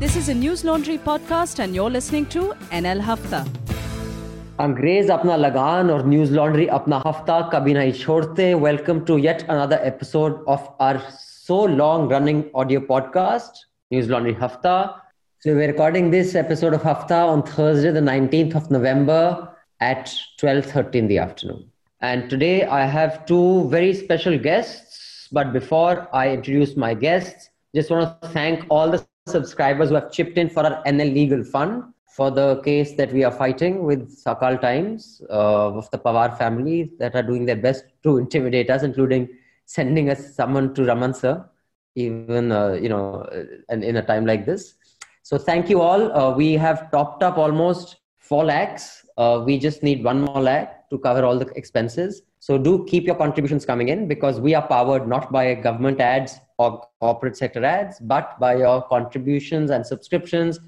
This is a News Laundry podcast, and you're listening to NL Hafta. अंग्रेज अपना लगान और न्यूज लॉन्ड्री अपना हफ्ता कभी नहीं छोड़ते welcome to yet another episode of our so long running audio podcast Newslaundry Hafta So we're recording this episode of Hafta on Thursday, the 19th of November at 12.30 in the afternoon. And today I have two very special guests. But before I introduce my guests, just want to thank all the subscribers who have chipped in for our NL Legal Fund for the case that we are fighting with Sakal Times uh, of the Pawar family that are doing their best to intimidate us, including sending us someone to Raman sir, even uh, you know, and in a time like this. So thank you all. Uh, we have topped up almost four lakhs. Uh, we just need one more lakh to cover all the expenses. So do keep your contributions coming in because we are powered not by government ads or corporate sector ads, but by your contributions and subscriptions.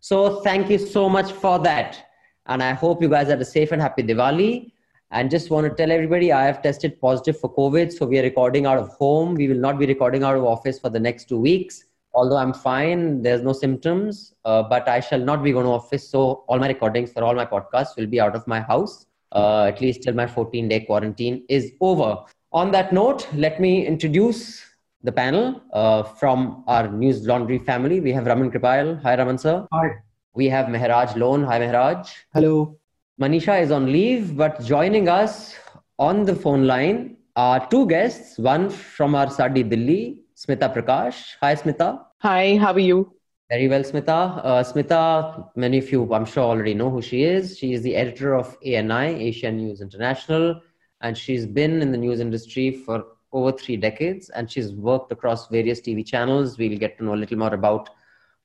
So thank you so much for that. And I hope you guys had a safe and happy Diwali. And just want to tell everybody I have tested positive for COVID. So we are recording out of home. We will not be recording out of office for the next two weeks although I'm fine, there's no symptoms, uh, but I shall not be going to office. So all my recordings for all my podcasts will be out of my house, uh, at least till my 14 day quarantine is over. On that note, let me introduce the panel uh, from our News Laundry family. We have Raman Kripal. Hi, Raman sir. Hi. We have Mehraj Lone. Hi, Mehraj. Hello. Manisha is on leave, but joining us on the phone line are two guests, one from our Sadi Delhi, Smita Prakash. Hi, Smita. Hi, how are you? Very well, Smita. Uh, Smita, many of you, I'm sure, already know who she is. She is the editor of ANI, Asian News International, and she's been in the news industry for over three decades, and she's worked across various TV channels. We'll get to know a little more about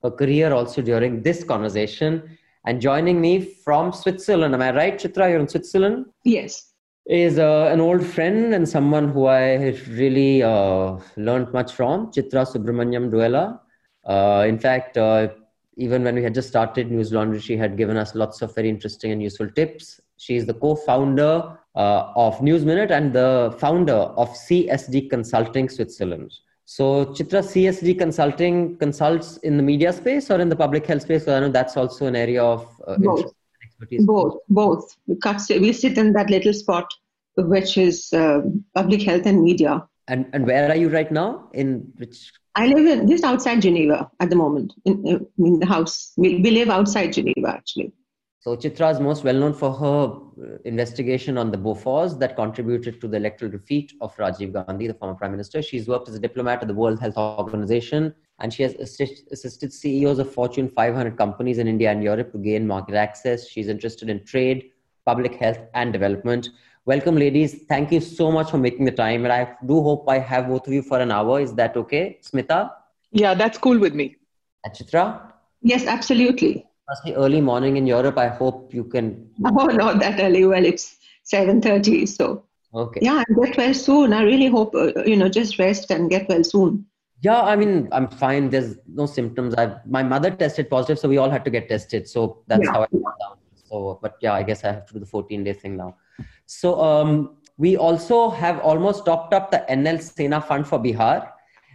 her career also during this conversation. And joining me from Switzerland, am I right, Chitra? You're in Switzerland? Yes. Is uh, an old friend and someone who I really uh, learned much from, Chitra Subramaniam Duella. Uh, in fact, uh, even when we had just started News Laundry, she had given us lots of very interesting and useful tips. She is the co-founder uh, of News Minute and the founder of CSD Consulting Switzerland. So, Chitra, CSD Consulting consults in the media space or in the public health space? I know that's also an area of uh, Both. interest and expertise. Both, both. We, we sit in that little spot, which is uh, public health and media. And and where are you right now? In which? I live in, just outside Geneva at the moment, in, in the house. We, we live outside Geneva, actually. So Chitra is most well known for her uh, investigation on the Bofors that contributed to the electoral defeat of Rajiv Gandhi, the former prime minister. She's worked as a diplomat at the World Health Organization, and she has assist, assisted CEOs of Fortune 500 companies in India and Europe to gain market access. She's interested in trade, public health, and development. Welcome, ladies. Thank you so much for making the time. And I do hope I have both of you for an hour. Is that okay? Smita Yeah, that's cool with me. and Chitra? Yes, absolutely. Must be early morning in Europe. I hope you can. Oh, not that early. Well, it's 7.30, so Okay. yeah, and get well soon. I really hope, uh, you know, just rest and get well soon. Yeah, I mean, I'm fine. There's no symptoms. I my mother tested positive, so we all had to get tested. So that's Yeah. how I got down. So, but yeah, I guess I have to do the 14 day thing now. So um, we also have almost topped up the NL Sena Fund for Bihar.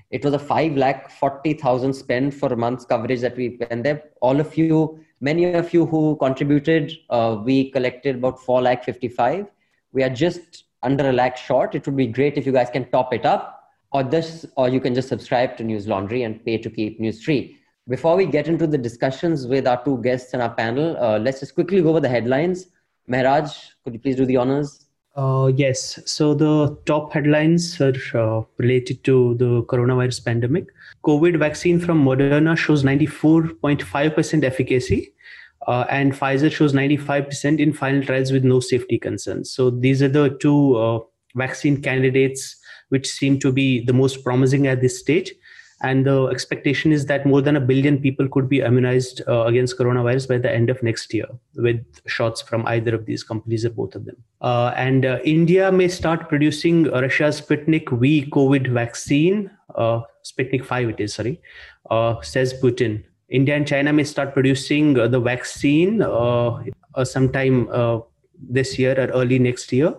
It was a five lakh forty thousand spend for a month's coverage that we and there. All of you, many of you who contributed, uh, we collected about four lakh fifty five. We are just under a lakh short. It would be great if you guys can top it up or this or you can just subscribe to news laundry and pay to keep news free before we get into the discussions with our two guests and our panel uh, let's just quickly go over the headlines mehraj could you please do the honors Uh, yes. So the top headlines are uh, related to the coronavirus pandemic. COVID vaccine from Moderna shows 94.5% efficacy, uh, and Pfizer shows 95% in final trials with no safety concerns. So these are the two uh, vaccine candidates which seem to be the most promising at this stage. And the expectation is that more than a billion people could be immunized uh, against coronavirus by the end of next year with shots from either of these companies or both of them. Uh, and uh, India may start producing Russia's Sputnik V COVID vaccine, uh, Sputnik 5 it is, sorry, uh, says Putin. India and China may start producing uh, the vaccine sometime this year or early next year.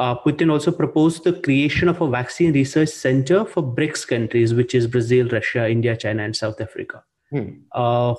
Uh, Putin also proposed the creation of a vaccine research center for BRICS countries, which is Brazil, Russia, India, China, and South Africa. Hmm. Uh,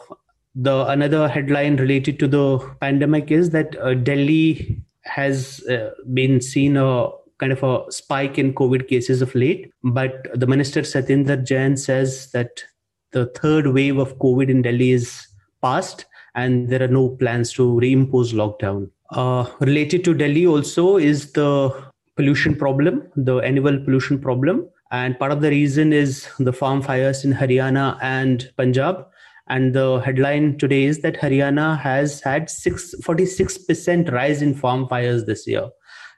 the another headline related to the pandemic is that uh, Delhi has uh, been seen a kind of a spike in COVID cases of late. But the minister Satyendar Jain says that the third wave of COVID in Delhi is past and there are no plans to reimpose lockdown. Uh, related to Delhi also is the pollution problem, the annual pollution problem. And part of the reason is the farm fires in Haryana and Punjab. And the headline today is that Haryana has had 6, 46% rise in farm fires this year.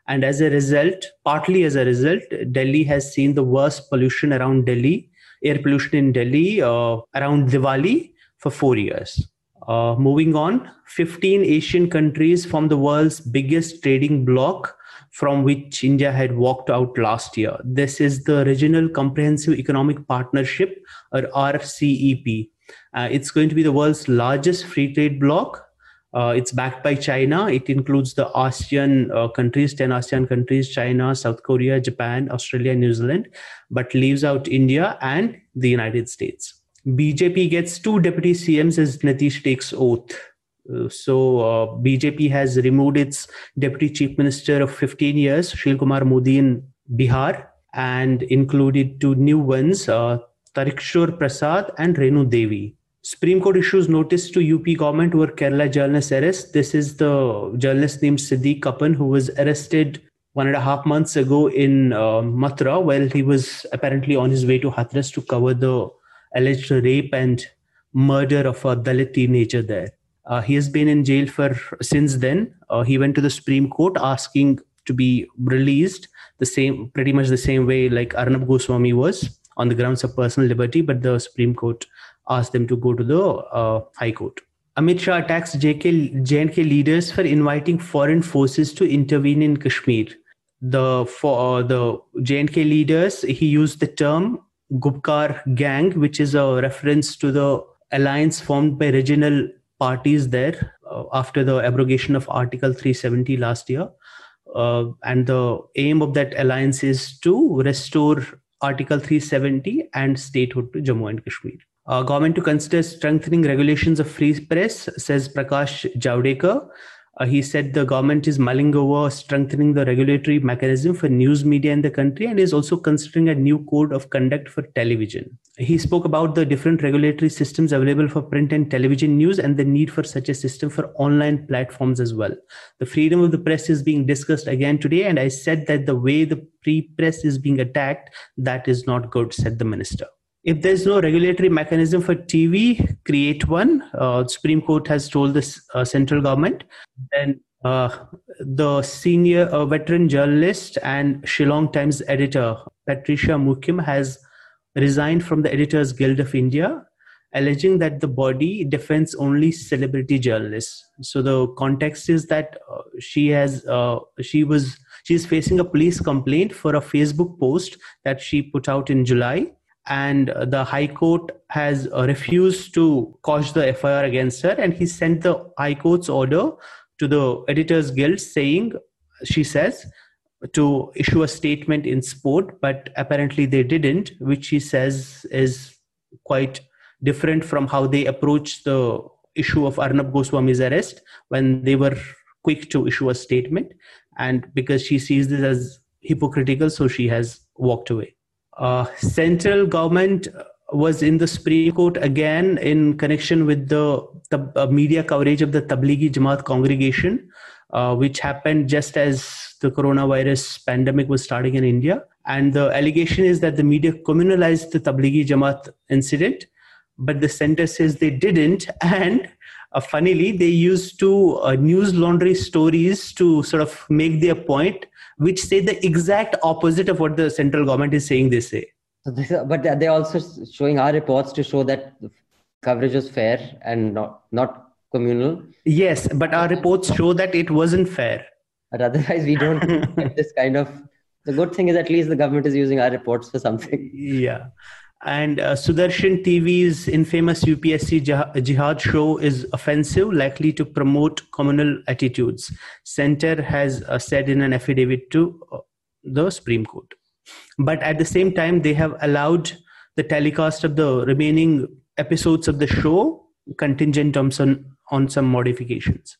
And as a result, partly as a result, Delhi has seen the worst pollution around Delhi, air pollution in Delhi uh, around Diwali for four years. Uh, moving on, 15 Asian countries form the world's biggest trading bloc from which India had walked out last year. This is the Regional Comprehensive Economic Partnership or RCEP. Uh, it's going to be the world's largest free trade bloc. Uh, it's backed by China. It includes the ASEAN uh, countries, 10 ASEAN countries, China, South Korea, Japan, Australia, New Zealand, but leaves out India and the United States. BJP gets two deputy CMs as Nitish takes oath. Uh, so uh, BJP has removed its deputy chief minister of 15 years, Sushil Kumar Modi in Bihar, and included two new ones, uh, Tarkishore Prasad and Renu Devi. Supreme Court issues notice to UP government over Kerala journalist arrest. This is the journalist named Siddique Kappan who was arrested one and a half months ago in uh, Mathura while he was apparently on his way to Hathras to cover the alleged rape and murder of a Dalit teenager there. Uh, he has been in jail for since then. Uh, he went to the Supreme Court asking to be released the same, pretty much the same way like Arnab Goswami was on the grounds of personal liberty, but the Supreme Court asked them to go to the uh, High Court. Amit Shah attacks JK, JNK leaders for inviting foreign forces to intervene in Kashmir. The for uh, the JNK leaders, he used the term Gupkar Gang, which is a reference to the alliance formed by regional parties there uh, after the abrogation of Article 370 last year. Uh, and the aim of that alliance is to restore Article 370 and statehood to Jammu and Kashmir. Uh, government to consider strengthening regulations of free press, says Prakash Javadekar. Uh, he said the government is mulling over strengthening the regulatory mechanism for news media in the country and is also considering a new code of conduct for television. He spoke about the different regulatory systems available for print and television news and the need for such a system for online platforms as well. The freedom of the press is being discussed again today, and I said that the way the free press is being attacked, that is not good, said the minister if there's no regulatory mechanism for TV, create one. Uh, Supreme Court has told this uh, central government. Then uh, the senior uh, veteran journalist and Shillong Times editor Patricia Mukim has resigned from the Editors Guild of India, alleging that the body defends only celebrity journalists. So the context is that uh, she has uh, she was she's facing a police complaint for a Facebook post that she put out in July and the high court has uh, refused to quash the FIR against her and he sent the high court's order to the editors guild saying she says to issue a statement in sport but apparently they didn't which she says is quite different from how they approached the issue of Arnab Goswami's arrest when they were quick to issue a statement. And because she sees this as hypocritical so she has walked away uh, central government was in the Supreme Court again in connection with the, the uh, media coverage of the Tablighi Jamaat congregation, uh, which happened just as the coronavirus pandemic was starting in India. And the allegation is that the media communalized the Tablighi Jamaat incident, but the center says they didn't. And uh, funnily, they used two uh, news laundry stories to sort of make their point which say the exact opposite of what the central government is saying they say. So this, but they're also showing our reports to show that coverage was fair and not not communal. Yes, but our reports show that it wasn't fair. But otherwise, we don't get this kind of. The good thing is at least the government is using our reports for something. Yeah. And uh, Sudarshan TV's infamous UPSC jihad show is offensive, likely to promote communal attitudes. Center has uh, said in an affidavit to uh, the Supreme Court. But at the same time, they have allowed the telecast of the remaining episodes of the show contingent on some, on some modifications.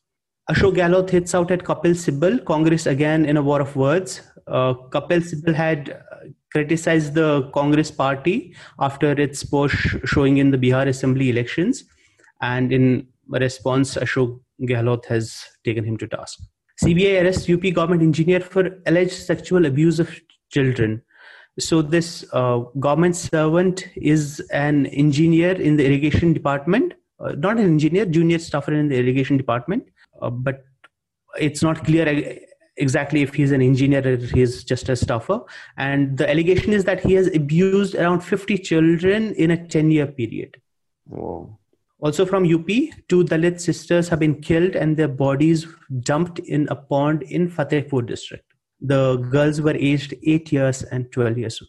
Ashok Gehlot hits out at Kapil Sibal, Congress again in a war of words. Uh, Kapil Sibal had criticized the Congress party after its push showing in the Bihar Assembly elections. And in response, Ashok Gehlot has taken him to task. CBI arrests UP government engineer for alleged sexual abuse of children. So this uh, government servant is an engineer in the irrigation department, uh, not an engineer, junior staffer in the irrigation department, uh, but it's not clear exactly if he's an engineer or he's just a staffer. And the allegation is that he has abused around 50 children in a 10 year period. Whoa. Also from UP, two Dalit sisters have been killed and their bodies dumped in a pond in Fatehpur district. The girls were aged 8 years and 12 years.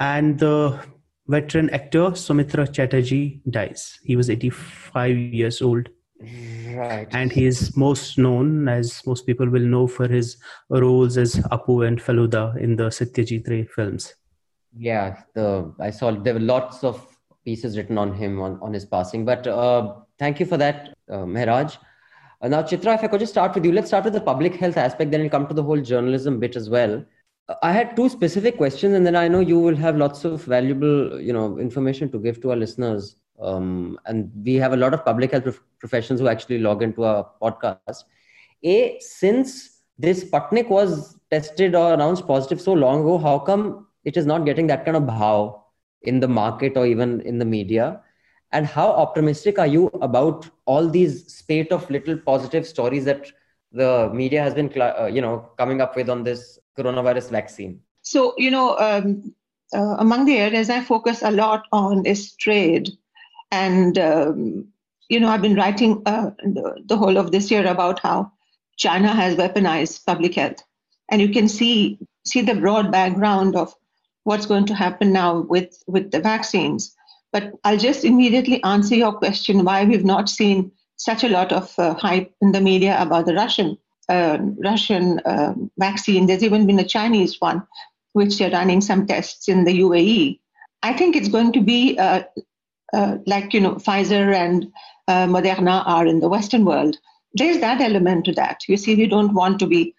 And the veteran actor Soumitra Chatterjee dies. He was 85 years old. Right. And he is most known, as most people will know, for his roles as Apu and Feluda in the Satyajit Ray films. Yeah, the I saw there were lots of pieces written on him on, on his passing. But uh, thank you for that, uh, Mehraj. Uh, now, Chitra, if I could just start with you, let's start with the public health aspect, then we'll come to the whole journalism bit as well. I had two specific questions, and then I know you will have lots of valuable, you know, information to give to our listeners. Um, and we have a lot of public health prof- professionals who actually log into our podcast. A, since this Sputnik was tested or announced positive so long ago, how come it is not getting that kind of bhav in the market or even in the media? And how optimistic are you about all these spate of little positive stories that the media has been, uh, you know, coming up with on this coronavirus vaccine? So, you know, um, uh, among the areas I focus a lot on is trade. And, um, you know, I've been writing uh, the, whole of this year about how China has weaponized public health. And you can see see the broad background of what's going to happen now with, with the vaccines. But I'll just immediately answer your question why we've not seen such a lot of uh, hype in the media about the Russian uh, Russian uh, vaccine. There's even been a Chinese one, which they're running some tests in the UAE. I think it's going to be uh, uh, like you know Pfizer and uh, Moderna are in the Western world. There's that element to that. You see, we don't want to be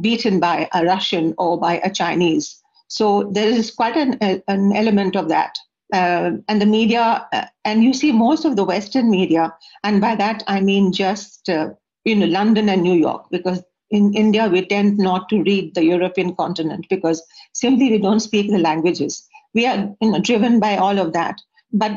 beaten by a Russian or by a Chinese so there is quite an, an element of that. Uh, and the media, uh, and you see most of the Western media, and by that I mean just uh, you know London and New York, because in India we tend not to read the European continent because simply we don't speak the languages. We are you know, driven by all of that, but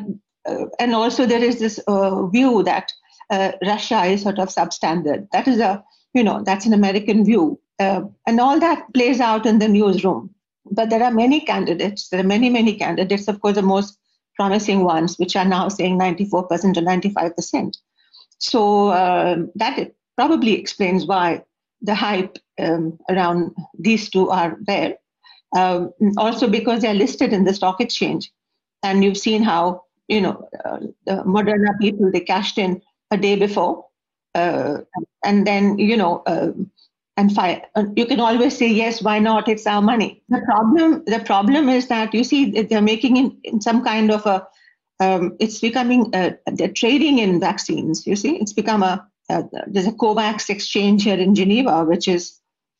uh, and also there is this uh, view that uh, Russia is sort of substandard. That is a you know that's an American view, and all that plays out in the newsroom but there are many candidates. There are many, many candidates. Of course, the most promising ones, which are now saying 94% or 95%. So uh, that probably explains why the hype um, around these two are there. Um, also, because they're listed in the stock exchange, and you've seen how you know uh, the Moderna people they cashed in a day before, uh, and then you know uh, and fine. You can always say yes. Why not? It's our money. The problem, the problem is that you see they're making in, in some kind of a. Um, it's becoming a, they're trading in vaccines. You see, it's become a, a there's a COVAX exchange here in Geneva, which is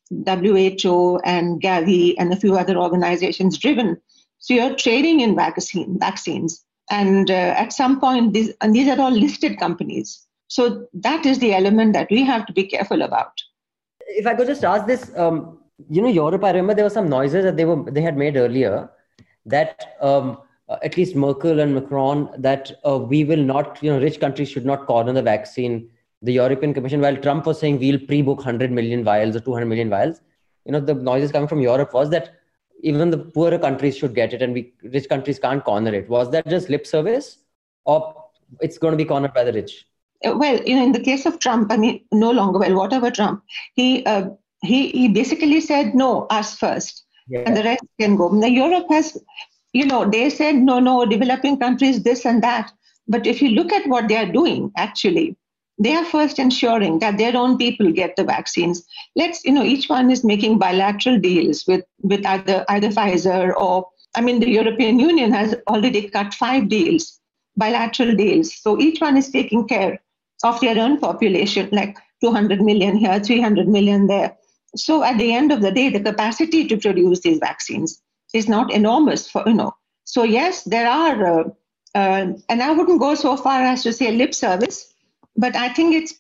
WHO and Gavi and a few other organizations driven. So you're trading in vaccine vaccines, and uh, at some point, these and these are all listed companies. So that is the element that we have to be careful about if I could just ask this, um, you know, Europe, I remember there were some noises that they were they had made earlier that um, uh, at least Merkel and Macron that uh, we will not, you know, rich countries should not corner the vaccine. The European Commission, while Trump was saying we'll pre-book 100 million vials or 200 million vials, you know, the noises coming from Europe was that even the poorer countries should get it and we rich countries can't corner it. Was that just lip service, or it's going to be cornered by the rich? well, you know, in the case of Trump, I mean, no longer, well, whatever Trump, he uh, he he basically said no, us first, yeah. and the rest can go. Now Europe has, you know, they said no, no, developing countries, this and that. But if you look at what they are doing, actually, they are first ensuring that their own people get the vaccines. Let's, you know, each one is making bilateral deals with with either either Pfizer or, I mean, the European Union has already cut five deals bilateral deals. So each one is taking care of their own population, like 200 million here, 300 million there. So at the end of the day, the capacity to produce these vaccines is not enormous for, you know. So yes, there are, uh, uh, and I wouldn't go so far as to say lip service, but I think it's,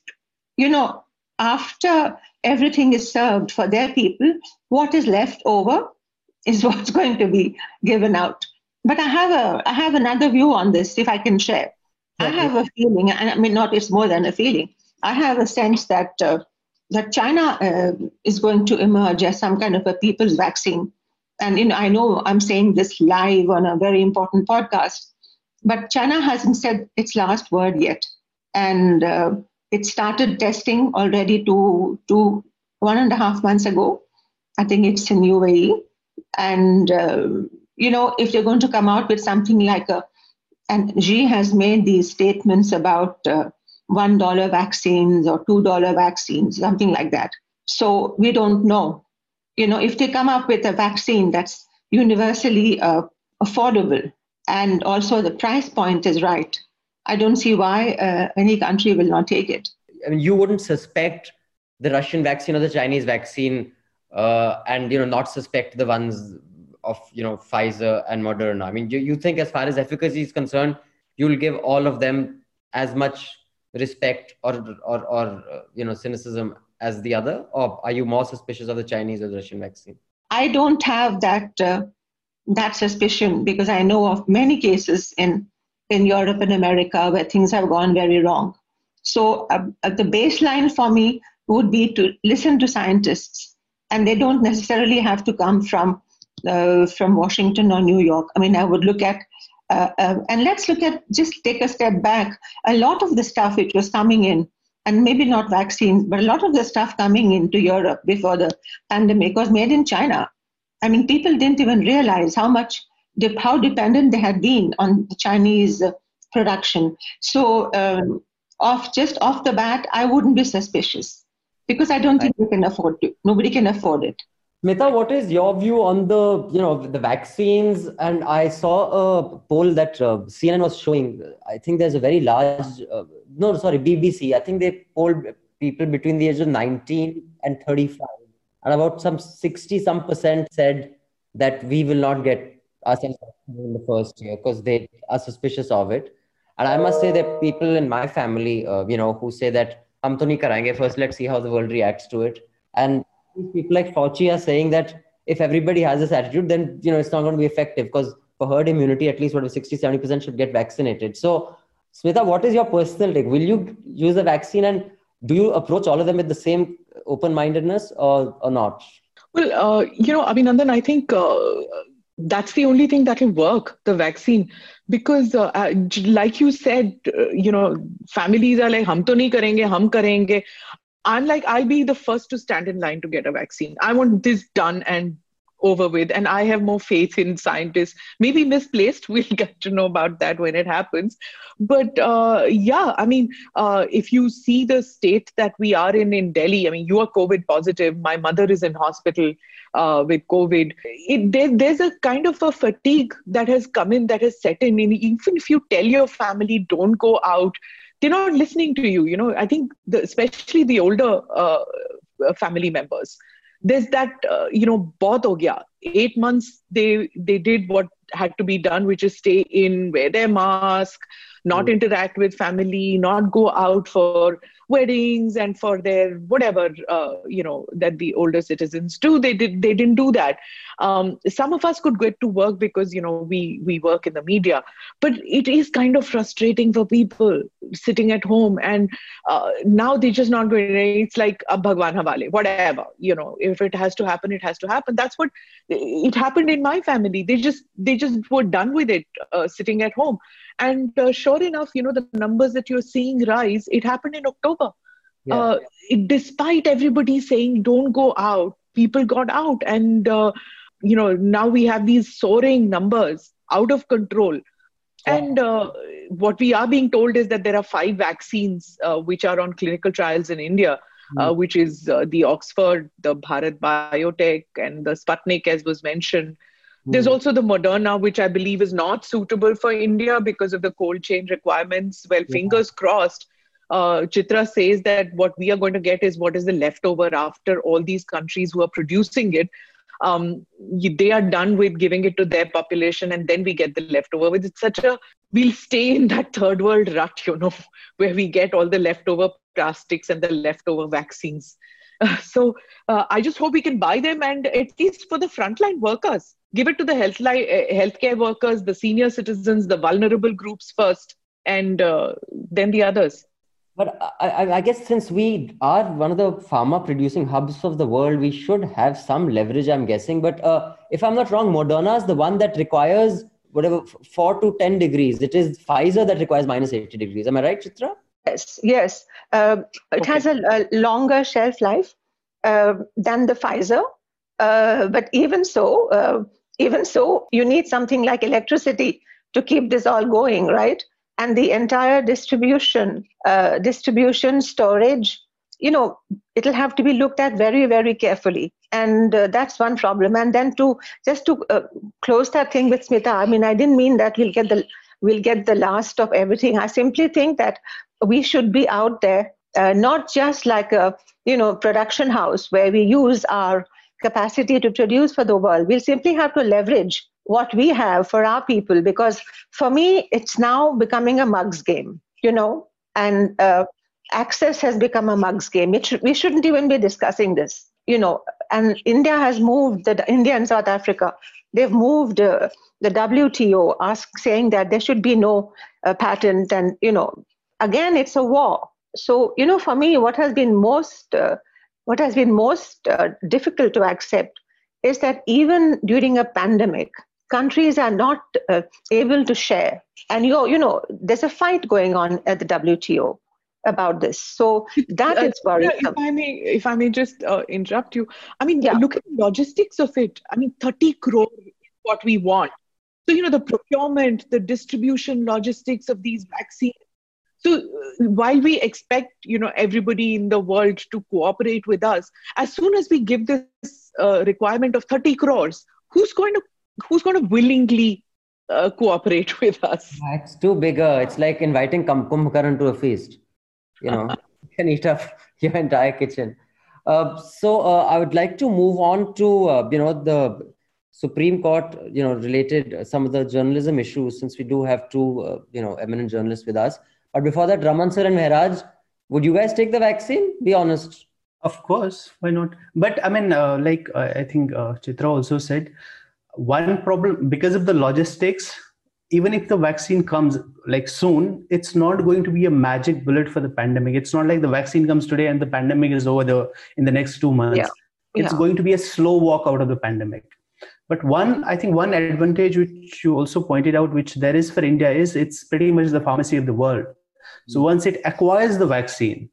you know, after everything is served for their people, what is left over is what's going to be given out. But I have a I have another view on this, if I can share. I have a feeling, and I mean, not it's more than a feeling. I have a sense that uh, that China uh, is going to emerge as some kind of a people's vaccine. And you know, I know I'm saying this live on a very important podcast, but China hasn't said its last word yet, and uh, it started testing already two, two, one and a half months ago. I think it's in UAE, and uh, you know, if they're going to come out with something like a, and Xi has made these statements about uh, one dollar vaccines or two dollar vaccines, something like that. So we don't know. You know, if they come up with a vaccine that's universally uh, affordable and also the price point is right, I don't see why uh, any country will not take it. I mean, you wouldn't suspect the Russian vaccine or the Chinese vaccine, uh, and you know, not suspect the ones of you know Pfizer and Moderna. I mean, you, you think as far as efficacy is concerned, you'll give all of them as much respect or or or uh, you know cynicism as the other, or are you more suspicious of the Chinese or the Russian vaccine? I don't have that uh, that suspicion because I know of many cases in in Europe and America where things have gone very wrong. So uh, uh the baseline for me would be to listen to scientists, and they don't necessarily have to come from uh, from Washington or New York. I mean, I would look at, uh, uh, and let's look at, just take a step back. A lot of the stuff which was coming in, and maybe not vaccines, but a lot of the stuff coming into Europe before the pandemic was made in China. I mean, people didn't even realize how much, how dependent they had been on the Chinese uh, production. So, um, off just off the bat, I wouldn't be suspicious because I don't think they can afford to. Nobody can afford it. Smita, what is your view on the you know the vaccines? And I saw a poll that uh, CNN was showing. I think there's a very large. Uh, no, sorry, BBC. I think they polled people between the age of 19 and 35, and about some 60 some percent said that we will not get ourselves in the first year because they are suspicious of it. And I must say that people in my family, uh, you know, who say that hum to nahi karenge. First, let's see how the world reacts to it. And people like Fauci are saying that if everybody has this attitude, then you know it's not going to be effective because for herd immunity, at least what 60, 70% should get vaccinated. So, Smita, what is your personal take? Will you use the vaccine and do you approach all of them with the same open-mindedness or, or not? Well, uh, you know, I mean, Abhinandan, I think uh, that's the only thing that will work, the vaccine. Because, uh, uh like you said, uh, you know, families are like, hum to nahi karenge, hum karenge. I'm like, I'll be the first to stand in line to get a vaccine. I want this done and over with. And I have more faith in scientists. Maybe misplaced. We'll get to know about that when it happens. But uh, yeah, I mean, uh, if you see the state that we are in in Delhi, I mean, you are COVID positive. My mother is in hospital uh, with COVID. It, there, there's a kind of a fatigue that has come in, that has set in. And Even if you tell your family, don't go out, they're not listening to you you know i think the, especially the older uh, family members there's that uh, you know both ho gaya. 8 months they they did what had to be done which is stay in wear their mask not mm. interact with family not go out for weddings and for their whatever uh, you know that the older citizens do they did they didn't do that. Um, some of us could get to work because you know we we work in the media. But it is kind of frustrating for people sitting at home and uh, now they're just not going it's like a bhagwan havale whatever you know if it has to happen it has to happen. That's what it happened in my family. They just they just were done with it uh, sitting at home. And uh, sure enough you know the numbers that you're seeing rise it happened in october yeah. uh, despite everybody saying don't go out people got out and uh, you know now we have these soaring numbers out of control yeah. and uh, what we are being told is that there are five vaccines uh, which are on clinical trials in india mm. which is the oxford the bharat biotech and the sputnik as was mentioned There's also the Moderna, which I believe is not suitable for India because of the cold chain requirements. Well, Yeah. fingers crossed. Uh, Chitra says that what we are going to get is what is the leftover after all these countries who are producing it. Um, they are done with giving it to their population, and then we get the leftover. It's such a we'll stay in that third world rut, you know, where we get all the leftover plastics and the leftover vaccines. So uh, I just hope we can buy them, and at least for the frontline workers, give it to the health li- uh, healthcare workers, the senior citizens, the vulnerable groups first, and uh, then the others. But I, I, I guess since we are one of the pharma producing hubs of the world, we should have some leverage, I'm guessing. But uh, if I'm not wrong, Moderna is the one that requires whatever 4 to 10 degrees. It is Pfizer that requires minus 80 degrees. Am I right, Chitra? Yes, yes. Um, it Okay. has a, a longer shelf life uh, than the Pfizer, uh, but even so, uh, even so, you need something like electricity to keep this all going, right? And the entire distribution, uh, distribution, storage, you know, it'll have to be looked at very, very carefully, and uh, that's one problem. And then to just to uh, close that thing with Smita, I mean, I didn't mean that we'll get the we'll get the last of everything. I simply think that we should be out there, uh, not just like a you know production house where we use our capacity to produce for the world. We'll simply have to leverage what we have for our people because for me it's now becoming a mugs game, you know, and uh, access has become a mugs game. It should, we shouldn't even be discussing this, you know. And India has moved. The India and South Africa, they've moved. Uh, the WTO ask saying that there should be no uh, patent, and you know, again it's a war. So you know, for me, what has been most uh, what has been most uh, difficult to accept is that even during a pandemic, countries are not uh, able to share. And you you know, there's a fight going on at the WTO about this. So that Uh, is yeah, if I may, if I may just uh, interrupt you, I mean, Yeah. look at the logistics of it. I mean, 30 crore is what we want. So, you know, the procurement, the distribution logistics of these vaccines. So, uh, while we expect, you know, everybody in the world to cooperate with us, as soon as we give this uh, requirement of 30 crores, who's going to who's going to willingly uh, cooperate with us? It's too bigger. It's like inviting Kum- Kumbhakaran to a feast. You know, you can eat up your entire kitchen. Uh, so uh, I would like to move on to uh, you know the Supreme Court, you know, related uh, some of the journalism issues, since we do have two uh, you know eminent journalists with us. But before that, Raman sir and Mehraj, would you guys take the vaccine? Be honest. Of course, why not? But I mean, uh, like uh, I think uh, Chitra also said, one problem because of the logistics. Even if the vaccine comes like soon, it's not going to be a magic bullet for the pandemic. It's not like the vaccine comes today and the pandemic is over the in the next two months. Yeah. It's Yeah. going to be a slow walk out of the pandemic. But one, I think, one advantage which you also pointed out, which there is for India, is it's pretty much the pharmacy of the world. So mm. once it acquires the vaccine,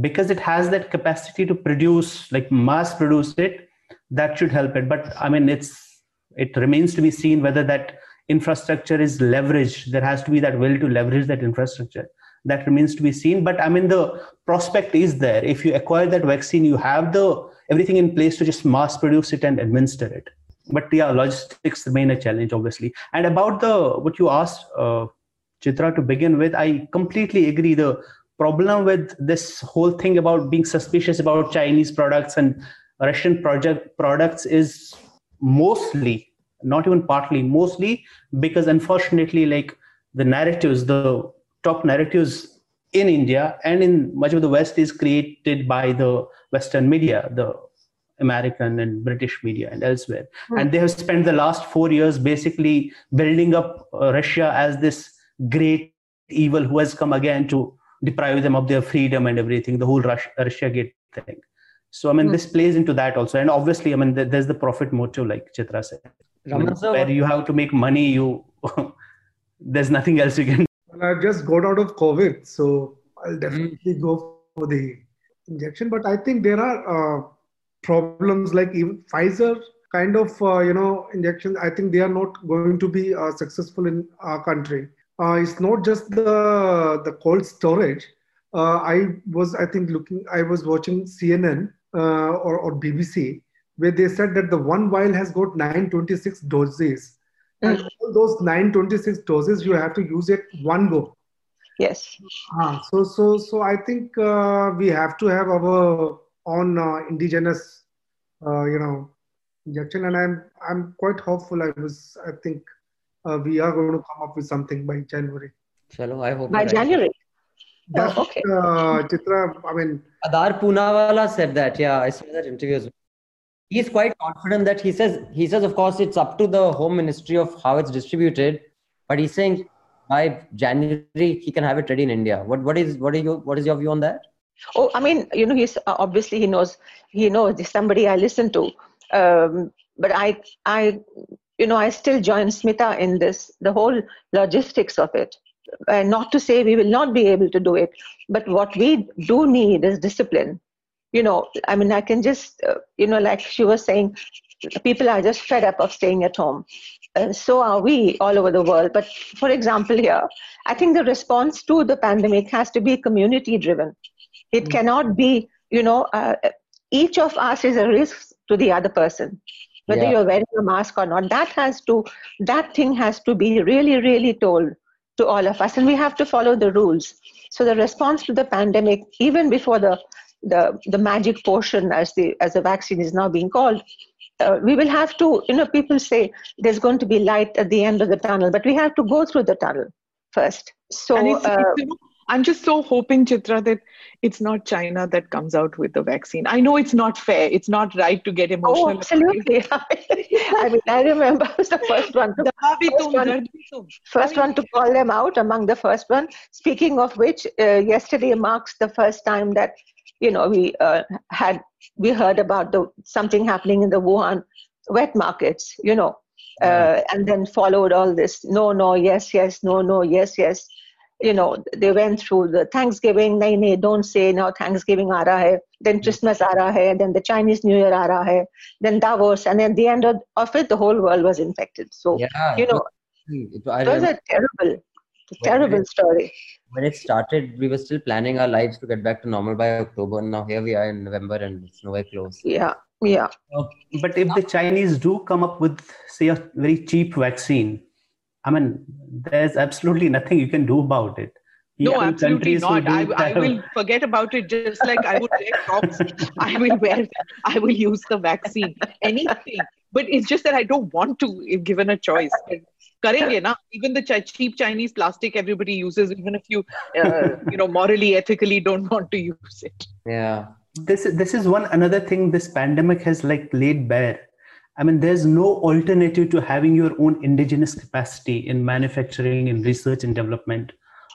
because it has that capacity to produce like mass produce it that should help it but i mean it's it remains to be seen whether that infrastructure is leveraged. There has to be that will to leverage that infrastructure. That remains to be seen. But i mean the prospect is there. If you acquire that vaccine you have the everything in place to just mass produce it and administer it. But yeah logistics remain a challenge obviously. And about the what you asked uh, chitra to begin with i completely agree. The problem with this whole thing about being suspicious about Chinese products and Russian project products is mostly, not even partly, mostly because unfortunately, like the narratives, the top narratives in India and in much of the West is created by the Western media, the American and British media and elsewhere. Hmm. And they have spent the last four years basically building up uh, Russia as this great evil who has come again to deprive them of their freedom and everything, the whole Russia, Russia Gate thing. So, I mean, Hmm. this plays into that also. And obviously, I mean, th- there's the profit motive, like Chitra said. Raman sir, where you have to make money, you there's nothing else you can Well, I just got out of COVID, so I'll definitely go for the injection. But I think there are uh, problems like even Pfizer kind of uh, you know injection. I think they are not going to be uh, successful in our country. Uh, it's not just the the cold storage. Uh, I was I think looking. I was watching CNN uh, or, or BBC where they said that the one vial has got 926 doses. And Mm. all those 926 doses, you have to use it one go. Yes. Ah, so, so, so I think uh, we have to have our own uh, indigenous, uh, you know, injection, and I'm I'm quite hopeful. I was, I think, uh, we are going to come up with something by January. Chalo, I hope. By you're right. January. That's Oh, okay. uh, Chitra. I mean, Adar Poonawalla said that. Yeah, I saw that interview. as well. He's quite confident that he says he says of course it's up to the home ministry of how it's distributed, but he's saying by January he can have it ready in India. What what is what is your what is your view on that? Oh, I mean, you know, he's uh, obviously he knows he knows there's somebody I listen to, um, but I I you know I still join Smita in this the whole logistics of it. Uh, not to say we will not be able to do it, but what we do need is discipline. You know, I mean, I can just uh, you know, like she was saying, people are just fed up of staying at home. Uh, so are we all over the world. But for example, here, I think the response to the pandemic has to be community driven. It cannot be, you know, uh, each of us is a risk to the other person, whether Yeah. you're wearing a mask or not. That has to, that thing has to be really, really told to all of us, and we have to follow the rules. So the response to the pandemic, even before the the, the magic portion, as the as the vaccine is now being called, uh, we will have to. You know, people say there's going to be light at the end of the tunnel, but we have to go through the tunnel first. So it's, uh, it's, I'm just so hoping, Chitra, that it's not China that comes out with the vaccine. I know it's not fair. It's not right to get oh, emotional. Oh, absolutely. I mean, I remember I was the first one. To, first, one, first one to call them out among the first one. Speaking of which, uh, yesterday marks the first time that you know we uh, had we heard about the something happening in the Wuhan wet markets. You know, uh, and then followed all this no no yes yes no no yes yes you know, they went through the Thanksgiving. Nahi, nahi, don't say now Thanksgiving aa raha hai. Then hmm. Christmas aa raha hai. Then the Chinese New Year aa raha hai. Then Davos, and at the end of, of it, the whole world was infected. So Yeah, you know, it, I it was a terrible, When terrible it- story. when it started, we were still planning our lives to get back to normal by October. And now here we are in November, and it's nowhere close. Yeah, yeah. But if the Chinese do come up with, say, a very cheap vaccine, I mean, there's absolutely nothing you can do about it. No, Young absolutely not. I, I will forget about it just like I would wear Crocs. I will wear, I will use the vaccine. Anything. But it's just that I don't want to if given a choice. Karenge na? Even the chi- cheap Chinese plastic everybody uses, even if you, uh, you know, morally, ethically don't want to use it. Yeah. this this is one another thing this pandemic has like laid bare i mean there's no alternative to having your own indigenous capacity in manufacturing in research and development.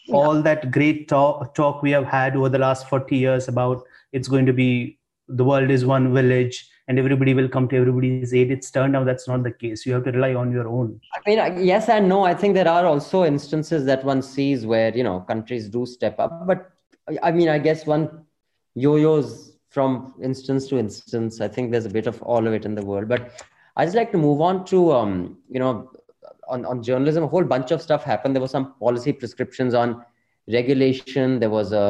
All that great talk, talk we have had over the last 40 years about it's going to be the world is one village and everybody will come to everybody's aid it's turned out that's not the case. You have to rely on your own. I mean, yes and no. I think there are also instances that one sees where you know countries do step up, but I mean, I guess one yo-yos from instance to instance. I think there's a bit of all of it in the world. But I just like to move on to um, you know, on on journalism. A whole bunch of stuff happened. There was some policy prescriptions on regulation. There was a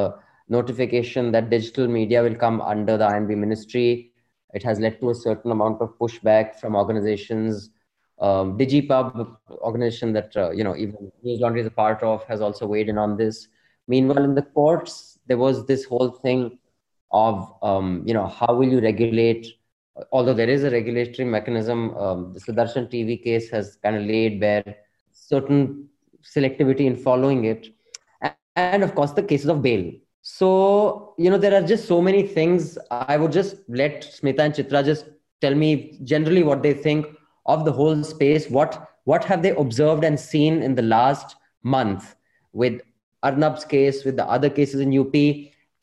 notification that digital media will come under the INB ministry. It has led to a certain amount of pushback from organizations um, DigiPub organization that uh, you know even News Laundry is a part of has also weighed in on this. Meanwhile, in the courts, there was this whole thing of um, you know how will you regulate? Although there is a regulatory mechanism, um, the Sudarshan TV case has kind of laid bare certain selectivity in following it, and of course the cases of bail. So you know there are just so many things. I would just let Smita and Chitra just tell me generally what they think of the whole space what what have they observed and seen in the last month with arnab's case with the other cases in up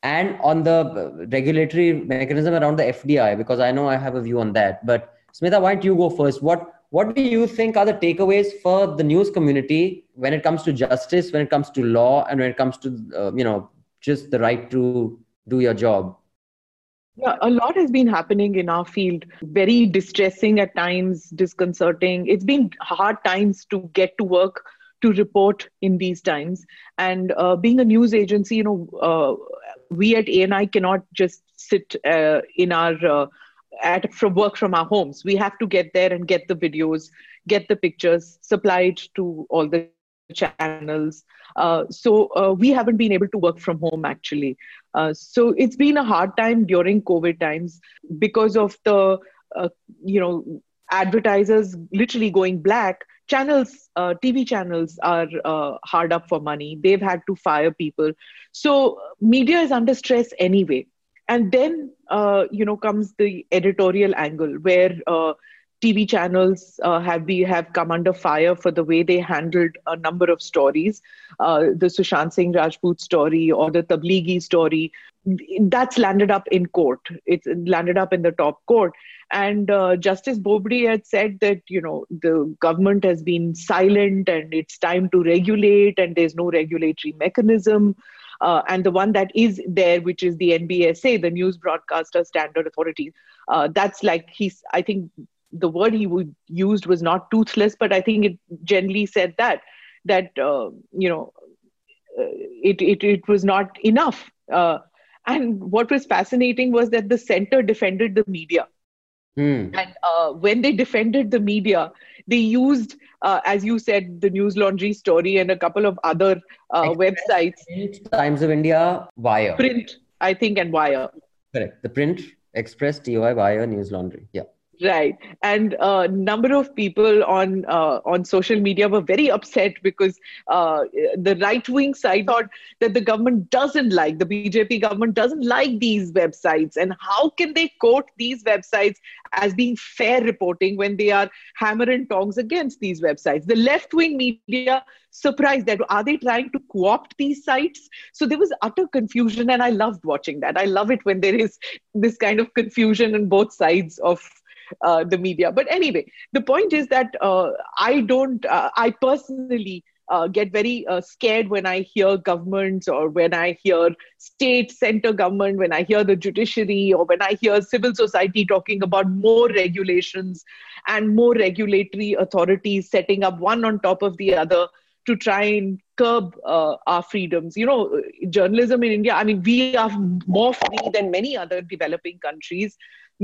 and on the uh, regulatory mechanism around the fdi because i know i have a view on that but smita why don't you go first what what do you think are the takeaways for the news community when it comes to justice when it comes to law and when it comes to uh, you know just the right to do your job Yeah, a lot has been happening in our field. Very distressing at times, disconcerting. It's been hard times to get to work, to report in these times. And uh, being a news agency, you know, uh, we at ANI cannot just sit uh, in our uh, at from work from our homes. We have to get there and get the videos, get the pictures, supply it to all the channels. Uh, so uh, we haven't been able to work from home actually. Uh, so it's been a hard time during COVID times because of the uh, you know advertisers literally going black. Channels, uh, TV channels are uh, hard up for money. They've had to fire people. So media is under stress anyway. And then you know comes the editorial angle where TV channels uh, have be have come under fire for the way they handled a number of stories, uh, the Sushant Singh Rajput story or the Tablighi story. That's landed up in court. It's landed up in the top court, and uh, Justice Bobde had said that you know the government has been silent and it's time to regulate, and there's no regulatory mechanism. Uh, and the one that is there, which is the NBSA, the News Broadcaster Standard Authority, uh, that's like he's. I think the word he would, used was not toothless, but I think it generally said that that uh, you know uh, it, it it was not enough. Uh, and what was fascinating was that the center defended the media. Hmm. And uh, when they defended the media, they used, uh, as you said, the Newslaundry story and a couple of other uh, websites. Times of India, Wire. Print, I think, and Wire. Correct. The print, Express, TOI, Wire, Newslaundry. Yeah right. And a uh, number of people on uh, on social media were very upset because uh, the right wing side thought that the government doesn't like the bjp government doesn't like these websites. And how can they quote these websites as being fair reporting when they are hammer and tongs against these websites? The left wing media surprised that are they trying to co-opt these sites? So there was utter confusion and i loved watching that. I love it when there is this kind of confusion on both sides of uh, the media. But anyway, the point is that uh, I don't, uh, I personally uh, get very uh, scared when I hear governments or when I hear state center government, when I hear the judiciary or when I hear civil society talking about more regulations and more regulatory authorities setting up one on top of the other to try and curb uh, our freedoms. You know, journalism in India, I mean, we are more free than many other developing countries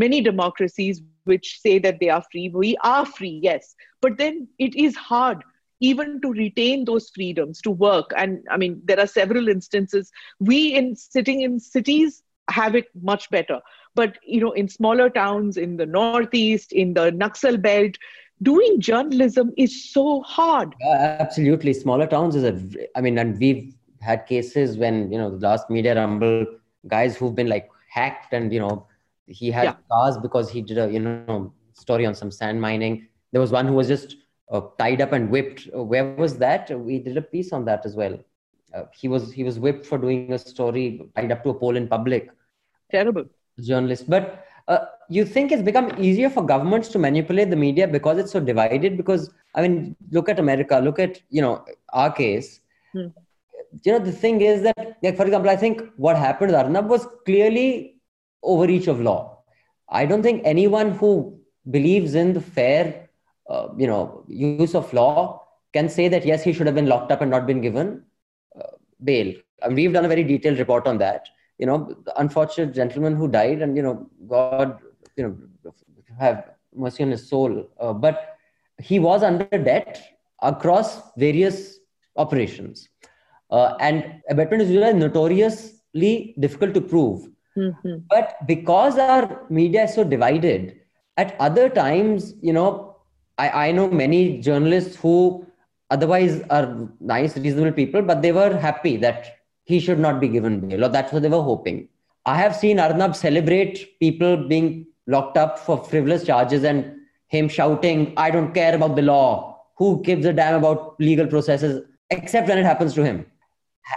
many democracies which say that they are free. We are free, yes. But then it is hard even to retain those freedoms to work. And I mean, there are several instances. We in sitting in cities have it much better. But you know, in smaller towns in the northeast, in the Naxal belt, doing journalism is so hard. Absolutely, smaller towns is a. I mean, and we've had cases when you know the last media rumble guys who've been like hacked and you know he had yeah. cars because he did a you know story on some sand mining. There was one who was just uh, tied up and whipped. Uh, where was that? We did a piece on that as well. Uh, he was he was whipped for doing a story tied up to a pole in public. Terrible. Journalist. But uh, you think it's become easier for governments to manipulate the media because it's so divided? Because i mean look at america. Look at you know our case. Hmm. you know the thing is that like for example i think what happened with arnab was clearly overreach of law. I don't think anyone who believes in the fair, uh, you know, use of law can say that yes, he should have been locked up and not been given uh, bail. And we've done a very detailed report on that. You know, the unfortunate gentleman who died, and you know, God, you know, have mercy on his soul. Uh, but he was under debt across various operations, uh, and abatement is notoriously difficult to prove. Mm-hmm. But because our media is so divided, at other times, you know, I, I know many journalists who otherwise are nice, reasonable people, but they were happy that he should not be given bail, or that's what they were hoping. I have seen Arnab celebrate people being locked up for frivolous charges and him shouting, I don't care about the law. Who gives a damn about legal processes, except when it happens to him?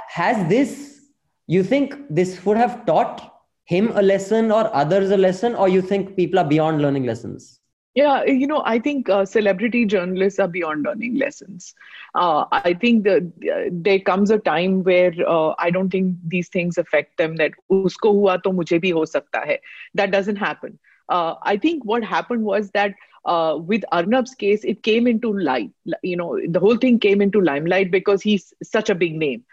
Has this, you think this would have taught him a lesson or others a lesson or you think people are beyond learning lessons? Yeah you know i think uh, celebrity journalists are beyond learning lessons. Uh, i think that uh, there comes a time where uh, i don't think these things affect them that usko hua to mujhe bhi ho sakta hai. That doesn't happen. Uh, i think what happened was that uh, with arnab's case it came into light you know the whole thing came into limelight because he's such a big name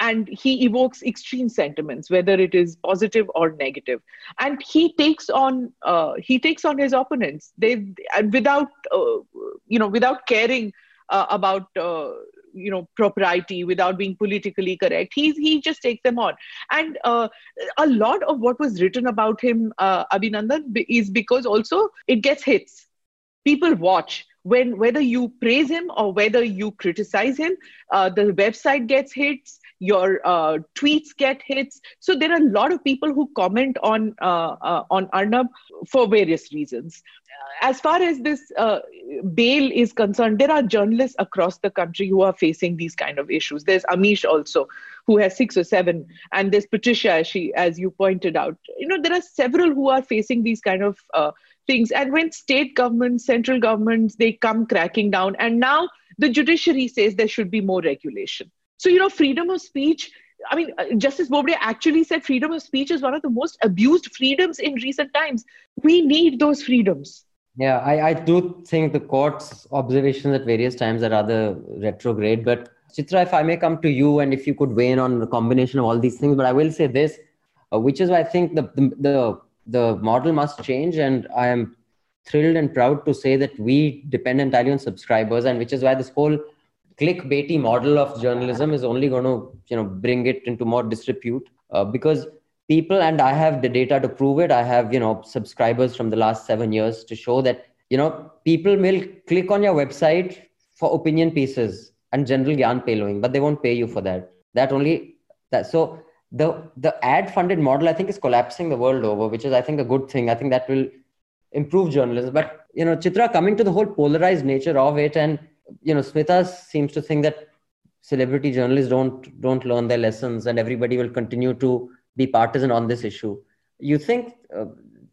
and he evokes extreme sentiments whether it is positive or negative. and he takes on uh, he takes on his opponents. They and without uh, you know without caring uh, about uh, you know propriety without being politically correct he he just takes them on. And uh, a lot of what was written about him uh, abhinandan is because also it gets hits. People watch when whether you praise him or whether you criticize him uh, the website gets hits your uh, tweets get hits so there are a lot of people who comment on uh, uh on arnab for various reasons as far as this uh, bail is concerned there are journalists across the country who are facing these kind of issues there's amish also who has six or seven and there's patricia as she as you pointed out you know there are several who are facing these kind of uh, things. And when state governments, central governments, they come cracking down, and now the judiciary says there should be more regulation. So, you know, freedom of speech. I mean, uh, Justice Bobde actually said freedom of speech is one of the most abused freedoms in recent times. We need those freedoms. Yeah, I, I do think the court's observations at various times are rather retrograde. But Chitra, if I may come to you and if you could weigh in on the combination of all these things, but I will say this, uh, which is why I think the, the, the the model must change and i am thrilled and proud to say that we depend entirely on subscribers and which is why this whole clickbaity model of journalism is only going to you know bring it into more disrepute uh, because people and i have the data to prove it i have you know subscribers from the last 7 years to show that you know people will click on your website for opinion pieces and general gyan payloading but they won't pay you for that. That only that so the the ad funded model i think is collapsing the world over which is i think a good thing. I think that will improve journalism. But you know chitra coming to the whole polarized nature of it and you know smita seems to think that celebrity journalists don't don't learn their lessons and everybody will continue to be partisan on this issue you think uh,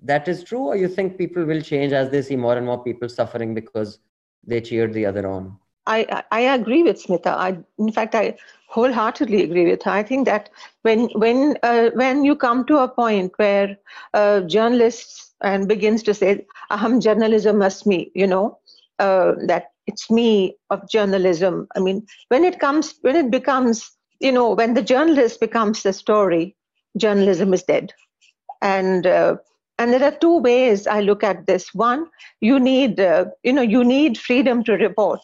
that is true or you think people will change as they see more and more people suffering because they cheered the other on I, I agree with Smita. I, in fact, I wholeheartedly agree with her. I think that when when uh, when you come to a point where uh, journalists and begins to say, "Aham journalism must me," you know, uh, that it's me of journalism. I mean, when it comes, when it becomes, you know, when the journalist becomes the story, journalism is dead. And uh, and there are two ways i look at this. One you need uh, you know you need freedom to report.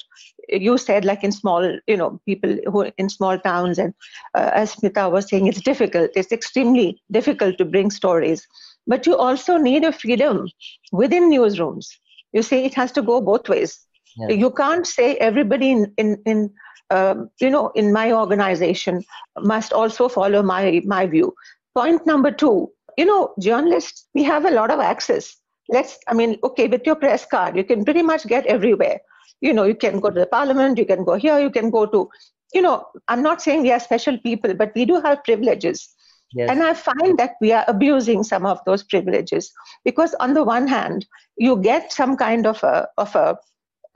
You said like in small you know people who in small towns and uh, as smita was saying it's difficult. It's extremely difficult to bring stories. But you also need a freedom within newsrooms. You see it has to go both ways yeah. you can't say everybody in in, in um, you know in my organization must also follow my my view point number two you know, journalists, we have a lot of access. Let's, I mean, okay, with your press card, you can pretty much get everywhere. You know, you can go to the parliament, you can go here, you can go to, you know, I'm not saying we are special people, but we do have privileges. Yes. And I find that we are abusing some of those privileges because, on the one hand, you get some kind of a of a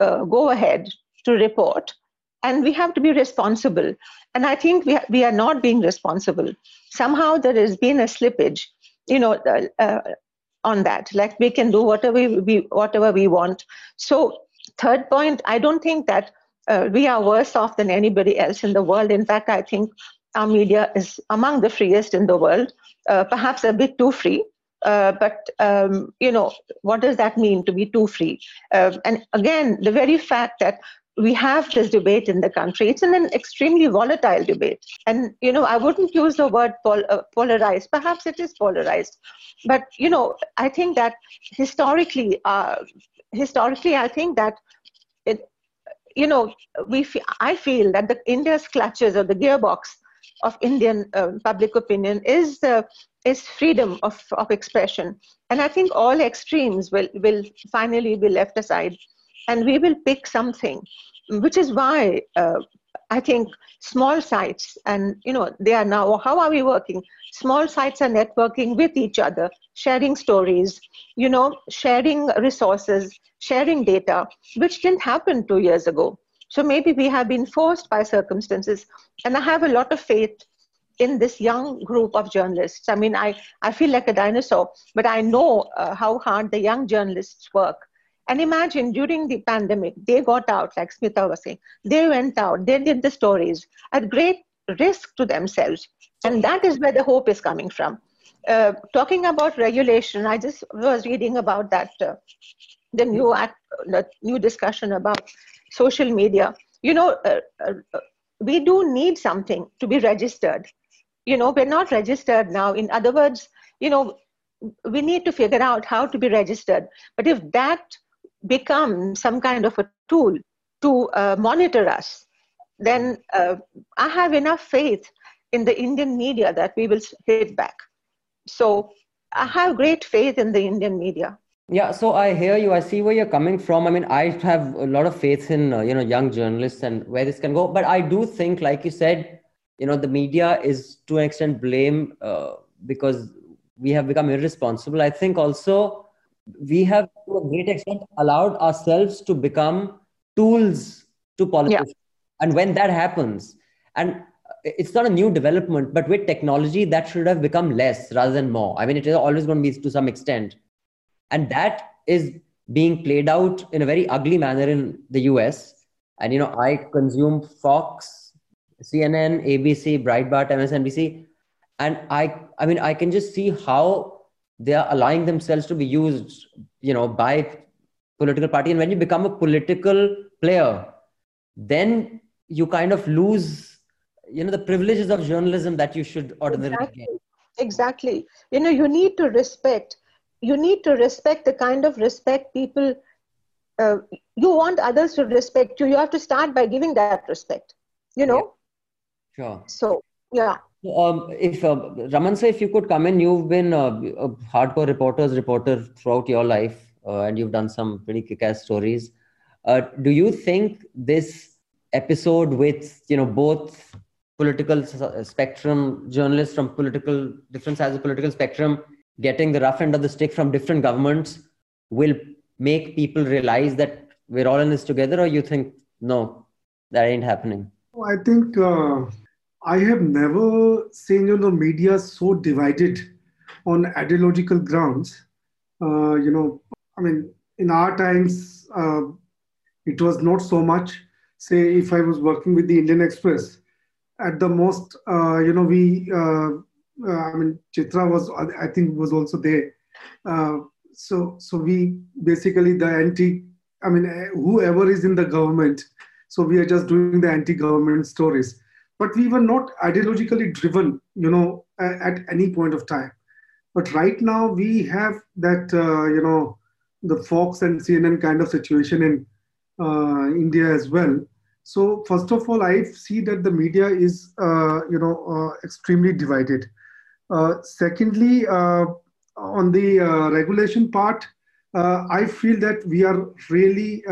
uh, go ahead to report, and we have to be responsible. And I think we we are not being responsible. Somehow there has been a slippage you know uh, on that like we can do whatever we whatever we want so third point i don't think that uh, we are worse off than anybody else in the world in fact i think our media is among the freest in the world uh, perhaps a bit too free uh, but um, you know what does that mean to be too free uh, and again the very fact that we have this debate in the country. It's an, an extremely volatile debate. And, you know, I wouldn't use the word pol- uh, polarized. Perhaps it is polarized. But, you know, I think that historically, uh, historically, I think that it, you know, we f- I feel that the India's clutches or the gearbox of Indian uh, public opinion is uh, is freedom of, of expression. And I think all extremes will, will finally be left aside and we will pick something which is why uh, I think small sites, and you know, they are now. How are we working? Small sites are networking with each other, sharing stories, you know, sharing resources, sharing data, which didn't happen two years ago. So maybe we have been forced by circumstances, and I have a lot of faith in this young group of journalists. I mean, I, I feel like a dinosaur, but I know uh, how hard the young journalists work and imagine during the pandemic, they got out, like Smita was saying, they went out, they did the stories at great risk to themselves. And that is where the hope is coming from. Uh, talking about regulation, I just was reading about that, uh, the new act, the new discussion about social media. You know, uh, uh, we do need something to be registered. You know, we're not registered now. In other words, you know, we need to figure out how to be registered. But if that becomes some kind of a tool to uh, monitor us, then uh, I have enough faith in the Indian media that we will hit back. So I have great faith in the Indian media. Yeah, so I hear you. I see where you're coming from. I mean, I have a lot of faith in uh, you know young journalists and where this can go. But I do think, like you said, you know, the media is to an extent blame uh, because we have become irresponsible. I think also we have to a great extent allowed ourselves to become tools to politicians. Yeah. And when that happens, and it's not a new development, but with technology, that should have become less rather than more. I mean, it is always going to be to some extent. And that is being played out in a very ugly manner in the US. And, you know, I consume Fox, CNN, ABC, Breitbart, MSNBC. And I, I mean, I can just see how they are allowing themselves to be used, you know, by political party. And when you become a political player, then you kind of lose you know the privileges of journalism that you should ordinarily exactly. get exactly you know you need to respect you need to respect the kind of respect people uh, you want others to respect you you have to start by giving that respect you know yeah. Sure so yeah um, if uh, Raman, say if you could come in, you've been uh, a hardcore reporters reporter throughout your life, uh, and you've done some pretty kick-ass stories. Uh, do you think this episode with you know both political spectrum, journalists from political different sides of political spectrum getting the rough end of the stick from different governments will make people realize that we're all in this together, or you think no, that ain't happening? I think uh, I have never seen you know media so divided on ideological grounds. Uh, you know, I mean, in our times, uh, it was not so much. Say, if I was working with the Indian Express, at the most, uh, you know, we, uh, uh, I mean, Chitra was, I think, was also there. So, so we basically the anti, I mean, whoever is in the government. So we are just doing the anti-government stories, but we were not ideologically driven, you know, at any point of time. But right now we have that, uh, you know, the Fox and CNN kind of situation in uh, India as well so first of all, I see that the media is, uh, you know, uh, extremely divided. Uh, secondly, uh, on the regulation part, I feel that we are really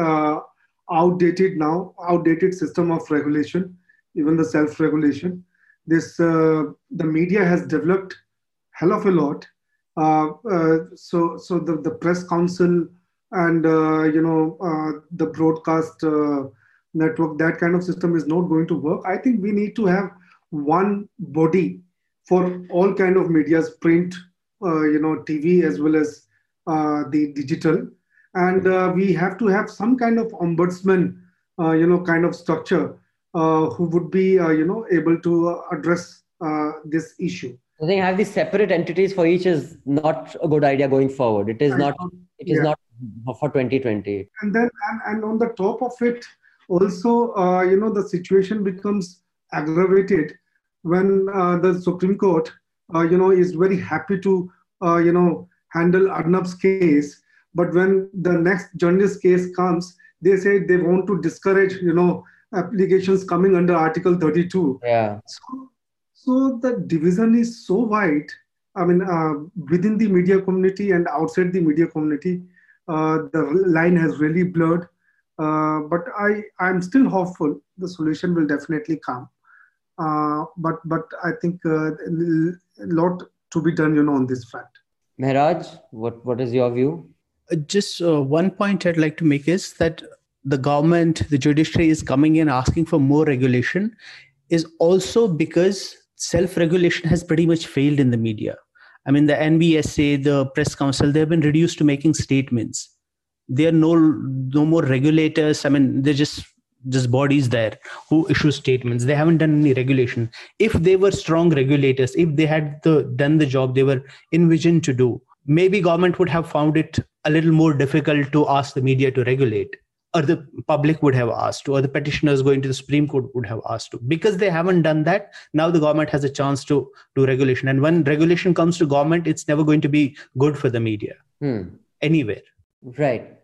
outdated now, outdated system of regulation, even the self-regulation. This uh, the media has developed hell of a lot. uh so so the, the press council and you know the broadcast network, that kind of system is not going to work. I think we need to have one body for all kind of medias, print, uh, you know, TV as well as uh, the digital, and uh, we have to have some kind of ombudsman, uh, you know, kind of structure uh, who would be, uh, you know, able to address this issue. I think have these separate entities for each is not a good idea going forward. It is not. It is yeah. not for 2020. And then, and, and on the top of it, also, uh, you know, the situation becomes aggravated when uh, the Supreme Court, uh, you know, is very happy to, uh, you know, handle Arnab's case. But when the next journalist case comes, they say they want to discourage, you know, applications coming under Article 32. Yeah. So, so the division is so wide. I mean, uh, within the media community and outside the media community, uh, the line has really blurred. Uh, but I, I'm still hopeful the solution will definitely come. Uh, but but I think uh, a lot to be done, you know, on this front. Mehraj, what, what is your view? Uh, just uh, one point I'd like to make is that the government, the judiciary is coming in asking for more regulation is also because self-regulation has pretty much failed in the media. I mean, the NBSA, the press council, they've been reduced to making statements. There are no no more regulators. I mean they're just just bodies there who issue statements. They haven't done any regulation. If they were strong regulators if they had the, done the job they were envisioned to do maybe government would have found it a little more difficult to ask the media to regulate or the public would have asked to or the petitioners going to the supreme court would have asked to. Because they haven't done that now the government has a chance to do regulation. And when regulation comes to government it's never going to be good for the media. Hmm. anywhere. Right.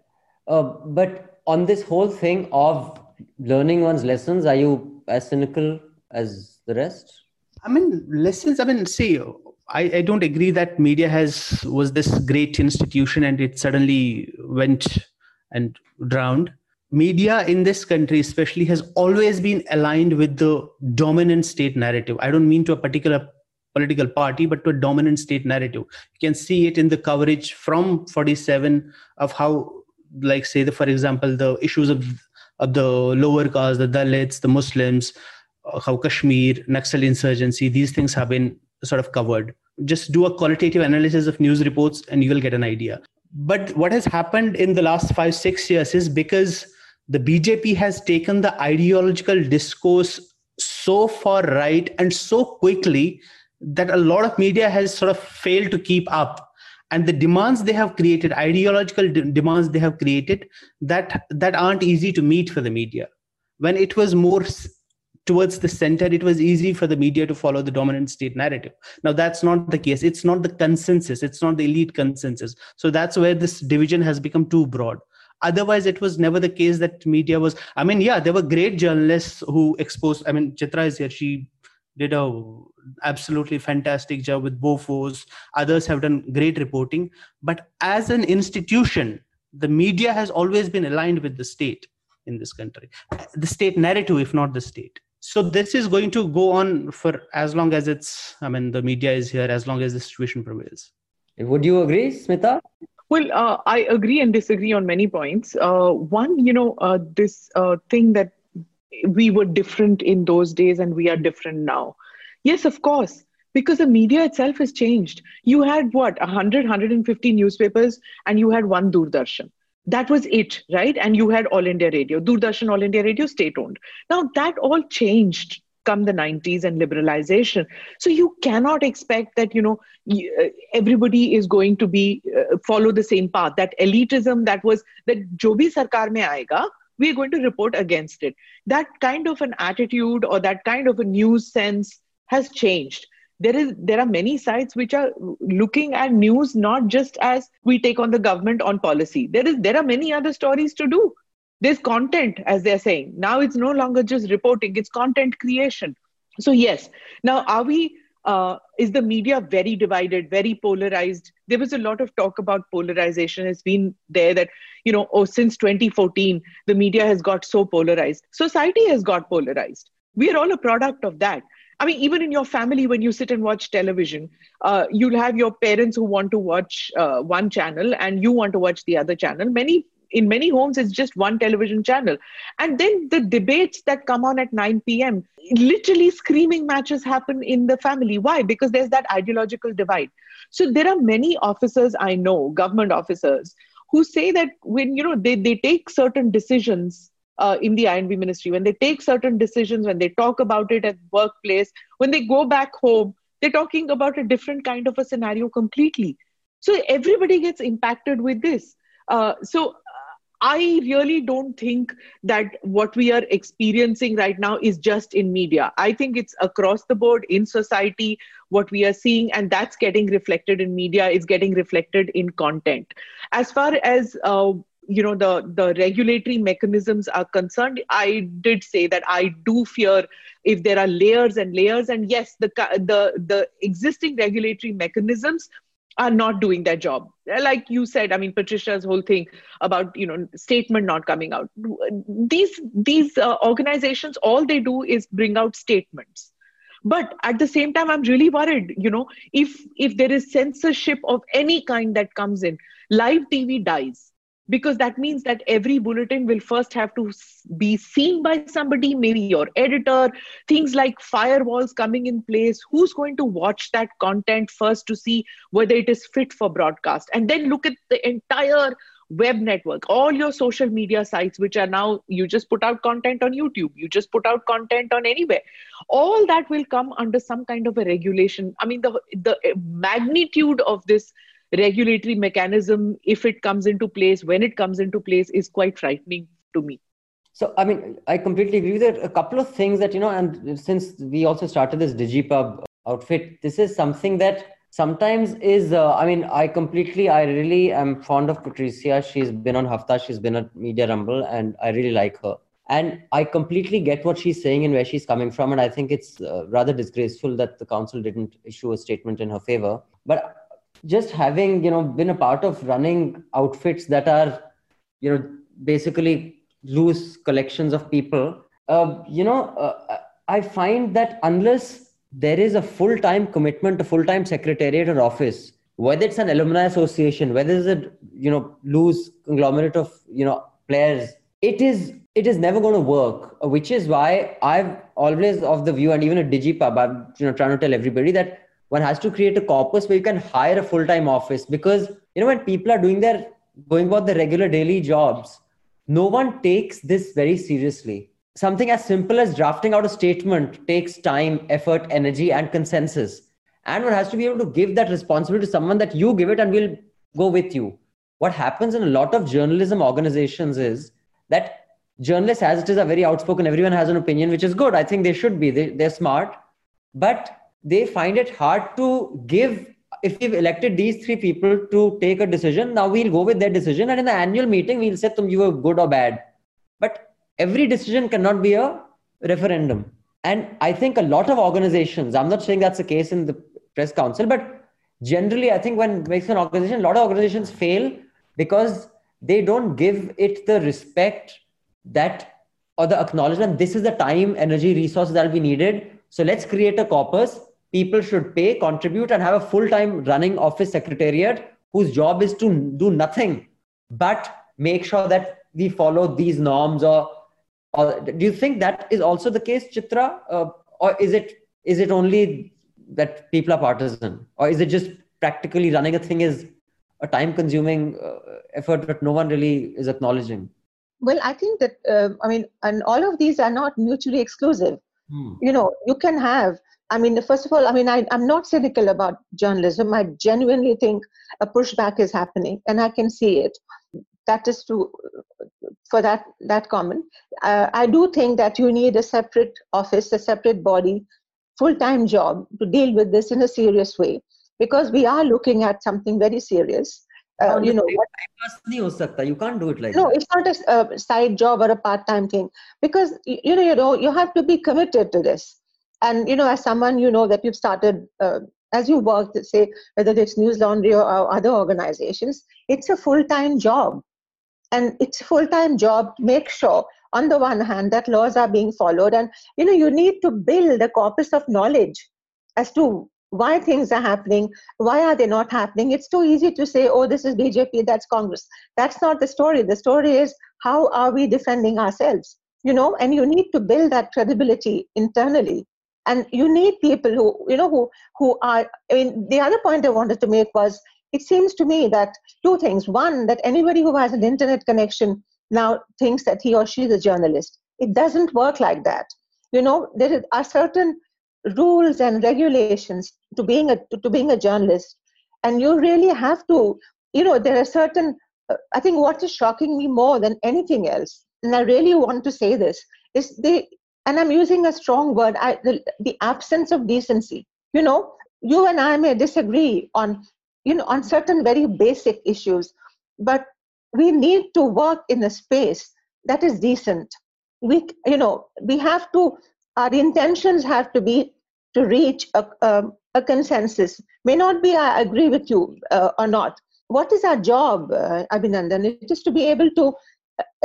Uh, but on this whole thing of learning one's lessons are you as cynical as the rest? I mean lessons i mean see I, I don't agree that media has was this great institution and it suddenly went and drowned. Media in this country especially has always been aligned with the dominant state narrative. I don't mean to a particular political party but to a dominant state narrative. You can see it in the coverage from 47 of how like say the for example the issues of of the lower caste, the Dalits, the Muslims, uh, how Kashmir, Naxal insurgency, these things have been sort of covered. Just do a qualitative analysis of news reports and you will get an idea. But what has happened in the last five, six years is because the BJP has taken the ideological discourse so far right and so quickly that a lot of media has sort of failed to keep up and the demands they have created ideological de- demands they have created that that aren't easy to meet for the media when it was more towards the center it was easy for the media to follow the dominant state narrative. Now that's not the case. It's not the consensus. It's not the elite consensus. So that's where this division has become too broad. Otherwise it was never the case that media was i mean yeah there were great journalists who exposed i mean chitra is here. She did a absolutely fantastic job with Bofors. Others have done great reporting. But as an institution, the media has always been aligned with the state in this country, the state narrative, if not the state. So this is going to go on for as long as it's, I mean, the media is here, as long as the situation prevails. Would you agree, Smita? Well, uh, I agree and disagree on many points. Uh, one, you know, uh, this uh, thing that we were different in those days and we are different now. Yes, of course, because the media itself has changed. You had what, 100, 150 newspapers and you had one Doordarshan. That was it, right? And you had All India Radio, Doordarshan, All India Radio, state owned. Now that all changed come the 90s and liberalization so you cannot expect that you know uh, everybody is going to be uh, follow the same path that elitism that was that jo sarkar mein aayega we are going to report against it. That kind of an attitude or that kind of a news sense has changed. There is there are many sites which are looking at news not just as we take on the government on policy. There is there are many other stories to do. There's content, as they're saying. Now it's no longer just reporting, it's content creation. So yes. Now are we uh, is the media very divided, very polarized? There was a lot of talk about polarization. It's been there that, you know, oh, since 2014, the media has got so polarized. Society has got polarized. We are all a product of that. I mean, even in your family, when you sit and watch television, uh, you'll have your parents who want to watch uh, one channel and you want to watch the other channel. Many in many homes it's just one television channel. And then the debates that come on at 9 p.m literally screaming matches happen in the family. Why? Because there's that ideological divide. So there are many officers i know government officers who say that when you know they, they take certain decisions uh, in the INB ministry, when they take certain decisions, when they talk about it at workplace, when they go back home, they're talking about a different kind of a scenario completely. So everybody gets impacted with this. Uh, so I really don't think that what we are experiencing right now is just in media. I think it's across the board in society, what we are seeing, and that's getting reflected in media, is getting reflected in content. As far as uh, you know the the regulatory mechanisms are concerned i did say that i do fear if there are layers and layers. And yes the the the existing regulatory mechanisms are not doing their job. Like you said i mean patricia's whole thing about you know statement not coming out. These these uh, organizations all they do is bring out statements. But at the same time i'm really worried you know if if there is censorship of any kind that comes in. Live tv dies because that means that every bulletin will first have to be seen by somebody maybe your editor things like firewalls coming in place who's going to watch that content first to see whether it is fit for broadcast and then look at the entire web network, all your social media sites, which are now you just put out content on YouTube, you just put out content on anywhere. All that will come under some kind of a regulation. I mean, the the eh, magnitude of this regulatory mechanism, if it comes into place, when it comes into place, is quite frightening to me. So, I mean, I completely agree with it. A couple of things that, you know, and since we also started this DigiPub outfit, this is something that sometimes is uh, i mean i completely i really am fond of patricia she's been on hafta she's been at media rumble and i really like her and i completely get what she's saying and where she's coming from and i think it's uh, rather disgraceful that the council didn't issue a statement in her favor but just having you know been a part of running outfits that are you know basically loose collections of people uh, you know uh, i find that unless there is a full-time commitment a full-time secretariat or office whether it's an alumni association whether it's a you know loose conglomerate of you know players it is it is never going to work which is why i've always of the view and even at digipub i'm you know trying to tell everybody that one has to create a corpus where you can hire a full-time office because you know when people are doing their going about their regular daily jobs no one takes this very seriously something as simple as drafting out a statement takes time, effort, energy, and consensus. And one has to be able to give that responsibility to someone that you give it and we'll go with you. What happens in a lot of journalism organizations is that journalists, as it is, are very outspoken. Everyone has an opinion, which is good. I think they should be. They, they're smart. But they find it hard to give if we've elected these three people to take a decision, now we'll go with their decision. And in the annual meeting, we'll say, Tum, you were good or bad. But every decision cannot be a referendum. And I think a lot of organizations, I'm not saying that's the case in the press council, but generally, I think when makes an organization, a lot of organizations fail because they don't give it the respect that or the acknowledgement this is the time, energy, resources that will be needed. So let's create a corpus. People should pay, contribute, and have a full time running office secretariat whose job is to do nothing but make sure that we follow these norms or or do you think that is also the case, Chitra, uh, or is it is it only that people are partisan, or is it just practically running a thing is a time-consuming uh, effort that no one really is acknowledging? Well, I think that uh, I mean, and all of these are not mutually exclusive. Hmm. You know, you can have. I mean, first of all, I mean, I, I'm not cynical about journalism. I genuinely think a pushback is happening, and I can see it. That is true for that that comment. Uh, I do think that you need a separate office, a separate body, full-time job to deal with this in a serious way because we are looking at something very serious. Uh, you know, what, you can't do it like no, that. it's not a, a side job or a part-time thing because you know, you know, you have to be committed to this. And you know, as someone you know that you've started uh, as you work, say whether it's Newslaundry or, or other organizations, it's a full-time job. And it's a full-time job to make sure on the one hand that laws are being followed and you know you need to build a corpus of knowledge as to why things are happening why are they not happening. It's too easy to say oh this is bjp that's congress. That's not the story. The story is how are we defending ourselves? You know and you need to build that credibility internally and you need people who you know who who are i mean the other point i wanted to make was it seems to me that two things. One, that anybody who has an internet connection now thinks that he or she is a journalist. It doesn't work like that. You know, there are certain rules and regulations to being a to, being a journalist, and you really have to. You know, there are certain. Uh, I think what is shocking me more than anything else, and I really want to say this, is the and I'm using a strong word, I, the, the absence of decency. You know, you and I may disagree on you know on certain very basic issues but we need to work in a space that is decent. We you know we have to our intentions have to be to reach a, a, a consensus. May not be i agree with you uh, or not. What is our job uh, abhinandan? It is to be able to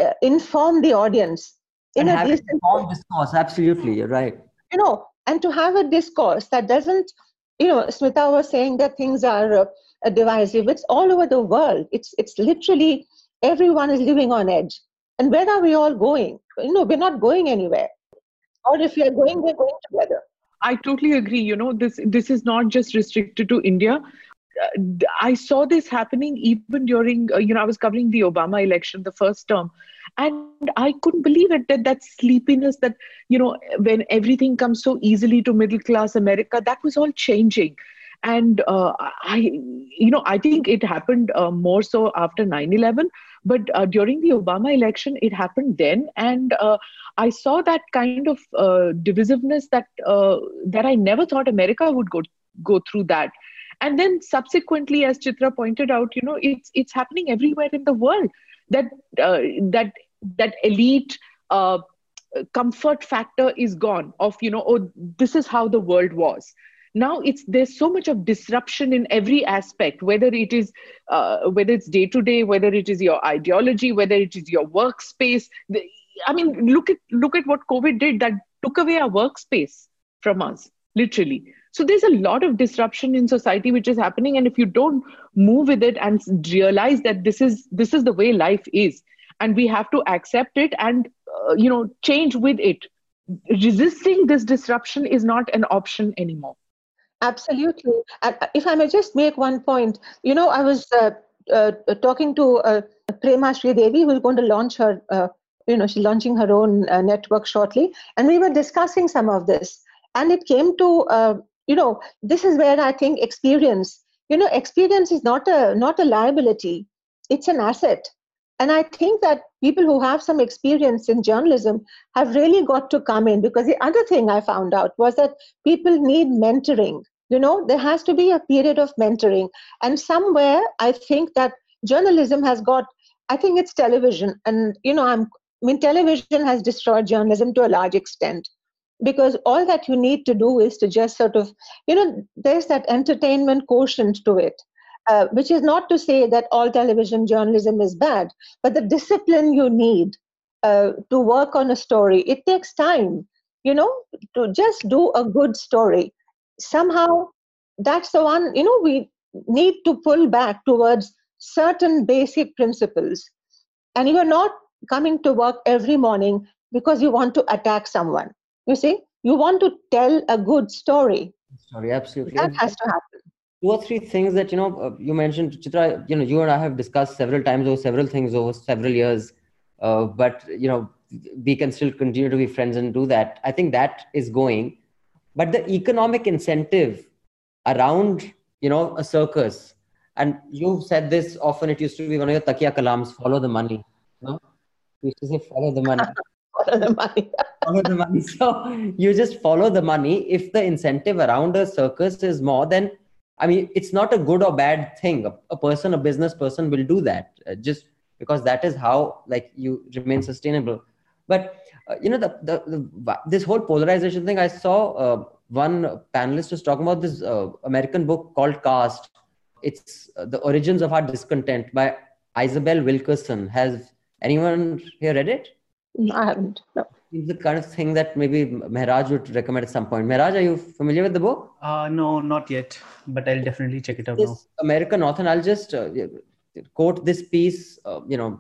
uh, inform the audience in and a decent discourse absolutely you're right you know and to have a discourse that doesn't you know smita was saying that things are uh, divisive. It's all over the world. It's it's literally everyone is living on edge. And where are we all going? You know, we're not going anywhere. Or if we are going, we're going together. I totally agree. You know, this this is not just restricted to India. Uh, I saw this happening even during, uh, you know, I was covering the Obama election, the first term, and I couldn't believe it that that sleepiness, that, you know, when everything comes so easily to middle class America, that was all changing. And uh, I, you know, I think it happened uh, more so after 9 11, but uh, during the Obama election, it happened then. And I saw that kind of divisiveness that, that I never thought America would go, go through that and then subsequently as chitra pointed out you know it's it's happening everywhere in the world that uh, that that elite uh, comfort factor is gone of you know oh this is how the world was. Now it's there's so much of disruption in every aspect whether it is uh, whether it's day to day whether it is your ideology whether it is your workspace. The, i mean look at look at what covid did that took away our workspace from us literally so there's a lot of disruption in society which is happening, and if you don't move with it and realize that this is this is the way life is, and we have to accept it and uh, you know change with it, resisting this disruption is not an option anymore. Absolutely. And if I may just make one point, you know, I was uh, uh, talking to uh, Prema Devi, who's going to launch her, uh, you know, she's launching her own uh, network shortly, and we were discussing some of this, and it came to uh, you know this is where i think experience you know experience is not a not a liability. It's an asset. And i think that people who have some experience in journalism have really got to come in because the other thing i found out was that people need mentoring. You know there has to be a period of mentoring. And somewhere i think that journalism has got i think it's television. And you know i'm I mean, television has destroyed journalism to a large extent because all that you need to do is to just sort of you know there's that entertainment quotient to it uh, which is not to say that all television journalism is bad but the discipline you need uh, to work on a story it takes time you know to just do a good story. Somehow that's the one you know we need to pull back towards certain basic principles. And you're not coming to work every morning because you want to attack someone you see, you want to tell a good story. Story, absolutely. That has to happen. Two or three things that you know uh, you mentioned, Chitra. You know, you and I have discussed several times over several things over several years. Uh, but you know, we can still continue to be friends and do that. I think that is going. But the economic incentive around you know a circus, and you've said this often. It used to be one of your takia kalams: follow the money. No, you used to say follow the money. follow the money. follow the money. So you just follow the money. If the incentive around a circus is more, then I mean, it's not a good or bad thing. A, a person, a business person, will do that uh, just because that is how like you remain sustainable. But uh, you know, the, the, the this whole polarization thing. I saw uh, one panelist was talking about this uh, American book called Caste. It's uh, the origins of our discontent by Isabel Wilkerson. Has anyone here read it? I haven't. No. It's the kind of thing that maybe Mehraj would recommend at some point. Mehraj, are you familiar with the book? Uh, no, not yet, but I'll definitely check it out this now. American author, and I'll just uh, quote this piece, uh, you know,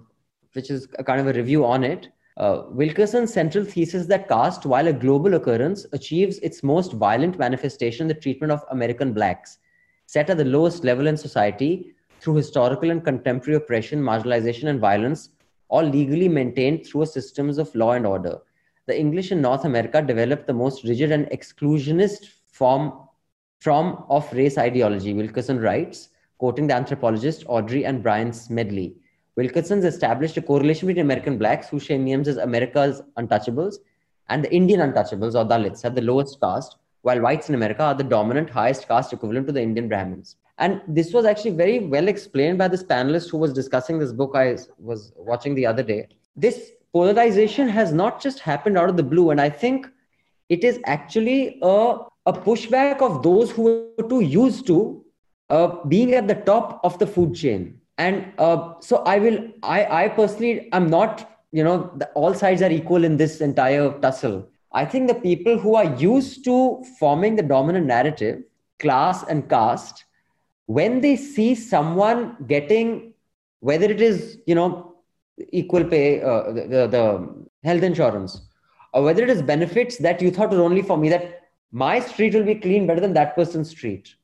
which is a kind of a review on it. Uh, Wilkerson's central thesis that caste, while a global occurrence, achieves its most violent manifestation in the treatment of American blacks, set at the lowest level in society through historical and contemporary oppression, marginalization, and violence all legally maintained through a systems of law and order. The English in North America developed the most rigid and exclusionist form from of race ideology, Wilkerson writes, quoting the anthropologist Audrey and Brian Smedley. Wilkerson's established a correlation between American blacks, who she names as America's untouchables, and the Indian untouchables or Dalits at the lowest caste, while whites in America are the dominant highest caste equivalent to the Indian Brahmins. And this was actually very well explained by this panelist who was discussing this book I was watching the other day. This polarization has not just happened out of the blue. And I think it is actually a, a pushback of those who were too used to uh, being at the top of the food chain. And uh, so I will, I, I personally am not, you know, the, all sides are equal in this entire tussle. I think the people who are used to forming the dominant narrative, class and caste, when they see someone getting whether it is you know equal pay uh, the, the health insurance or whether it is benefits that you thought were only for me that my street will be clean better than that person's street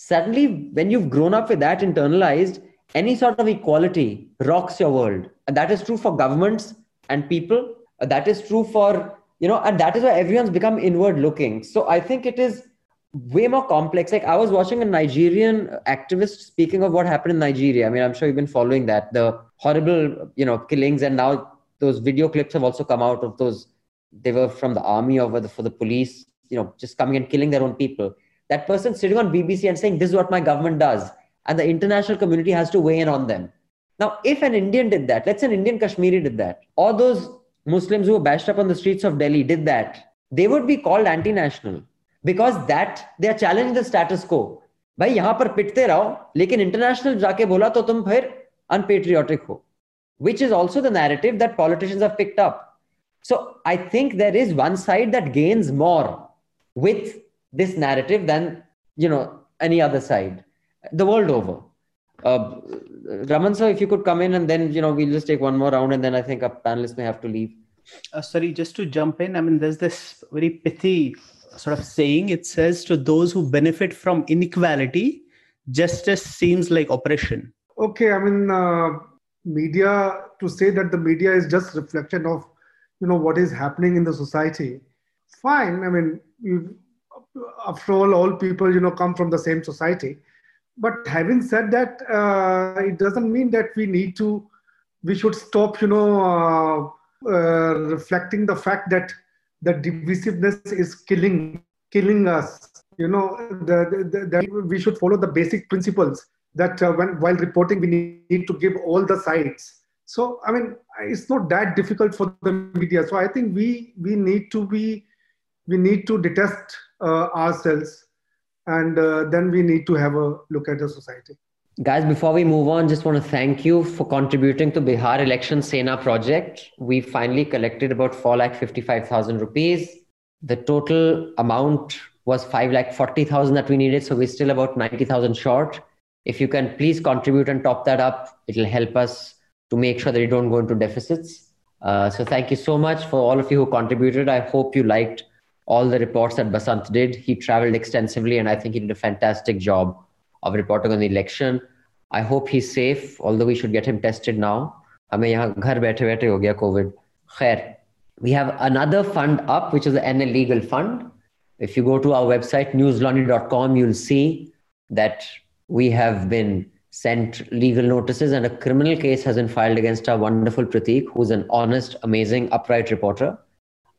suddenly when you've grown up with that internalized, any sort of equality rocks your world. And that is true for governments and people. That is true for, you know, and that is why everyone's become inward looking. So I think it is way more complex. Like I was watching a Nigerian activist speaking of what happened in Nigeria. I mean, I'm sure you've been following that, the horrible, you know, killings. And now those video clips have also come out of those. They were from the army or for the police, you know, just coming and killing their own people. That person sitting on BBC and saying, this is what my government does. And the international community has to weigh in on them. Now, if an Indian did that, let's say an Indian Kashmiri did that, or those Muslims who were bashed up on the streets of Delhi did that, they would be called anti-national because that they are challenging the status quo. भाई यहां पर पिटते रहो लेकिन international जाके बोला तो तुम फिर unpatriotic हो which is also the narrative that politicians have picked up so i think there is one side that gains more with this narrative than you know any other side the world over uh, Raman sir, if you could come in and then you know we'll just take one more round and then I think our panelists may have to leave. Uh, sorry, just to jump in. I mean, there's this very pithy sort of saying. It says to those who benefit from inequality, justice seems like oppression. Okay, I mean, uh, media to say that the media is just reflection of you know what is happening in the society. Fine. I mean, you, after all, all people you know come from the same society but having said that, uh, it doesn't mean that we need to, we should stop, you know, uh, uh, reflecting the fact that the divisiveness is killing, killing us. You know, the, the, the, we should follow the basic principles that uh, when while reporting we need to give all the sides. So I mean, it's not that difficult for the media. So I think we we need to be, we need to detest uh, ourselves and uh, then we need to have a look at the society. Guys, before we move on, just want to thank you for contributing to Bihar Election Sena project. We finally collected about 4 lakh 55,000 rupees. The total amount was 5 lakh 40,000 that we needed, so we're still about 90,000 short. If you can please contribute and top that up, it'll help us to make sure that you don't go into deficits. Uh, so thank you so much for all of you who contributed. I hope you liked all the reports that Basant did. He traveled extensively, and I think he did a fantastic job of reporting on the election. I hope he's safe, although we should get him tested now. हमें यहाँ घर बैठे बैठे हो गया COVID. खैर, we have another fund up, which is the NL Legal Fund. If you go to our website, newslaundry.com, you'll see that we have been sent legal notices and a criminal case has been filed against our wonderful Pratik, who's an honest, amazing, upright reporter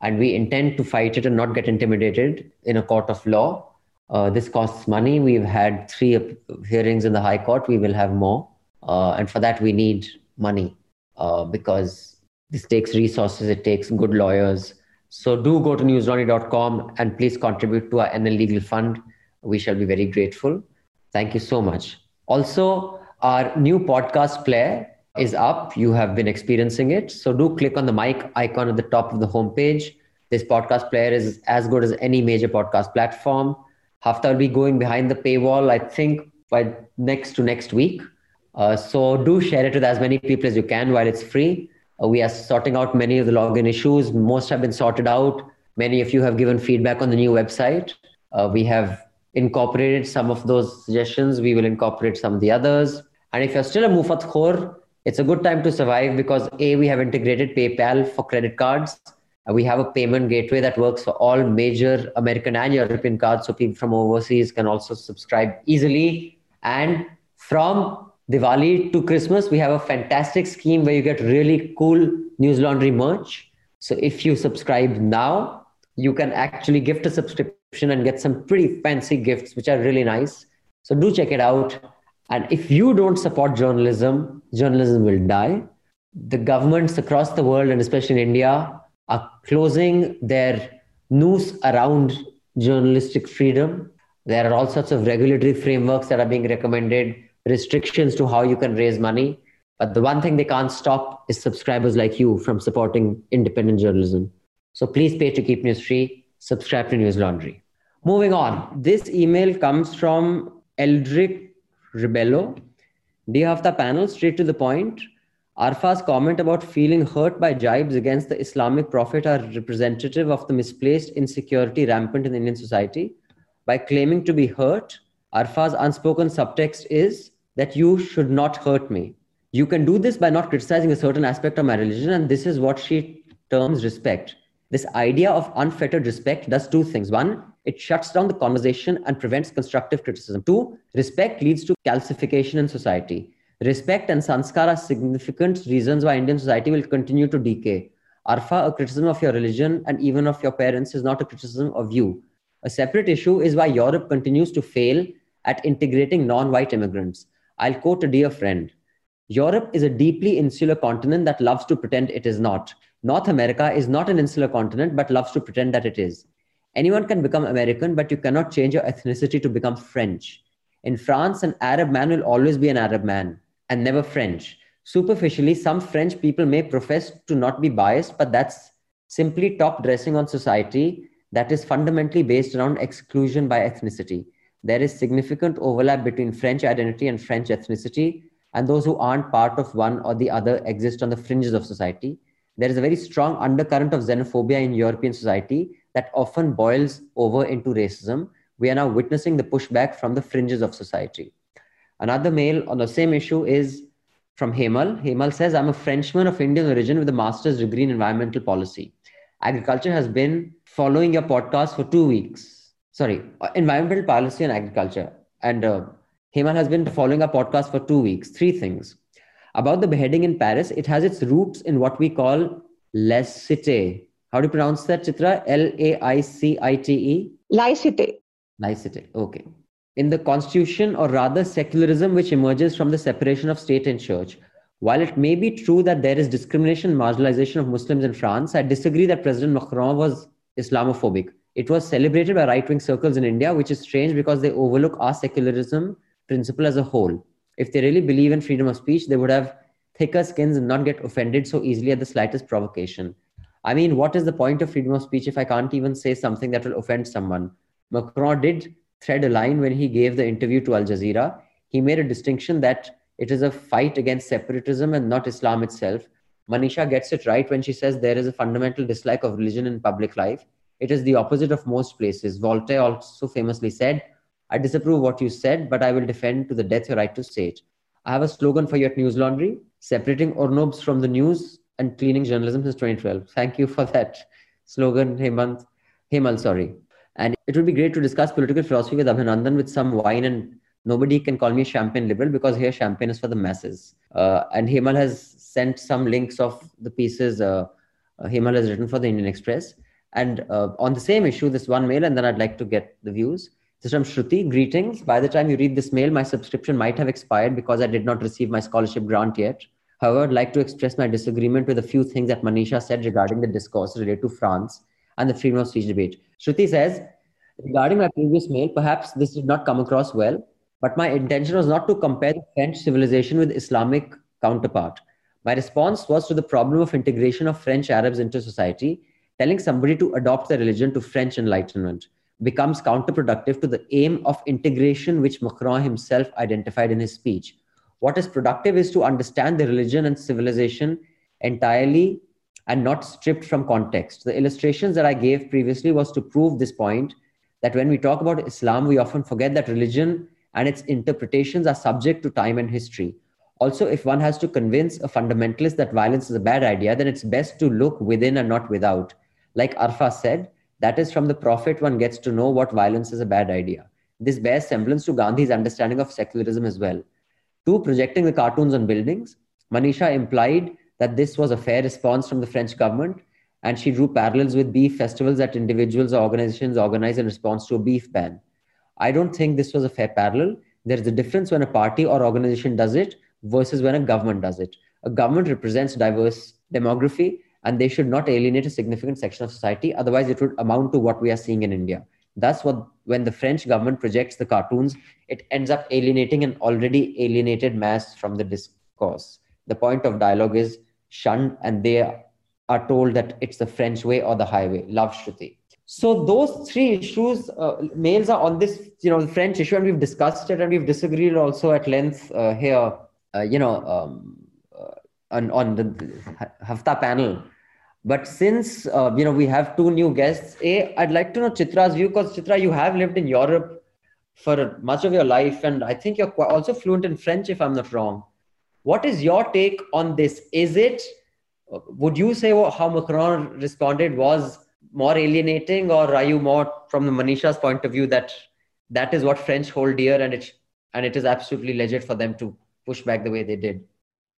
and we intend to fight it and not get intimidated in a court of law. Uh, this costs money. We've had three hearings in the High Court. We will have more. Uh, and for that, we need money uh, because this takes resources, it takes good lawyers. So do go to newslaundry.com and please contribute to our NL Legal Fund. We shall be very grateful. Thank you so much. Also, our new podcast player is up. You have been experiencing it. So do click on the mic icon at the top of the homepage. This podcast player is as good as any major podcast platform. Hafta will be going behind the paywall, I think, by next to next week. Uh, so do share it with as many people as you can while it's free. Uh, we are sorting out many of the login issues. Most have been sorted out. Many of you have given feedback on the new website. Uh, we have incorporated some of those suggestions. We will incorporate some of the others. And if you're still a Mufat Khor, it's a good time to survive because A, we have integrated PayPal for credit cards. We have a payment gateway that works for all major American and European cards, so people from overseas can also subscribe easily. And from Diwali to Christmas, we have a fantastic scheme where you get really cool News Laundry merch. So if you subscribe now, you can actually gift a subscription and get some pretty fancy gifts, which are really nice. So do check it out. And if you don't support journalism, journalism will die. The governments across the world, and especially in India, are closing their noose around journalistic freedom. There are all sorts of regulatory frameworks that are being recommended, restrictions to how you can raise money. But the one thing they can't stop is subscribers like you from supporting independent journalism. So please pay to keep news free. Subscribe to News Laundry. Moving on. This email comes from Eldrick Rebello. Dear Hafta panel, straight to the point. Arfa's comment about feeling hurt by jibes against the Islamic Prophet are representative of the misplaced insecurity rampant in Indian society. By claiming to be hurt, Arfa's unspoken subtext is that you should not hurt me. You can do this by not criticizing a certain aspect of my religion, and this is what she terms respect. This idea of unfettered respect does two things. One, it shuts down the conversation and prevents constructive criticism. Two, respect leads to calcification in society. Respect and sanskar are significant reasons why Indian society will continue to decay. Arfa, a criticism of your religion and even of your parents is not a criticism of you. A separate issue is why Europe continues to fail at integrating non white immigrants. I'll quote a dear friend Europe is a deeply insular continent that loves to pretend it is not. North America is not an insular continent but loves to pretend that it is. Anyone can become American, but you cannot change your ethnicity to become French. In France, an Arab man will always be an Arab man and never French. Superficially, some French people may profess to not be biased, but that's simply top dressing on society that is fundamentally based around exclusion by ethnicity. There is significant overlap between French identity and French ethnicity, and those who aren't part of one or the other exist on the fringes of society. There is a very strong undercurrent of xenophobia in European society that often boils over into racism. We are now witnessing the pushback from the fringes of society. Another mail on the same issue is from Hemal. Hemal says, I'm a Frenchman of Indian origin with a master's degree in environmental policy. Agriculture has been following your podcast for two weeks. Sorry, environmental policy and agriculture. And uh, Hemal has been following our podcast for two weeks. Three things. About the beheading in Paris, it has its roots in what we call laicite. How do you pronounce that, Chitra? L A I C I T E? Laicite. Laicite. Okay. In the constitution, or rather secularism, which emerges from the separation of state and church. While it may be true that there is discrimination and marginalization of Muslims in France, I disagree that President Macron was Islamophobic. It was celebrated by right wing circles in India, which is strange because they overlook our secularism principle as a whole. If they really believe in freedom of speech, they would have thicker skins and not get offended so easily at the slightest provocation. I mean, what is the point of freedom of speech if I can't even say something that will offend someone? Macron did thread a line when he gave the interview to Al Jazeera. He made a distinction that it is a fight against separatism and not Islam itself. Manisha gets it right when she says there is a fundamental dislike of religion in public life. It is the opposite of most places. Voltaire also famously said, I disapprove what you said, but I will defend to the death your right to say it. I have a slogan for you at News Laundry separating Arnabs from the news and cleaning journalism since 2012. Thank you for that slogan, Hemant. Hemal, sorry. And it would be great to discuss political philosophy with Abhinandan with some wine and nobody can call me champagne liberal because here champagne is for the masses. Uh, and Hemal has sent some links of the pieces uh, uh, Hemal has written for the Indian Express. And uh, on the same issue, this one mail, and then I'd like to get the views. This is from Shruti. Greetings. By the time you read this mail, my subscription might have expired because I did not receive my scholarship grant yet. However, I'd like to express my disagreement with a few things that Manisha said regarding the discourse related to France and the freedom of speech debate. Shruti says, regarding my previous mail, perhaps this did not come across well, but my intention was not to compare the French civilization with Islamic counterpart. My response was to the problem of integration of French Arabs into society, telling somebody to adopt the religion to French enlightenment becomes counterproductive to the aim of integration which Macron himself identified in his speech. What is productive is to understand the religion and civilization entirely and not stripped from context. The illustrations that I gave previously was to prove this point that when we talk about Islam, we often forget that religion and its interpretations are subject to time and history. Also, if one has to convince a fundamentalist that violence is a bad idea, then it's best to look within and not without. Like Arfa said, that is from the Prophet one gets to know what violence is a bad idea. This bears semblance to Gandhi's understanding of secularism as well. Two, projecting the cartoons on buildings. Manisha implied that this was a fair response from the French government, and she drew parallels with beef festivals that individuals or organizations organize in response to a beef ban. I don't think this was a fair parallel. There is a difference when a party or organization does it versus when a government does it. A government represents diverse demography, and they should not alienate a significant section of society. Otherwise, it would amount to what we are seeing in India. Thus, what, when the French government projects the cartoons, it ends up alienating an already alienated mass from the discourse. The point of dialogue is shunned, and they are told that it's the French way or the highway. Love Shruti. So those three issues, uh, mails are on this, you know, French issue, and we've discussed it, and we've disagreed also at length uh, here. Uh, you know, um, uh, on on the Hafta panel. But since uh, you know we have two new guests, a I'd like to know Chitra's view because Chitra, you have lived in Europe for much of your life, and I think you're also fluent in French, if I'm not wrong. What is your take on this? Is it, would you say how Macron responded was more alienating, or are you more from the Manisha's point of view that that is what French hold dear and it and it is absolutely legit for them to push back the way they did?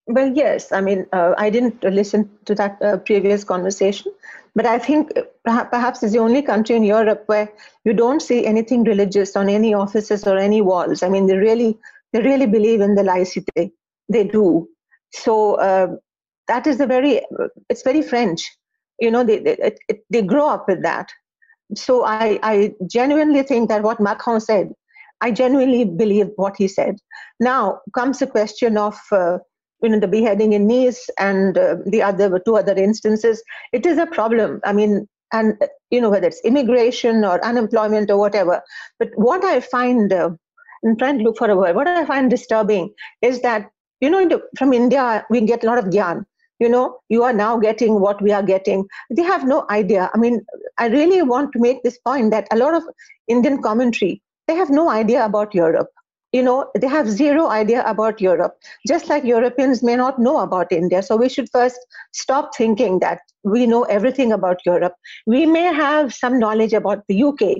Well, yes. I mean, uh, I didn't listen to that uh, previous conversation, but I think perhaps it's the only country in Europe where you don't see anything religious on any offices or any walls. I mean, they really, they really believe in the laicite. They do. So uh, that is a very, it's very French. You know, they they, they grow up with that. So I, I genuinely think that what Macron said, I genuinely believe what he said. Now comes the question of uh, you know the beheading in Nice and uh, the other two other instances, it is a problem. I mean, and you know whether it's immigration or unemployment or whatever. But what I find, uh, I'm trying to look for a word. What I find disturbing is that you know from India we get a lot of gyan. You know, you are now getting what we are getting. They have no idea. I mean, I really want to make this point that a lot of Indian commentary they have no idea about Europe you know they have zero idea about europe just like europeans may not know about india so we should first stop thinking that we know everything about europe we may have some knowledge about the uk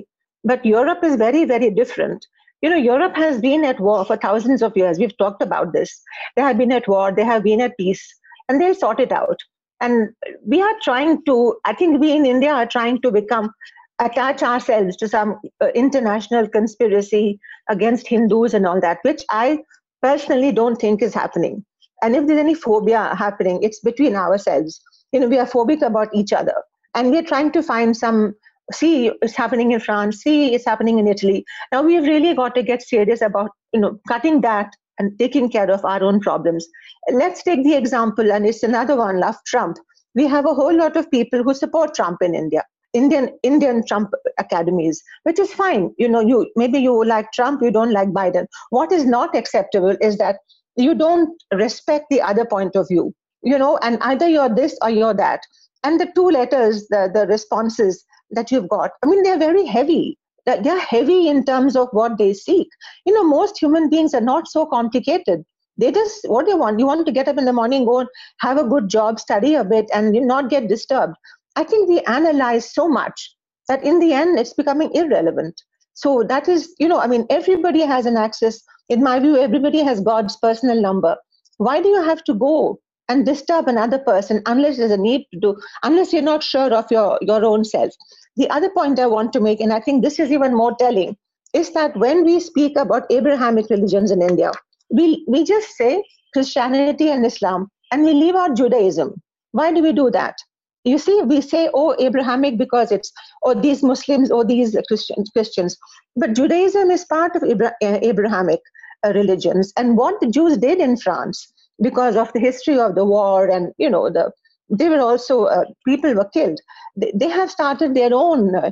but europe is very very different you know europe has been at war for thousands of years we've talked about this they have been at war they have been at peace and they'll sort it out and we are trying to i think we in india are trying to become attach ourselves to some uh, international conspiracy against Hindus and all that, which I personally don't think is happening. And if there's any phobia happening, it's between ourselves. You know, we are phobic about each other. And we're trying to find some see it's happening in France, see it's happening in Italy. Now we've really got to get serious about, you know, cutting that and taking care of our own problems. Let's take the example, and it's another one, love Trump. We have a whole lot of people who support Trump in India. Indian Indian Trump academies, which is fine. You know, you maybe you like Trump, you don't like Biden. What is not acceptable is that you don't respect the other point of view. You know, and either you're this or you're that. And the two letters, the the responses that you've got, I mean, they're very heavy. They're heavy in terms of what they seek. You know, most human beings are not so complicated they just what they want you want to get up in the morning go and have a good job study a bit and not get disturbed I think we analyze so much that in the end it's becoming irrelevant. So that is, you know, I mean, everybody has an access. In my view, everybody has God's personal number. Why do you have to go and disturb another person unless there's a need to do, unless you're not sure of your, your own self? The other point I want to make, and I think this is even more telling, is that when we speak about Abrahamic religions in India, we, we just say Christianity and Islam and we leave out Judaism. Why do we do that? you see we say oh abrahamic because it's or oh, these muslims or oh, these christians christians but judaism is part of Abra- uh, abrahamic uh, religions and what the jews did in france because of the history of the war and you know the they were also uh, people were killed they, they, have started their own uh,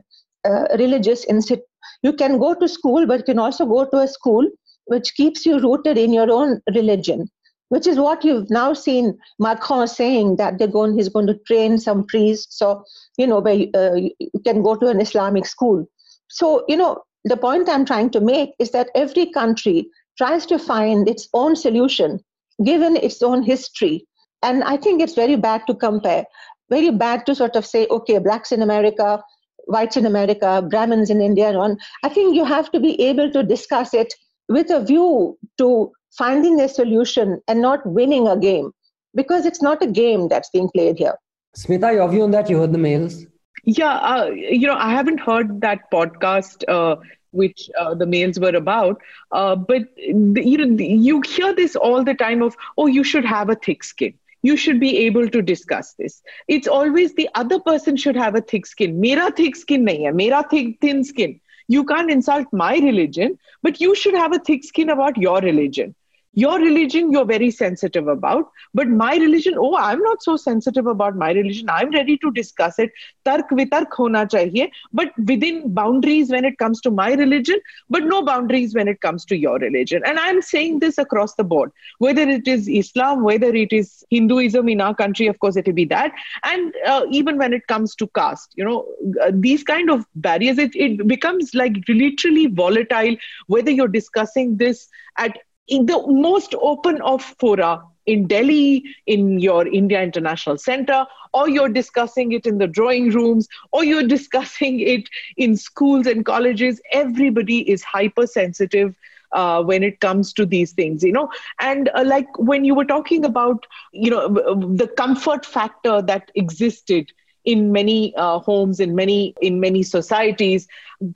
uh religious institute you can go to school but you can also go to a school which keeps you rooted in your own religion which is what you've now seen Macron saying that they're going, he's going to train some priests. So, you know, by, uh, you can go to an Islamic school. So, you know, the point I'm trying to make is that every country tries to find its own solution given its own history. And I think it's very bad to compare, very bad to sort of say, okay, blacks in America, whites in America, Brahmins in India, and on. I think you have to be able to discuss it with a view to finding a solution and not winning a game because it's not a game that's being played here. Smita, your view on that? You heard the mails? Yeah, uh, you know, I haven't heard that podcast uh, which uh, the mails were about, uh, but the, you know, you hear this all the time of, oh, you should have a thick skin. You should be able to discuss this. It's always the other person should have a thick skin. Mera thick skin nahi hai, mera thick thin skin. You can't insult my religion, but you should have a thick skin about your religion your religion you're very sensitive about. But my religion oh i'm not so sensitive about my religion. I'm ready to discuss it. Tark vitark hona chahiye. But within boundaries when it comes to my religion but no boundaries when it comes to your religion. And i'm saying this across the board. Whether it is islam whether it is hinduism in our country of course it will be that. And uh, even when it comes to caste you know uh, these kind of barriers it, it becomes like literally volatile whether you're discussing this at the most open of fora in Delhi, in your India International Center, or you're discussing it in the drawing rooms, or you're discussing it in schools and colleges. Everybody is hypersensitive uh, when it comes to these things, you know. And uh, like when you were talking about, you know, the comfort factor that existed in many uh, homes in many in many societies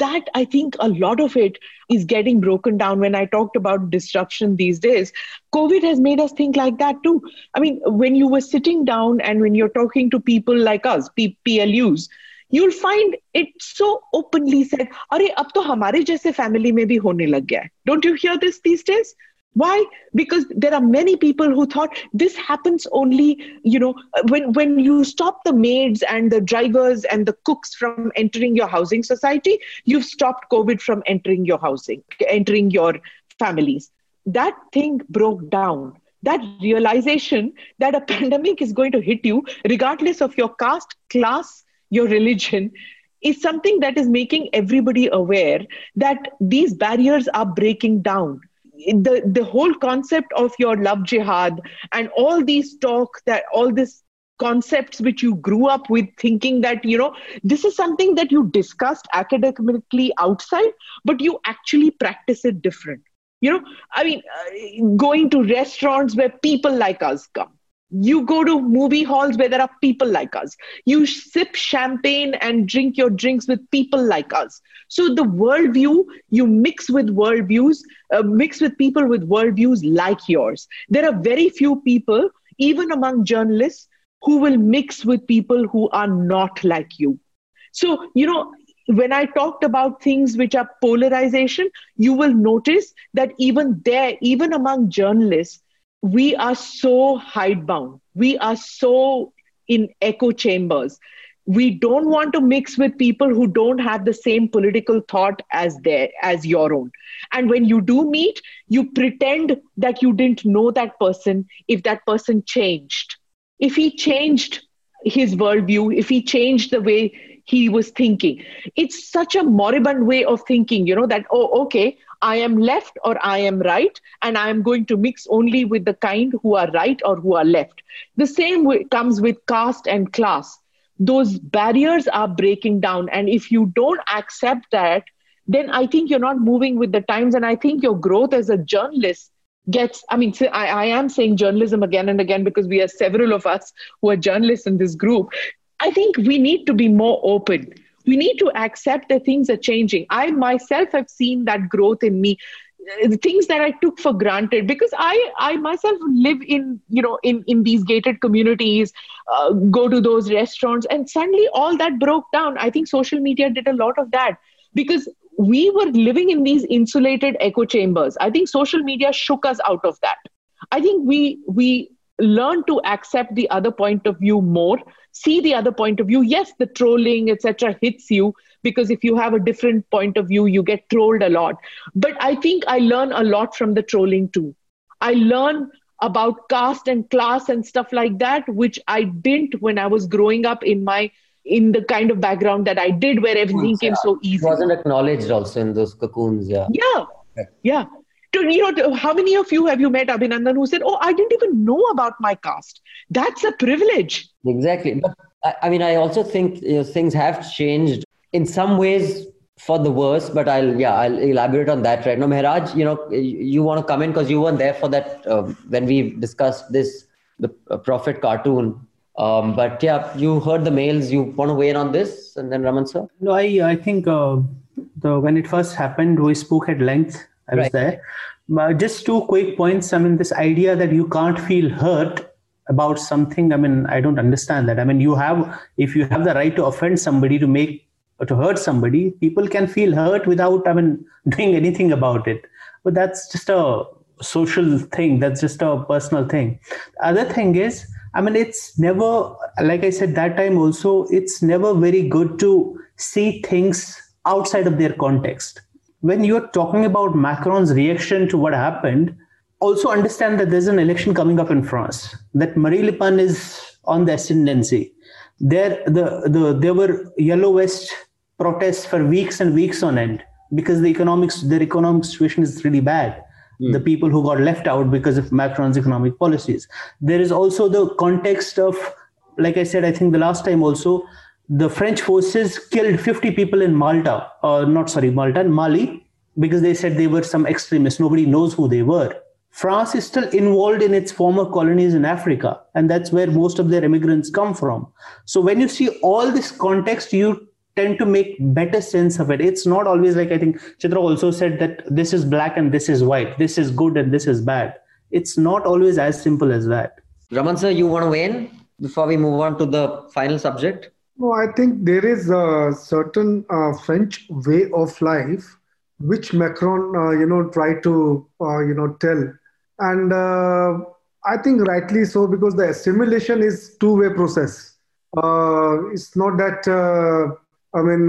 that i think a lot of it is getting broken down when i talked about disruption these days covid has made us think like that too i mean when you were sitting down and when you're talking to people like us P- plus you'll find it so openly said अरे अब तो हमारे जैसे family में भी होने लग गया है don't you hear this these days why? Because there are many people who thought this happens only you know when when you stop the maids and the drivers and the cooks from entering your housing society you've stopped covid from entering your housing entering your families. That thing broke down. That realization that a pandemic is going to hit you regardless of your caste class your religion is something that is making everybody aware that these barriers are breaking down the the whole concept of your love jihad and all these talk that all this concepts which you grew up with thinking that you know this is something that you discussed academically outside but you actually practice it different. You know i mean uh, going to restaurants where people like us come you go to movie halls where there are people like us. You sip champagne and drink your drinks with people like us. So the worldview, you mix with worldviews, uh, mix with people with worldviews like yours. There are very few people, even among journalists, who will mix with people who are not like you. So, you know, when I talked about things which are polarization, you will notice that even there, even among journalists, we are so hidebound. We are so in echo chambers. We don't want to mix with people who don't have the same political thought as their as your own. And when you do meet, you pretend that you didn't know that person if that person changed. If he changed his worldview, if he changed the way he was thinking. It's such a moribund way of thinking, you know, that, oh, okay, I am left or I am right, and I am going to mix only with the kind who are right or who are left. The same comes with caste and class. Those barriers are breaking down. And if you don't accept that, then I think you're not moving with the times. And I think your growth as a journalist gets i mean I, I am saying journalism again and again because we are several of us who are journalists in this group i think we need to be more open we need to accept that things are changing. I myself have seen that growth in me. Uh, things that i took for granted because i i myself live in you know in in these gated communities uh, go to those restaurants and suddenly all that broke down. I think social media did a lot of that because we were living in these insulated echo chambers. I think social media shook us out of that. I think we we learned to accept the other point of view more see the other point of view. Yes the trolling etc hits you because if you have a different point of view you get trolled a lot. But i think i learn a lot from the trolling too. I learn about caste and class and stuff like that which i didn't when i was growing up in my in the kind of background that i did where everything came so easy it wasn't acknowledged also in those cocoons yeah. Yeah. Yeah you know, how many of you have you met Abhinandan who said, "Oh, I didn't even know about my caste." That's a privilege. Exactly, but I, I mean, I also think you know, things have changed in some ways for the worse. But I'll yeah, I'll elaborate on that right now. Mehraj, you know, you want to come in because you weren't there for that uh, when we discussed this the uh, Prophet cartoon. Um, but yeah, you heard the mails. You want to weigh in on this, and then Raman sir. No, I I think uh, the when it first happened, we spoke at length I was right. there. But just two quick points. I mean, this idea that you can't feel hurt about something. I mean, I don't understand that. I mean, you have if you have the right to offend somebody to make or to hurt somebody, people can feel hurt without I mean doing anything about it. But that's just a social thing. That's just a personal thing. The other thing is, I mean, it's never, like I said that time also, it's never very good to see things outside of their context. When you're talking about Macron's reaction to what happened, also understand that there's an election coming up in France, that Marine Le Pen is on the ascendancy. There, the, the, there were Yellow Vest protests for weeks and weeks on end because the economics, their economic situation is really bad mm. the people who got left out because of Macron's economic policies. There is also the context of, like I said, I think the last time also, the French forces killed 50 people in Malta, or not sorry, Malta, and Mali, because they said they were some extremists. Nobody knows who they were. France is still involved in its former colonies in Africa, and that's where most of their immigrants come from. So when you see all this context, you tend to make better sense of it it's not always like i think chitra also said that this is black and this is white this is good and this is bad it's not always as simple as that raman sir you want to weigh in before we move on to the final subject no i think there is a certain uh, french way of life which macron uh, you know try to uh, you know tell and uh, i think rightly so because the assimilation is two way process uh, it's not that uh, I mean,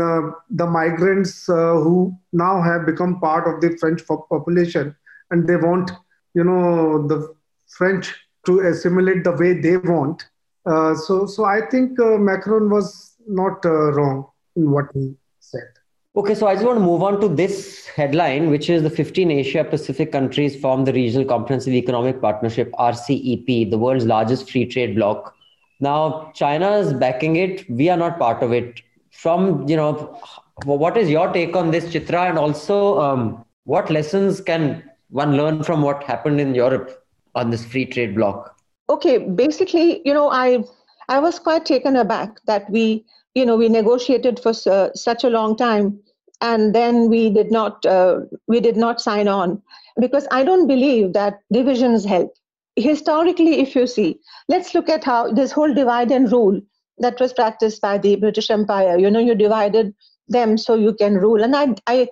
the migrants who now have become part of the French population and they want, you know, the French to assimilate the way they want. Uh, so, so I think uh, Macron was not uh, wrong in what he said. Okay, so I just want to move on to this headline, which is the 15 Asia Pacific countries form the Regional Comprehensive Economic Partnership, RCEP, the world's largest free trade bloc. Now, China is backing it. We are not part of it from you know what is your take on this chitra and also um, what lessons can one learn from what happened in europe on this free trade bloc okay basically you know i i was quite taken aback that we you know we negotiated for uh, such a long time and then we did not uh, we did not sign on because i don't believe that divisions help historically if you see let's look at how this whole divide and rule that was practiced by the British Empire. You know, you divided them so you can rule. And I, I,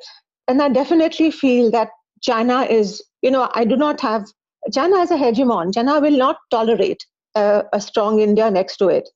and I definitely feel that China is, you know, I do not have China is a hegemon. China will not tolerate uh, a strong India next to it.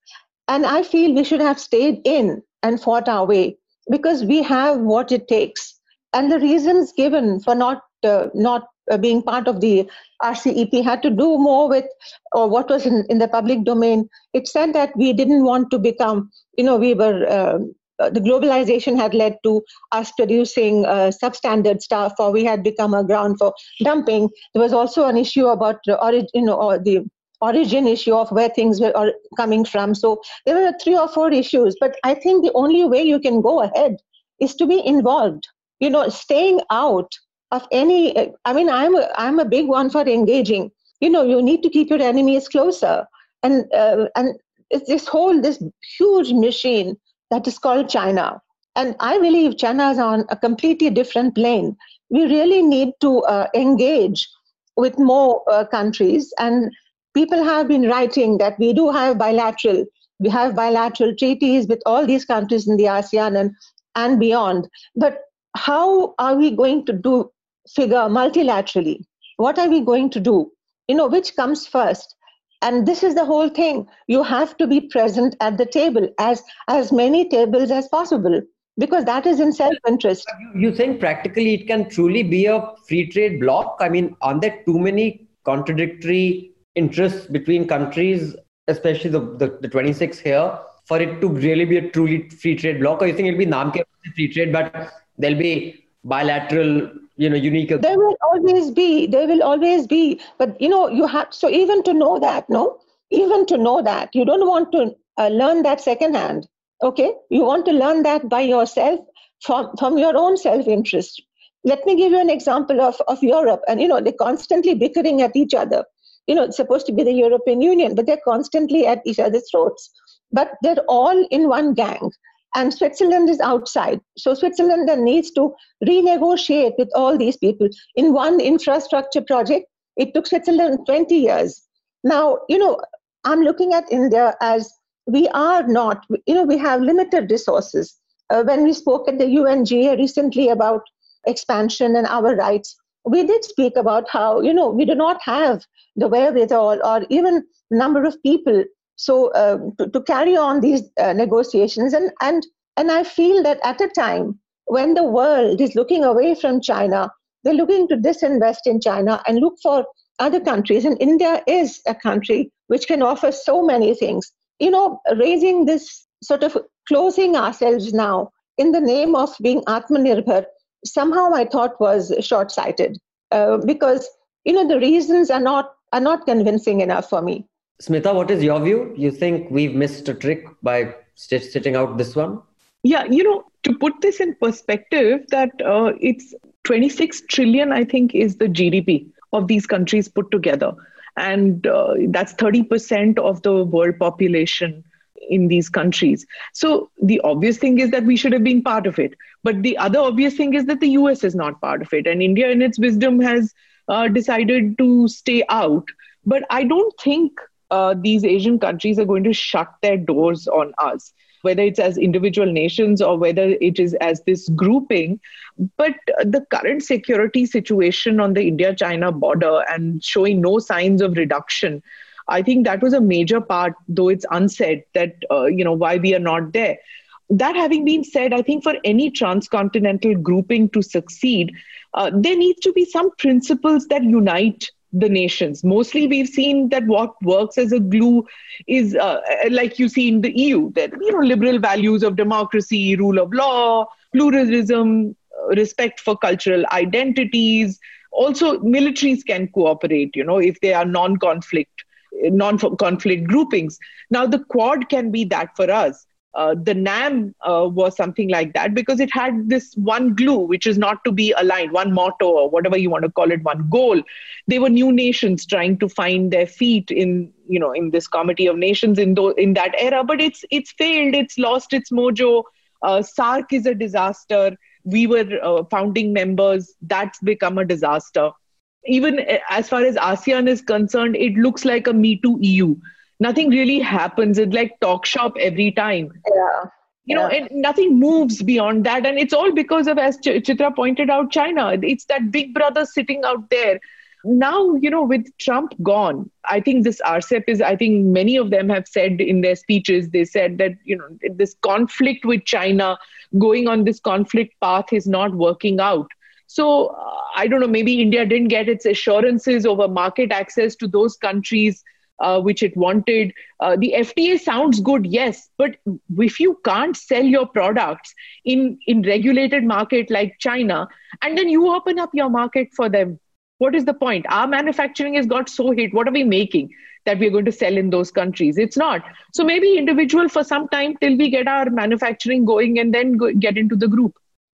And I feel we should have stayed in and fought our way because we have what it takes. And the reasons given for not uh, not uh, being part of the RCEP had to do more with or what was in, in the public domain. It said that we didn't want to become, you know, we were. Uh, the globalization had led to us producing uh, substandard stuff, or we had become a ground for dumping. There was also an issue about the origin, you know, or the origin issue of where things were coming from. So there were three or four issues. But I think the only way you can go ahead is to be involved. You know, staying out of any i mean i'm a, i'm a big one for engaging you know you need to keep your enemies closer and uh, and it's this whole this huge machine that is called china and i believe china is on a completely different plane we really need to uh, engage with more uh, countries and people have been writing that we do have bilateral we have bilateral treaties with all these countries in the asean and and beyond but how are we going to do figure multilaterally. What are we going to do? You know, which comes first? And this is the whole thing. You have to be present at the table as as many tables as possible because that is in self-interest. You think practically it can truly be a free trade bloc? I mean, aren't there too many contradictory interests between countries, especially the, the, the 26 here, for it to really be a truly free trade bloc? Or you think it'll be naam ke free trade, but there'll be bilateral you know unique there will always be there will always be but you know you have so even to know that no even to know that you don't want to uh, learn that secondhand okay? You want to learn that by yourself from from your own self interest let me give you an example of of europe and you know they're constantly bickering at each other. You know it's supposed to be the european union but they're constantly at each other's throats. But they're all in one gang and Switzerland is outside. So Switzerland then needs to renegotiate with all these people. In one infrastructure project, it took Switzerland 20 years. Now, you know, I'm looking at India as we are not, you know, we have limited resources. Uh, when we spoke at the UNGA recently about expansion and our rights, we did speak about how, you know, we do not have the wherewithal or even number of people so uh, to, to, carry on these uh, negotiations and and and i feel that at a time when the world is looking away from china they're looking to disinvest in china and look for other countries. And india is a country which can offer so many things. You know raising this sort of closing ourselves now in the name of being atmanirbhar somehow i thought was short sighted uh, because you know the reasons are not are not convincing enough for me Smita, what is your view? You think we've missed a trick by sitting out this one? Yeah, you know, to put this in perspective, that uh, it's 26 trillion, I think, is the GDP of these countries put together. And uh, that's 30% of the world population in these countries. So the obvious thing is that we should have been part of it. But the other obvious thing is that the US is not part of it. And India, in its wisdom, has uh, decided to stay out. But I don't think uh, these Asian countries are going to shut their doors on us, whether it's as individual nations or whether it is as this grouping. But the current security situation on the India China border and showing no signs of reduction. I think that was a major part, though it's unsaid, that uh, you know why we are not there. That having been said, I think for any transcontinental grouping to succeed, uh, there needs to be some principles that unite the nations. Mostly, we've seen that what works as a glue is, uh, like you see in the EU, that you know liberal values of democracy, rule of law, pluralism, uh, respect for cultural identities. Also, militaries can cooperate. You know, if they are non-conflict, non-conflict groupings. Now, the Quad can be that for us uh, the NAM uh, was something like that because it had this one glue, which is not to be aligned, one motto or whatever you want to call it, one goal. They were new nations trying to find their feet in, you know, in this committee of nations in th- in that era. But it's it's failed. It's lost its mojo. Uh, SAARC is a disaster. We were uh, founding members. That's become a disaster. Even uh, as far as ASEAN is concerned, it looks like a Me Too EU nothing really happens. It's like talk shop every time. Yeah. You know, and nothing moves beyond that. And it's all because of, as Ch- Chitra pointed out, China. It's that big brother sitting out there. Now, you know, with Trump gone, I think this RCEP is, I think many of them have said in their speeches, they said that, you know, this conflict with China, going on this conflict path is not working out. So uh, I don't know, maybe India didn't get its assurances over market access to those countries uh, which it wanted. Uh, the FTA sounds good, yes, but if you can't sell your products in in regulated market like China, and then you open up your market for them, what is the point? Our manufacturing has got so hit. What are we making that we're going to sell in those countries? It's not. So maybe individual for some time till we get our manufacturing going and then go, get into the group.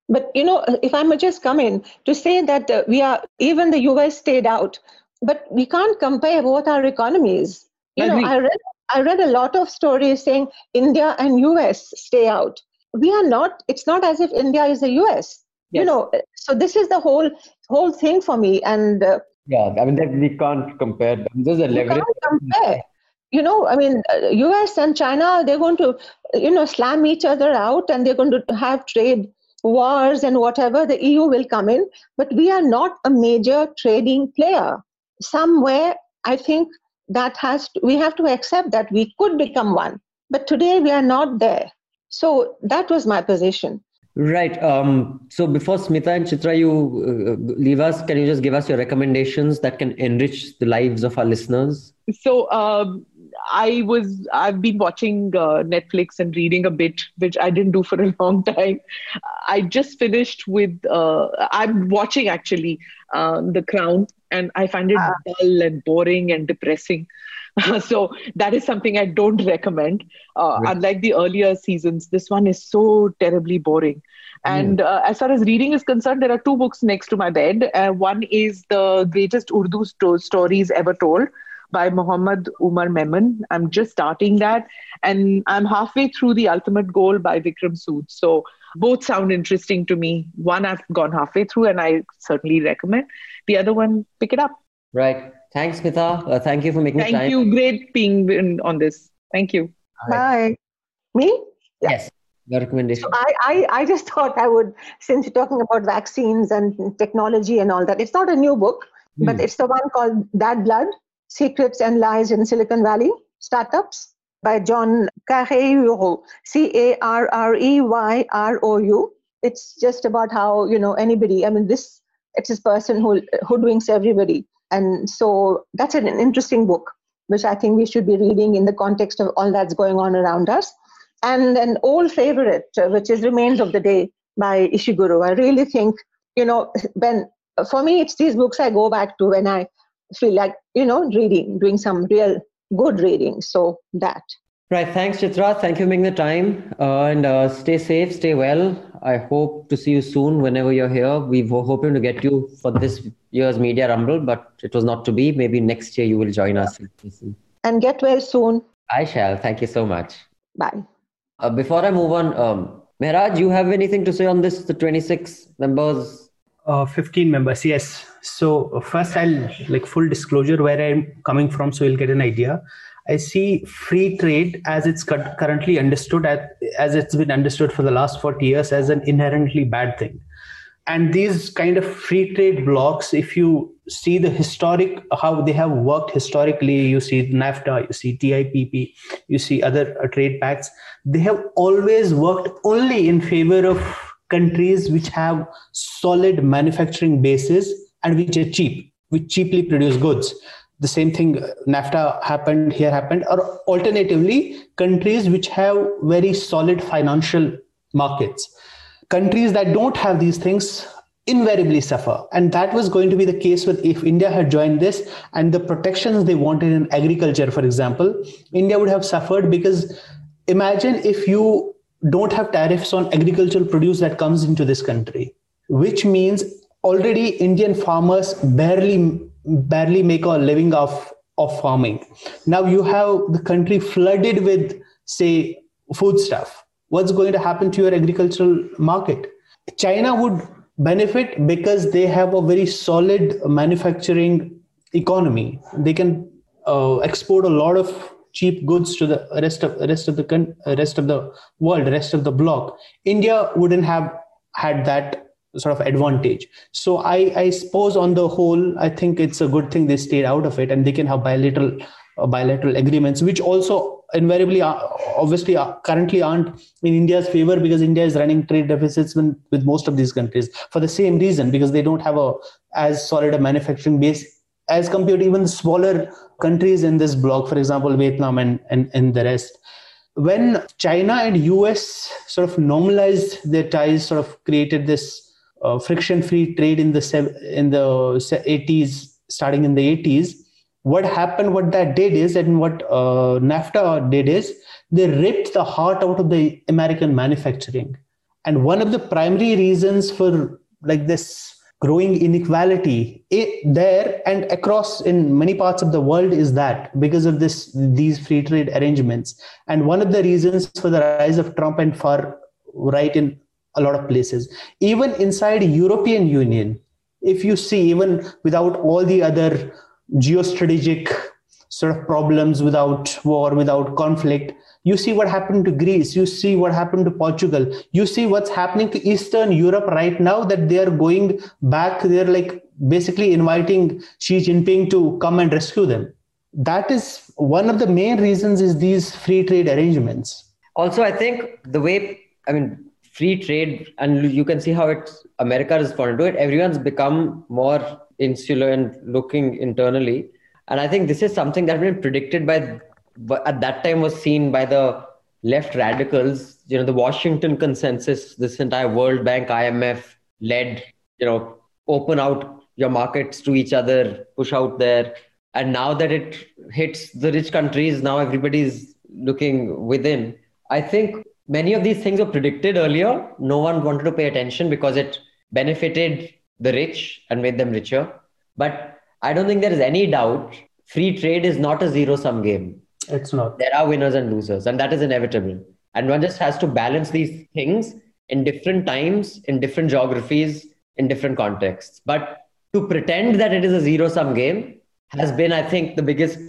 But you know, if I may just come in to say that uh, we are even the US stayed out but we can't compare both our economies. You know, I read I read a lot of stories saying India and US stay out. We are not. It's not as if India is the US. Yes. You know, so this is the whole whole thing for me. And uh, yeah, I mean that we can't compare them. There's a leverage. Can't compare. You know, I mean, US uh, and China, they're going to, you know, slam each other out, and they're going to have trade wars and whatever. The EU will come in, but we are not a major trading player somewhere i think that has to, we have to accept that we could become one but today we are not there. So that was my position. Right um, so before smita and chitra you uh, leave us can you just give us your recommendations that can enrich the lives of our listeners? So um, i was i've been watching uh, netflix and reading a bit which i didn't do for a long time i just finished with uh, i'm watching actually uh, the crown and I find it uh, dull and boring and depressing. so that is something I don't recommend. Uh, right. Unlike the earlier seasons, this one is so terribly boring. And mm. uh, as far as reading is concerned, there are two books next to my bed. Uh, one is the greatest Urdu sto- stories ever told by Muhammad Umar Memon. I'm just starting that, and I'm halfway through the Ultimate Goal by Vikram Sood. So both sound interesting to me. One I've gone halfway through, and I certainly recommend. The other one, pick it up. Right. Thanks, Smita. Uh, thank you for making thank time. Thank you. Great being on this. Thank you. Bye. Me? Yes. Your recommendation. So I, I, I just thought I would, since you're talking about vaccines and technology and all that, it's not a new book, Hmm. but it's the one called Bad Blood Secrets and Lies in Silicon Valley Startups by John Carreyrou, C A R R E Y R O U. It's just about how, you know, anybody, I mean, this, it's this person who hoodwinks everybody. And so that's an interesting book, which I think we should be reading in the context of all that's going on around us and an old favorite, which is Remains of the Day by Ishiguro. I really think, you know, Ben, for me, it's these books I go back to when I feel like, you know, reading, doing some real good reading. So that. Right. Thanks, Chitra. Thank you for making the time. Uh, and uh, stay safe, stay well. I hope to see you soon whenever you're here. We were hoping to get you for this year's Media Rumble, but it was not to be. Maybe next year you will join us. And get well soon. I shall. Thank you so much. Bye. Uh, before I move on, um, Mehraj, you have anything to say on this? The 26 members. Uh, 15 members, yes. So first, I'll like full disclosure where I'm coming from, so you'll get an idea. I see free trade as it's currently understood, as, as it's been understood for the last 40 years, as an inherently bad thing. And these kind of free trade blocks, if you see the historic, how they have worked historically, you see NAFTA, you see TIPP, you see other uh, trade pacts, they have always worked only in favor of countries which have solid manufacturing bases and which are cheap, which cheaply produce goods. The same thing uh, nafta happened here happened or alternatively countries which have very solid financial markets. Countries that don't have these things invariably suffer. And that was going to be the case with if india had joined this and the protections they wanted in agriculture for example india would have suffered because imagine if you don't have tariffs on agricultural produce that comes into this country which means already indian farmers barely barely make a living off of farming. Now you have the country flooded with, say, food stuff. What's going to happen to your agricultural market? China would benefit because they have a very solid manufacturing economy. They can uh, export a lot of cheap goods to the rest of rest of the rest of the world, rest of the bloc. India wouldn't have had that sort of advantage. So I, I suppose on the whole, I think it's a good thing they stayed out of it and they can have bilateral uh, bilateral agreements, which also invariably are, obviously are, currently aren't in India's favor because India is running trade deficits with, with most of these countries for the same reason because they don't have a as solid a manufacturing base as compared to even smaller countries in this bloc, for example, Vietnam and, and, and the rest when China and US sort of normalized their ties, sort of created this uh, friction-free trade in the in the 80s, starting in the 80s, what happened? What that did is, and what uh, NAFTA did is, they ripped the heart out of the American manufacturing. And one of the primary reasons for like this growing inequality it, there and across in many parts of the world is that because of this these free trade arrangements and one of the reasons for the rise of trump and far right in a lot of places. Even inside european union if you see even without all the other geostrategic sort of problems without war without conflict you see what happened to greece you see what happened to portugal you see what's happening to eastern europe right now that they are going back they're like basically inviting xi jinping to come and rescue them. That is one of the main reasons is these free trade arrangements. Also i think the way i mean free trade and you can see how it's america responded to it. Everyone's become more insular and looking internally. And i think this is something that has been predicted by at that time was seen by the left radicals you know the washington consensus this entire world bank imf led you know open out your markets to each other push out there. And now that it hits the rich countries now everybody's looking within. I think many of these things were predicted earlier. No one wanted to pay attention because it benefited the rich and made them richer. But I don't think there is any doubt free trade is not a zero sum game. It's not. There are winners and losers, and that is inevitable. And one just has to balance these things in different times, in different geographies, in different contexts. But to pretend that it is a zero sum game has been, I think, the biggest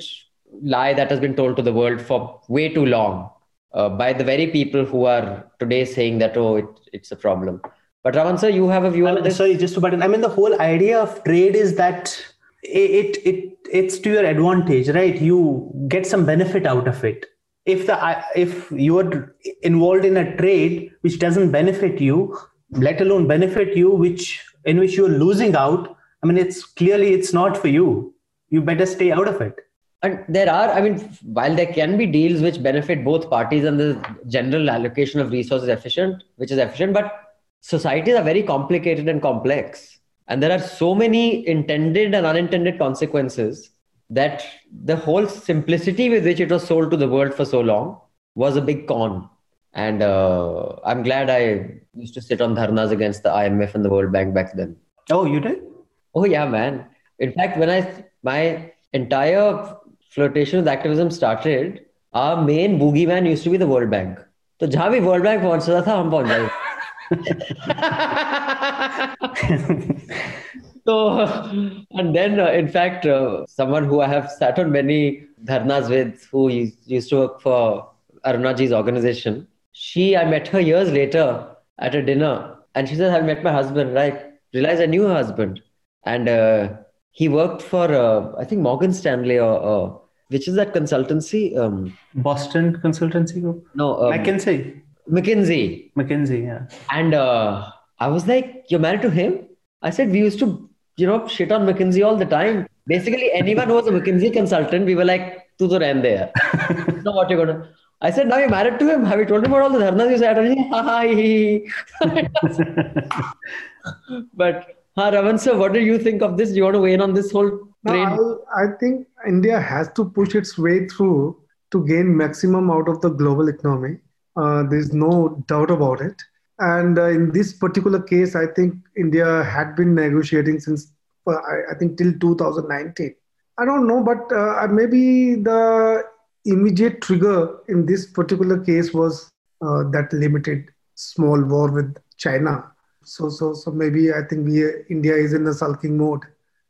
lie that has been told to the world for way too long uh, by the very people who are today saying that oh it, it's a problem. But Raman sir, you have a view I on mean, this? sorry, just to button. I mean, the whole idea of trade is that it it it's to your advantage, right? You get some benefit out of it. If the if you are involved in a trade which doesn't benefit you, let alone benefit you, which in which you are losing out, I mean, it's clearly it's not for you. You better stay out of it. And there are, I mean, while there can be deals which benefit both parties and the general allocation of resources efficient, which is efficient, but societies are very complicated and complex. And there are so many intended and unintended consequences that the whole simplicity with which it was sold to the world for so long was a big con. And uh, I'm glad I used to sit on dharnas against the IMF and the World Bank back then. Oh, you did? Oh yeah, man. In fact, when I my entire flirtation with activism started, our main boogeyman used to be the World Bank. So जहाँ भी World Bank पहुंच रहा था हम पहुंच जाए so and then uh, in fact uh, someone who I have sat on many dharnas with who used to work for Arunaji's organization she I met her years later at a dinner and she said I met my husband right realized I knew her husband and uh, he worked for uh, I think Morgan Stanley or uh, which is that consultancy um, Boston consultancy group? No um, McKinsey. McKinsey. McKinsey yeah. And uh, I was like you're married to him? I said we used to you know shit on McKinsey all the time. Basically anyone who was a McKinsey consultant we were like tu to rehn there know what you're gonna I said, now you're married to him. Have you told him about all the dharnas you sat on? but Ha, Raman sir, what do you think of this? Do you want to weigh in on this whole No, I, I think India has to push its way through to gain maximum out of the global economy. Uh, there's no doubt about it. And uh, in this particular case, I think India had been negotiating since, uh, I, I, think, till 2019. I don't know, but uh, maybe the immediate trigger in this particular case was uh, that limited small war with China so so so maybe I think we India is in a sulking mode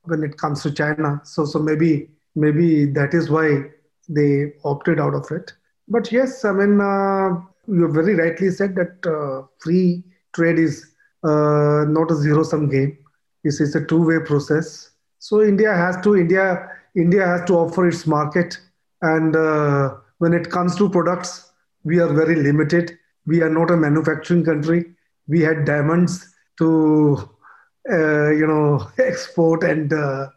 when it comes to China. So so maybe maybe that is why they opted out of it. But yes, I mean uh, you very rightly said that uh, free trade is uh, not a zero sum game. It's, it's a two way process. So India has to India India has to offer its market, and uh, when it comes to products, we are very limited. We are not a manufacturing country we had diamonds to uh, you know export and uh,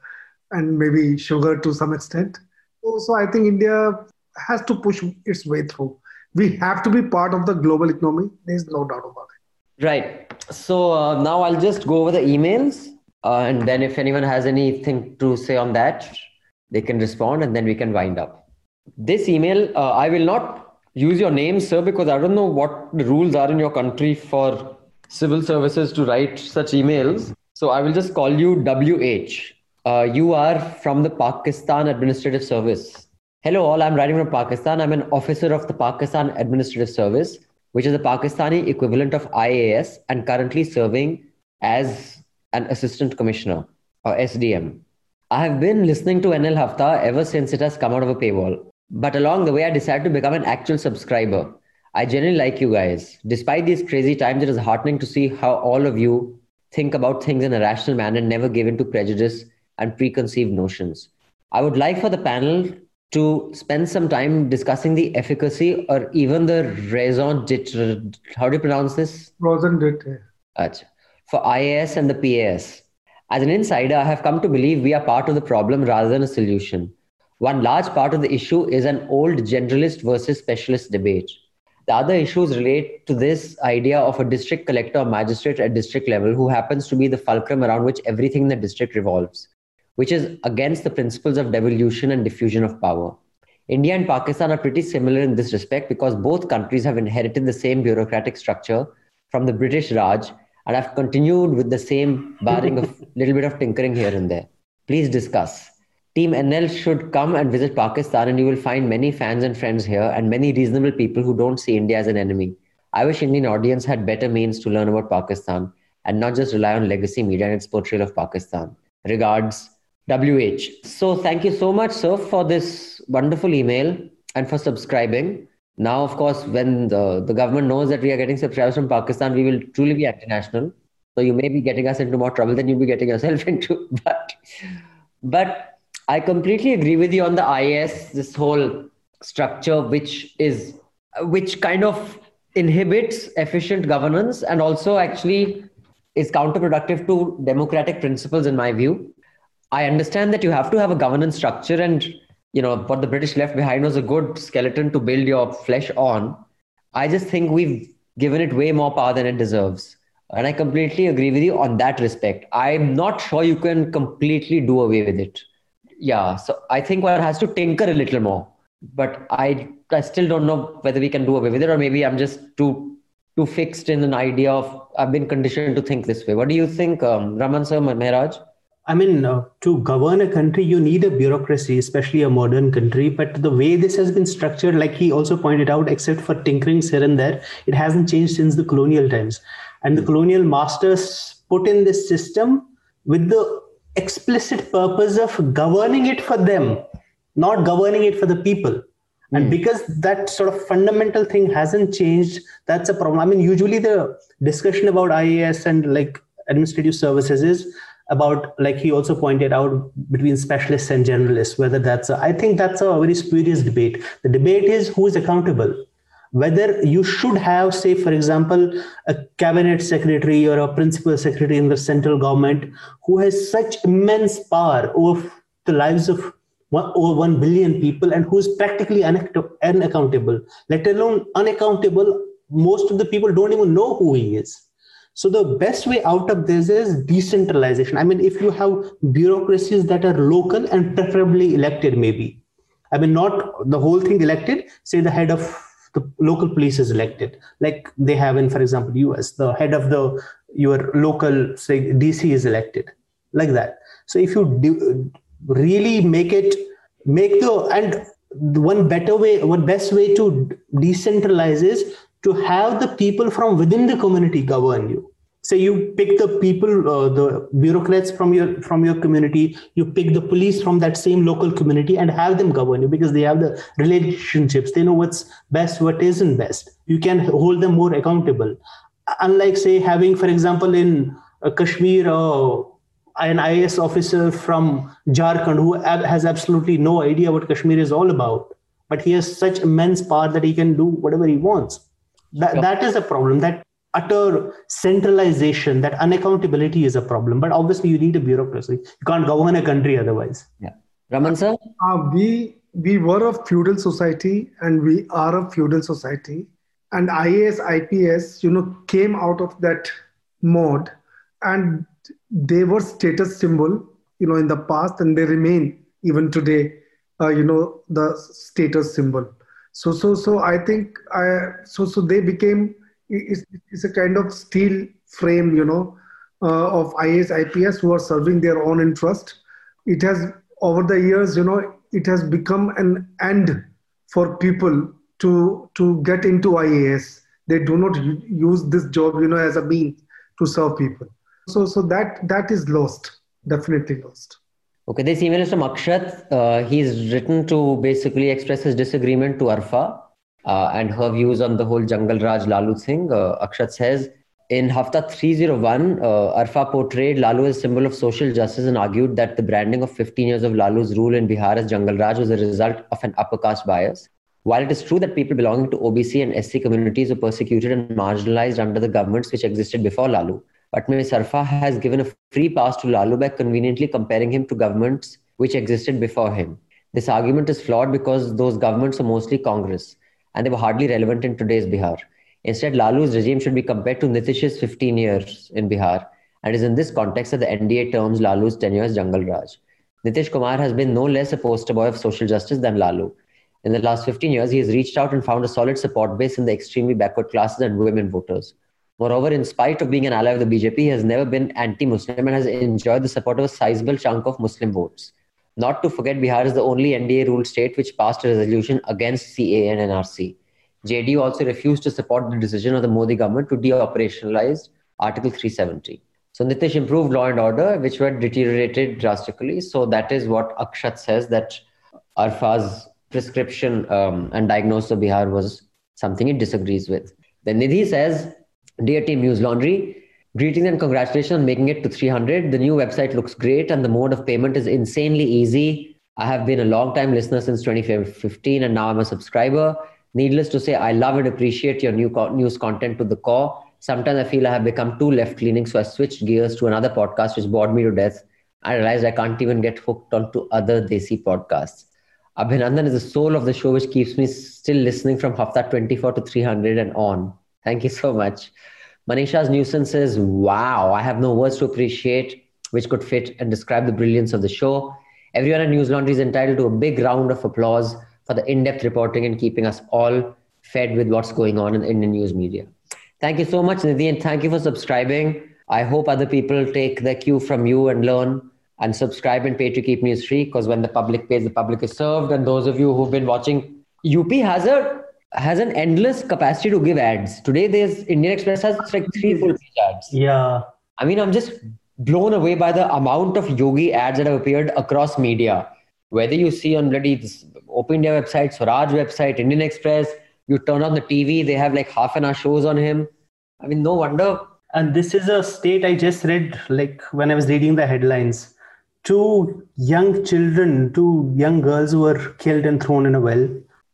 and maybe sugar to some extent. So I think India has to push its way through. We have to be part of the global economy. There's no doubt about it. Right. So uh, now I'll just go over the emails, uh, and then if anyone has anything to say on that, they can respond, and then we can wind up. This email, uh, I will not use your name, sir, because I don't know what the rules are in your country for civil services to write such emails. So I will just call you WH. Uh, you are from the Pakistan Administrative Service. Hello, all. I'm writing from Pakistan. I'm an officer of the Pakistan Administrative Service, which is the Pakistani equivalent of IAS, and currently serving as an assistant commissioner or SDM. I have been listening to NL Hafta ever since it has come out of a paywall. But along the way, I decided to become an actual subscriber. I genuinely like you guys. Despite these crazy times, it is heartening to see how all of you think about things in a rational manner never give in to prejudice and preconceived notions. I would like for the panel to spend some time discussing the efficacy or even the raison d'etre. How do you pronounce this? Raison d'etre. For IAS and the PAS. As an insider, I have come to believe we are part of the problem rather than a solution. One large part of the issue is an old generalist versus specialist debate. The other issues relate to this idea of a district collector or magistrate at district level who happens to be the fulcrum around which everything in the district revolves, which is against the principles of devolution and diffusion of power. India and Pakistan are pretty similar in this respect because both countries have inherited the same bureaucratic structure from the British Raj and have continued with the same barring a little bit of tinkering here and there. Please discuss. Team NL should come and visit Pakistan, and you will find many fans and friends here, and many reasonable people who don't see India as an enemy. I wish Indian audience had better means to learn about Pakistan and not just rely on legacy media and its portrayal of Pakistan. Regards, WH. So thank you so much, sir, for this wonderful email and for subscribing. Now, of course, when the, the government knows that we are getting subscribers from Pakistan, we will truly be anti-national. So you may be getting us into more trouble than you'll be getting yourself into. But, but I completely agree with you on the IS, this whole structure, which is, which kind of inhibits efficient governance and also actually is counterproductive to democratic principles, in my view. I understand that you have to have a governance structure and you know what the british left behind was a good skeleton to build your flesh on. I just think we've given it way more power than it deserves. And i completely agree with you on that respect. I'm not sure you can completely do away with it yeah so i think one has to tinker a little more but i i still don't know whether we can do away with it or maybe i'm just too too fixed in an idea of i've been conditioned to think this way what do you think um, raman sir mehraj I mean, uh, to govern a country, you need a bureaucracy, especially a modern country. But the way this has been structured, like he also pointed out, except for tinkering here and there, it hasn't changed since the colonial times. And the colonial masters put in this system with the explicit purpose of governing it for them, not governing it for the people. And hmm. because that sort of fundamental thing hasn't changed, that's a problem. I mean, usually the discussion about IAS and like administrative services is about like he also pointed out between specialists and generalists whether that's a, I think that's a very spurious debate the debate is who is accountable whether you should have say for example a cabinet secretary or a principal secretary in the central government who has such immense power over the lives of one, over 1 billion people and who is practically unaccountable let alone unaccountable most of the people don't even know who he is so the best way out of this is decentralization. I mean, if you have bureaucracies that are local and preferably elected, maybe. I mean, not the whole thing elected, say the head of the local police is elected, like they have in, for example, US, the head of the your local, say DC is elected, like that. So if you do, really make it, make the, and one better way, one best way to decentralize is to have the people from within the community govern you say you pick the people uh, the bureaucrats from your from your community you pick the police from that same local community and have them govern you because they have the relationships. They know what's best what isn't best. You can hold them more accountable. Unlike say having for example in uh, kashmir uh, an IS officer from Jharkhand who has absolutely no idea what Kashmir is all about, but he has such immense power that he can do whatever he wants. That, that is a problem that utter centralization that unaccountability is a problem. But obviously you need a bureaucracy. You can't govern a country otherwise. Yeah. Raman sir? Uh, we we were a feudal society and we are a feudal society. And ias ips you know came out of that mode. And they were status symbol you know in the past and they remain even today uh, you know the status symbol. So so so i think i so so they became it's, it's a kind of steel frame you know uh, of IAS ips who are serving their own interest. It has over the years you know it has become an end for people to to get into ias they do not use this job you know as a means to serve people. So so that that is lost definitely lost. Okay, this email is from Akshat. Uh, he's written to basically express his disagreement to Arfa uh, and her views on the whole Jungle Raj Lalu thing. Uh, Akshat says, in Hafta 301, uh, Arfa portrayed Lalu as a symbol of social justice and argued that the branding of 15 years of Lalu's rule in Bihar as Jungle Raj was a result of an upper caste bias. While it is true that people belonging to OBC and SC communities were persecuted and marginalized under the governments which existed before Lalu, but Ms. Arfa has given a free pass to Lalu by conveniently comparing him to governments which existed before him. This argument is flawed because those governments are mostly Congress and they were hardly relevant in today's Bihar. Instead, Lalu's regime should be compared to Nitish's 15 years in Bihar, and it is in this context that the NDA terms Lalu's tenure as Jungle Raj. Nitish Kumar has been no less a poster boy of social justice than Lalu. In the last 15 years, he has reached out and found a solid support base in the extremely backward classes and women voters. Moreover, in spite of being an ally of the BJP, he has never been anti-Muslim and has enjoyed the support of a sizable chunk of Muslim votes. Not to forget, Bihar is the only NDA-ruled state which passed a resolution against CA and NRC. JDU also refused to support the decision of the Modi government to de-operationalize Article 370. So Nitish improved law and order, which were deteriorated drastically. So that is what Akshat says that Arfa's prescription um, and diagnosis of Bihar was something he disagrees with. Then Nidhi says, Dear Team Newslaundry, greetings and congratulations on making it to 300. The new website looks great and the mode of payment is insanely easy. I have been a long time listener since 2015 and now I'm a subscriber. Needless to say, I love and appreciate your new co- news content to the core. Sometimes I feel I have become too left leaning, so I switched gears to another podcast which bored me to death. I realized I can't even get hooked onto other Desi podcasts. Abhinandan is the soul of the show, which keeps me still listening from Hafta 24 to 300 and on. Thank you so much. Manisha's nuisance says, Wow, I have no words to appreciate which could fit and describe the brilliance of the show. Everyone at Newslaundry is entitled to a big round of applause for the in depth reporting and keeping us all fed with what's going on in the Indian news media. Thank you so much, Nidhi, and thank you for subscribing. I hope other people take their cue from you and learn and subscribe and pay to keep news free because when the public pays, the public is served. And those of you who've been watching, UP has a has an endless capacity to give ads. Today, there's Indian Express has like three full page ads. Yeah. I mean, I'm just blown away by the amount of yogi ads that have appeared across media. Whether you see on bloody this OpIndia website, Swarajya website, Indian Express, you turn on the TV, they have like half an hour shows on him. I mean, no wonder. And this is a state I just read, like when I was reading the headlines. Two young children, two young girls were killed and thrown in a well.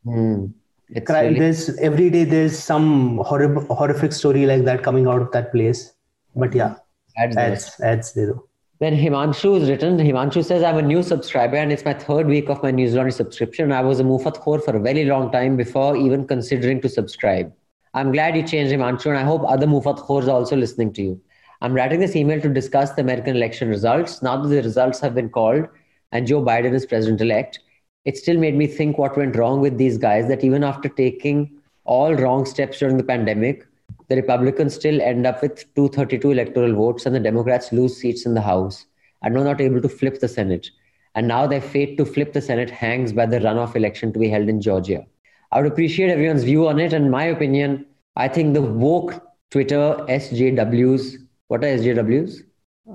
Hmm. It's Cry, really- There's every day there's some horrible, horrific story like that coming out of that place. But yeah, ads, ads they do. Then Himanshu is written. Himanshu says, I'm a new subscriber and it's my third week of my Newslaundry subscription. I was a Mufat Khor for a very long time before even considering to subscribe. I'm glad you changed Himanshu and I hope other Mufat Khors are also listening to you. I'm writing this email to discuss the American election results. Now that the results have been called and Joe Biden is president elect, it still made me think what went wrong with these guys that even after taking all wrong steps during the pandemic, the Republicans still end up with 232 electoral votes and the Democrats lose seats in the House and are not able to flip the Senate. And now their fate to flip the Senate hangs by the runoff election to be held in Georgia. I would appreciate everyone's view on it. And my opinion, I think the woke Twitter SJWs, what are SJWs?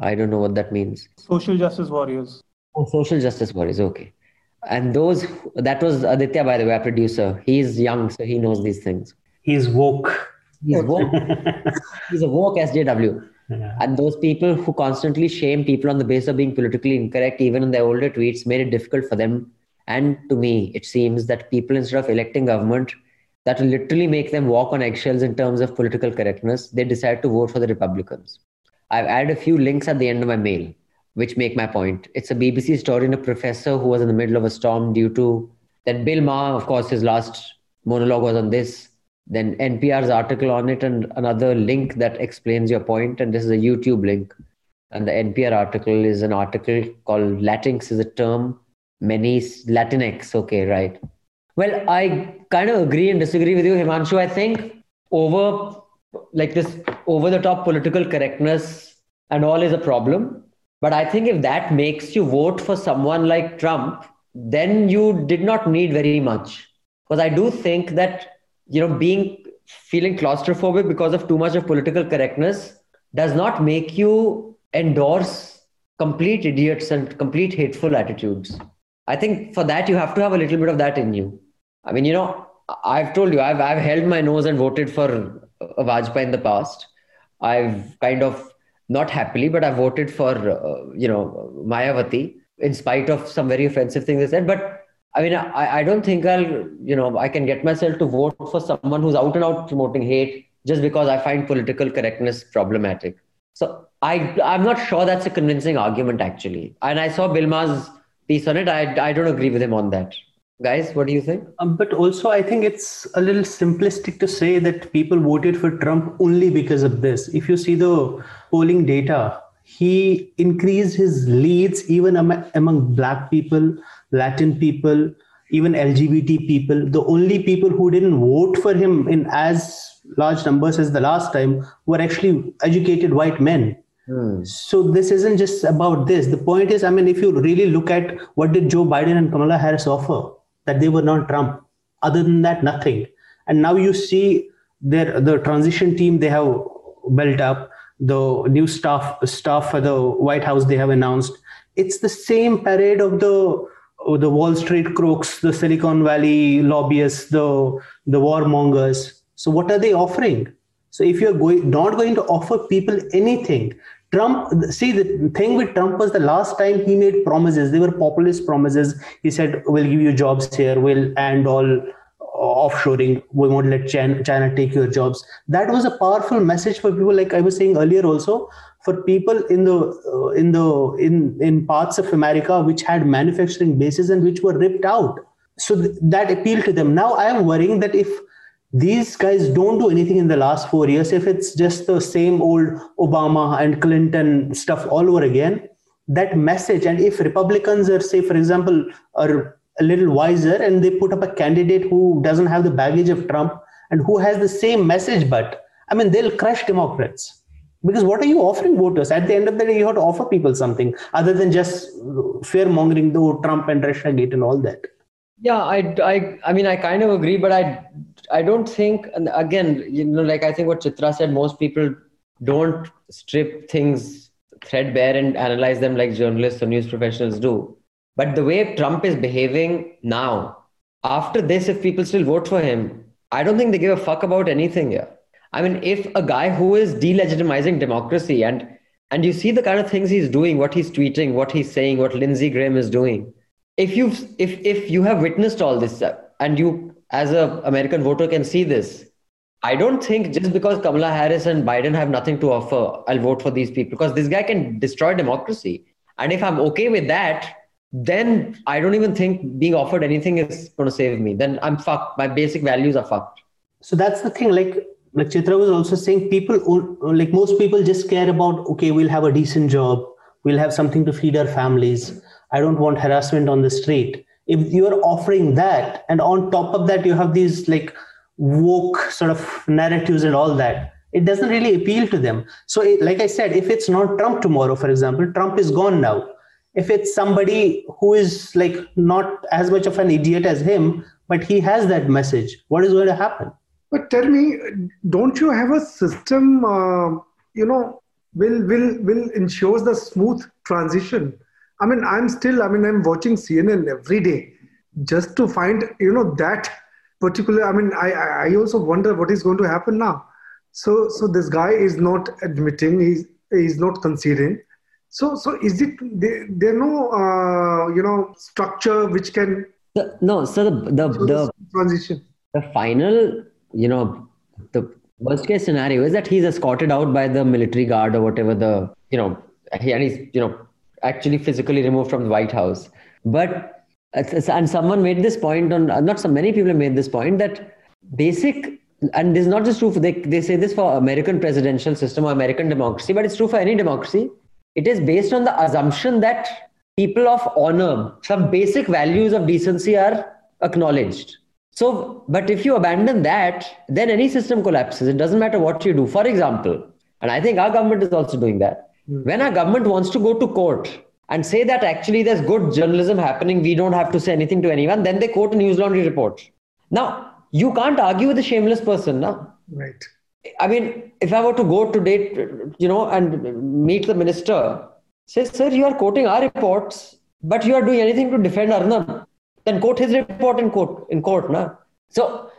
I don't know what that means. Social justice warriors. Oh, social justice warriors. Okay. And those, that was Aditya, by the way, our producer. He's young, so he knows these things. He's woke. He's woke. He's a woke SJW. Yeah. And those people who constantly shame people on the basis of being politically incorrect, even in their older tweets, made it difficult for them. And to me, it seems that people, instead of electing government that will literally make them walk on eggshells in terms of political correctness, they decide to vote for the Republicans. I've added a few links at the end of my mail, which make my point. It's a BBC story on a professor who was in the middle of a storm due to then Bill Maher, of course, his last monologue was on this. Then NPR's article on it, and another link that explains your point. And this is a YouTube link. And the NPR article is an article called Latinx is a term, many Latinx. Okay, right. Well, I kind of agree and disagree with you, Himanshu. I think over like this over the top political correctness and all is a problem. But I think if that makes you vote for someone like Trump, then you did not need very much. Because I do think that, you know, being feeling claustrophobic because of too much of political correctness does not make you endorse complete idiots and complete hateful attitudes. I think for that you have to have a little bit of that in you. I mean, you know, I've told you, I've, I've held my nose and voted for Vajpayee in the past. I've kind of not happily, but I voted for, uh, you know, Mayawati in spite of some very offensive things they said. But I mean, I, I don't think I'll, you know, I can get myself to vote for someone who's out and out promoting hate just because I find political correctness problematic. So I, I'm not sure that's a convincing argument actually. And I saw Bill Maher's piece on it. I, I don't agree with him on that. Guys, what do you think? Um, but also, I think it's a little simplistic to say that people voted for Trump only because of this. If you see the polling data, he increased his leads even am- among Black people, Latin people, even LGBT people. The only people who didn't vote for him in as large numbers as the last time were actually educated white men. So this isn't just about this. The point is, I mean, if you really look at what did Joe Biden and Kamala Harris offer, that they were not Trump. Other than that, nothing. And now you see their the transition team they have built up, the new staff staff for the White House they have announced. It's the same parade of the the Wall Street crooks, the Silicon Valley lobbyists, the the warmongers. So what are they offering? So if you're going not going to offer people anything, Trump, see the thing with Trump was the last time he made promises. They were populist promises. He said, "We'll give you jobs here. We'll end all offshoring. We won't let China, China take your jobs." That was a powerful message for people. Like I was saying earlier, also for people in the uh, in the in in parts of America which had manufacturing bases and which were ripped out. So th- that appealed to them. Now I am worrying that if these guys don't do anything in the last four years, if it's just the same old Obama and Clinton stuff all over again, that message, and if Republicans are, say, for example, are a little wiser and they put up a candidate who doesn't have the baggage of Trump and who has the same message, but I mean, they'll crush Democrats. Because what are you offering voters? At the end of the day, you have to offer people something other than just fear mongering, the Trump and Russia gate and all that. Yeah, I, I, I mean, I kind of agree, but I, I don't think. And again, you know, like I think what Chitra said, most people don't strip things threadbare and analyze them like journalists or news professionals do. But the way Trump is behaving now, after this, if people still vote for him, I don't think they give a fuck about anything here. I mean, if a guy who is delegitimizing democracy and and you see the kind of things he's doing, what he's tweeting, what he's saying, what Lindsey Graham is doing, if you if if you have witnessed all this uh, and you as a American voter can see this, I don't think just because Kamala Harris and Biden have nothing to offer, I'll vote for these people because this guy can destroy democracy. And if I'm okay with that, then I don't even think being offered anything is going to save me. Then I'm fucked. My basic values are fucked. So that's the thing. Like like Chitra was also saying, people like most people just care about okay, we'll have a decent job, we'll have something to feed our families I don't want harassment on the street. If you're offering that, and on top of that, you have these like woke sort of narratives and all that, it doesn't really appeal to them. So, it, like I said, if it's not Trump tomorrow, for example, Trump is gone now. If it's somebody who is like not as much of an idiot as him, but he has that message, what is going to happen? But tell me, don't you have a system? Uh, you know, will will will ensures the smooth transition I mean, I'm still, I mean, I'm watching CNN every day just to find, you know, that particular. I mean, I, I also wonder what is going to happen now. So, so this guy is not admitting, he's, he's not conceding. So, so is it there? There no, uh, you know, structure which can. The, no, so the the, the transition. The final, you know, the worst case scenario is that he's escorted out by the military guard or whatever the, you know, he, and he's, you know, actually physically removed from the White House. But and someone made this point on uh, not so many people have made this point that basic and this is not just true for they, they say this for American presidential system or American democracy, but it's true for any democracy. It is based on the assumption that people of honor, some basic values of decency are acknowledged. So, but if you abandon that, then any system collapses. It doesn't matter what you do. For example, and I think our government is also doing that. Hmm. When our government wants to go to court and say that actually there's good journalism happening, we don't have to say anything to anyone, then they quote a Newslaundry report. Now, you can't argue with a shameless person now. Right. I mean, if I were to go today, you know, and meet the minister, say, sir, you are quoting our reports, but you are doing anything to defend Arnab, then quote his report in court. In court, na? So,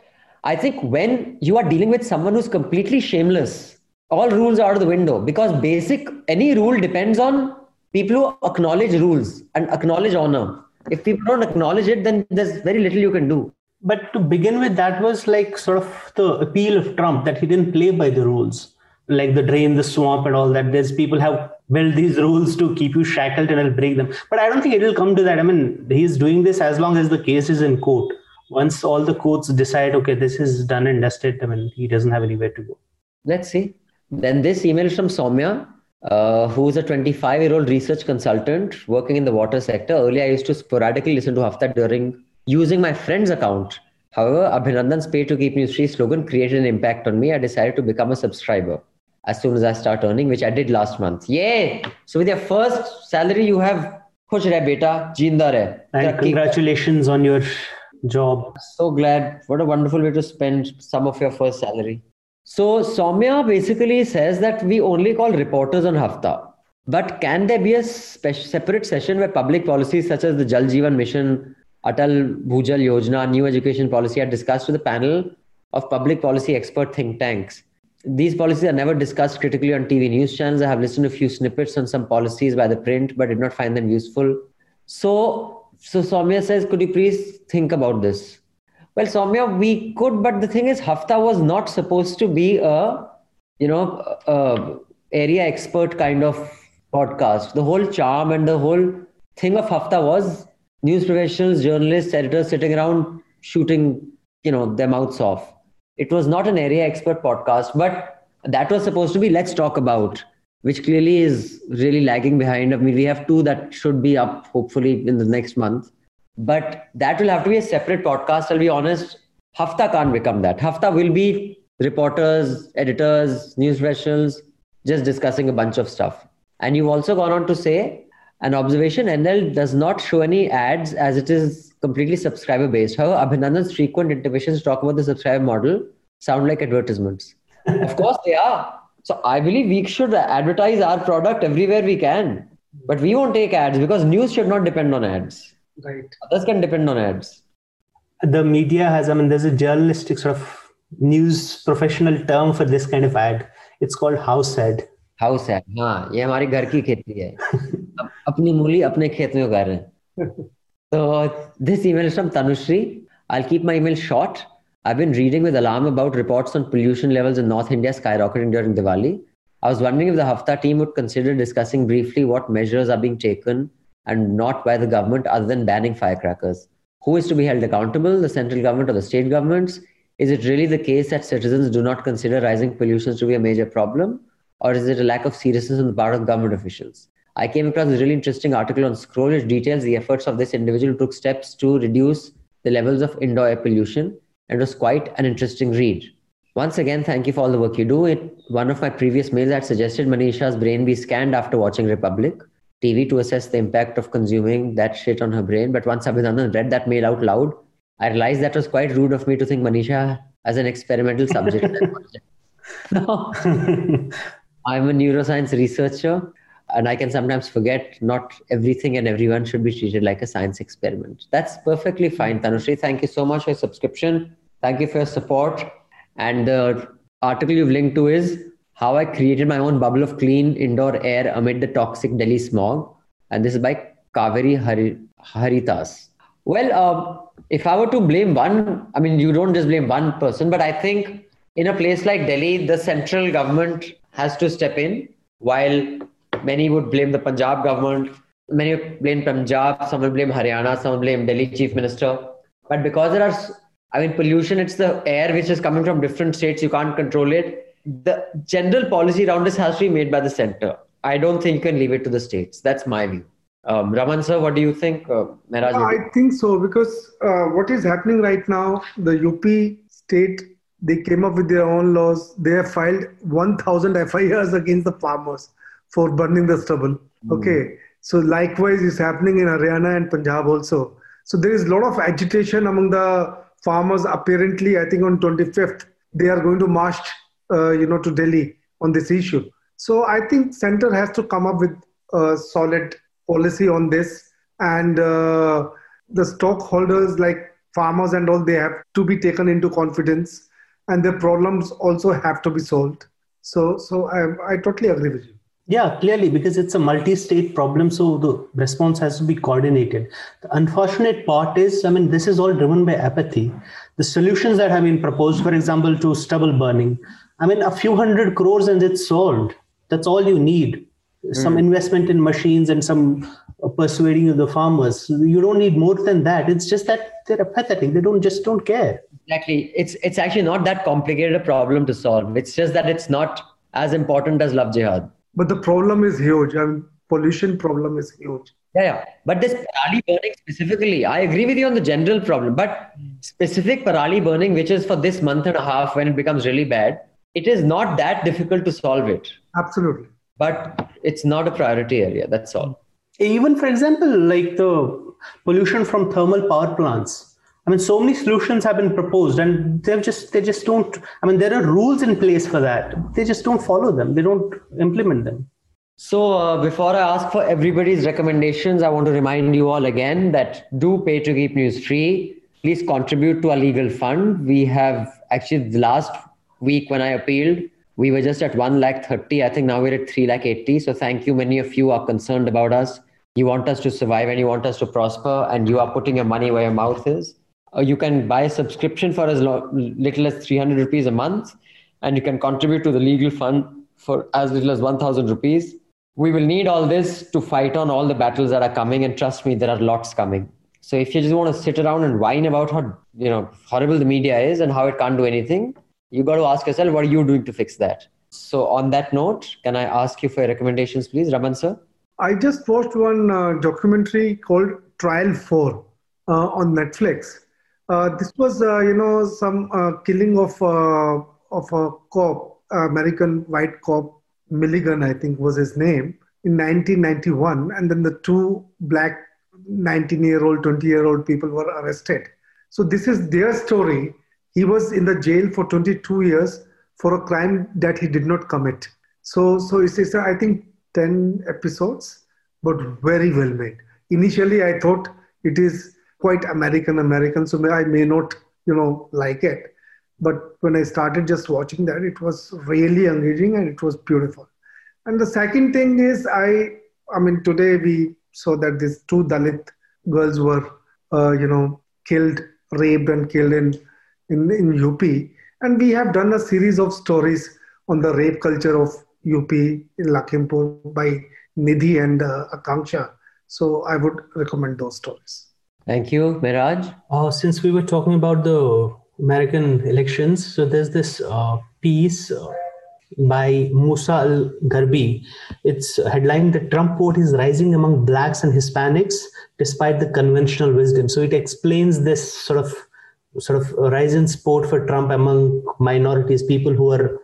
I think when you are dealing with someone who's completely shameless, all rules are out of the window because basic any rule depends on people who acknowledge rules and acknowledge honor. If people don't acknowledge it then there's very little you can do. But to begin with that was like sort of the appeal of trump that he didn't play by the rules like the drain the swamp and all that. There's people have built these rules to keep you shackled and i'll break them. But i don't think it will come to that. I mean he's doing this as long as the case is in court. Once all the courts decide okay this is done and dusted i mean he doesn't have anywhere to go. Let's see then this email is from Soumya, uh, who's a 25 year old research consultant working in the water sector. Earlier, I used to sporadically listen to Hafta during using my friend's account. However, Abhinandan's pay to keep news free slogan created an impact on me. I decided to become a subscriber as soon as I start earning, which I did last month. Yay! So with your first salary, you have खुश रह beta, jinda रह and congratulations on your job so glad what a wonderful way to spend some of your first salary so Soumya basically says that we only call reporters on Hafta. But can there be a spe- separate session where public policies such as the Jal Jeevan Mission, Atal Bhujal Yojana, new education policy are discussed with a panel of public policy expert think tanks? These policies are never discussed critically on TV news channels. I have listened to a few snippets on some policies by the print, but did not find them useful. So, so Soumya says, could you please think about this? Well, Soumya, we could, but the thing is, Hafta was not supposed to be a, you know, a area expert kind of podcast. The whole charm and the whole thing of Hafta was news professionals, journalists, editors sitting around shooting, you know, their mouths off. It was not an area expert podcast, but that was supposed to be let's talk about, which clearly is really lagging behind. I mean, we have two that should be up hopefully in the next month. But that will have to be a separate podcast. I'll be honest, Hafta can't become that. Hafta will be reporters, editors, news professionals just discussing a bunch of stuff. And you've also gone on to say an observation NL does not show any ads as it is completely subscriber based. However, Abhinandan's frequent interventions to talk about the subscriber model sound like advertisements. of course, they are. So I believe we should advertise our product everywhere we can. But we won't take ads because news should not depend on ads. Right. Others can depend on ads. The media has, I mean, there's a journalistic sort of news professional term for this kind of ad. It's called house ad. House है हाँ ये हमारे घर की खेती है अपनी मूली अपने खेत में उगा रहे हैं तो this email is from Tanushree. I'll keep my email short. I've been reading with alarm about reports on pollution levels in North India skyrocketing during Diwali. I was wondering if the Hafta team would consider discussing briefly what measures are being taken and not by the government other than banning firecrackers. Who is to be held accountable, the central government or the state governments? Is it really the case that citizens do not consider rising pollution to be a major problem? or is it a lack of seriousness on the part of government officials? I came across a really interesting article on Scroll which details the efforts of this individual who took steps to reduce the levels of indoor air pollution and it was quite an interesting read. Once again, thank you for all the work you do. It, one of my previous mails had suggested Manisha's brain be scanned after watching Republic TV to assess the impact of consuming that shit on her brain. But once Abhinandan read that mail out loud, I realized that was quite rude of me to think Manisha as an experimental subject. no. I'm a neuroscience researcher, and I can sometimes forget not everything and everyone should be treated like a science experiment. That's perfectly fine, Tanushree. Thank you so much for your subscription. Thank you for your support. And the article you've linked to is how I created my own bubble of clean indoor air amid the toxic Delhi smog. And this is by Kaveri Hari- Haritas. Well, uh, if I were to blame one, I mean, you don't just blame one person, but I think in a place like Delhi, the central government has to step in while many would blame the Punjab government. Many blame Punjab, some will blame Haryana, some will blame Delhi chief minister. But because there are, I mean, pollution, it's the air which is coming from different states, you can't control it. The general policy around this has to be made by the center. I don't think you can leave it to the states. That's my view. Um, Raman sir, what do you think? Uh, I think so because uh, what is happening right now, the UP state they came up with their own laws. They have filed 1,000 FIRs against the farmers for burning the stubble. Mm. Okay. So likewise is happening in Haryana and Punjab also. So there is a lot of agitation among the farmers. Apparently, I think on 25th they are going to march, uh, you know, to Delhi on this issue. So I think center has to come up with a solid policy on this, and uh, the stockholders like farmers and all they have to be taken into confidence and their problems also have to be solved. So, so I, I totally agree with you. Yeah, clearly, because it's a multi state problem, so the response has to be coordinated. The unfortunate part is, I mean, this is all driven by apathy. The solutions that have been proposed, for example, to stubble burning, I mean, a few hundred crores and it's solved. That's all you need. Some mm. investment in machines and some persuading of the farmers. You don't need more than that. It's just that they're apathetic. They don't just don't care. Exactly. It's it's actually not that complicated a problem to solve. It's just that it's not as important as love jihad. But the problem is huge. I mean, pollution problem is huge. Yeah, yeah. But this parali burning specifically, I agree with you on the general problem. But specific parali burning, which is for this month and a half when it becomes really bad, it is not that difficult to solve it. Absolutely. But it's not a priority area. That's all. Even for example, like the pollution from thermal power plants I mean, so many solutions have been proposed, and they've just they just don't. I mean, there are rules in place for that. They just don't follow them. They don't implement them. So, uh, before I ask for everybody's recommendations, I want to remind you all again that do pay to keep news free. Please contribute to our legal fund. We have actually the last week when I appealed, we were just at 1 lakh 30. I think now we're at 3 lakh 80. So, thank you. Many of you are concerned about us. You want us to survive and you want us to prosper, and you are putting your money where your mouth is. Uh, you can buy a subscription for as lo- little as 300 rupees a month, and you can contribute to the legal fund for as little as 1000 rupees we will need all this to fight on all the battles that are coming and trust me there are lots coming so if you just want to sit around and whine about how you know horrible the media is and how it can't do anything you got to ask yourself what are you doing to fix that so on that note can i ask you for your recommendations please raman sir i just watched one uh, documentary called trial 4 uh, on netflix uh, this was uh, you know some uh, killing of uh, of a cop american white cop Milligan, I think was his name, in 1991. And then the two black 19 year old, 20 year old people were arrested. So this is their story. He was in the jail for 22 years for a crime that he did not commit. So, so it's, it's I think, 10 episodes, but very well made. Initially, I thought it is quite American American, so I may not, you know, like it but when I started just watching that, it was really engaging and it was beautiful. And the second thing is, I, I mean, today we saw that these two Dalit girls were, uh, you know, killed, raped, and killed in, in in UP. And we have done a series of stories on the rape culture of UP in Lakhimpur by Nidhi and uh, Akanksha. So I would recommend those stories. Thank you, Mehraj. Uh, since we were talking about the American elections. So there's this uh, piece uh, by Musa Al Gharbi. It's headlined "The Trump vote is rising among blacks and Hispanics despite the conventional wisdom." So it explains this sort of sort of rise in support for Trump among minorities, people who are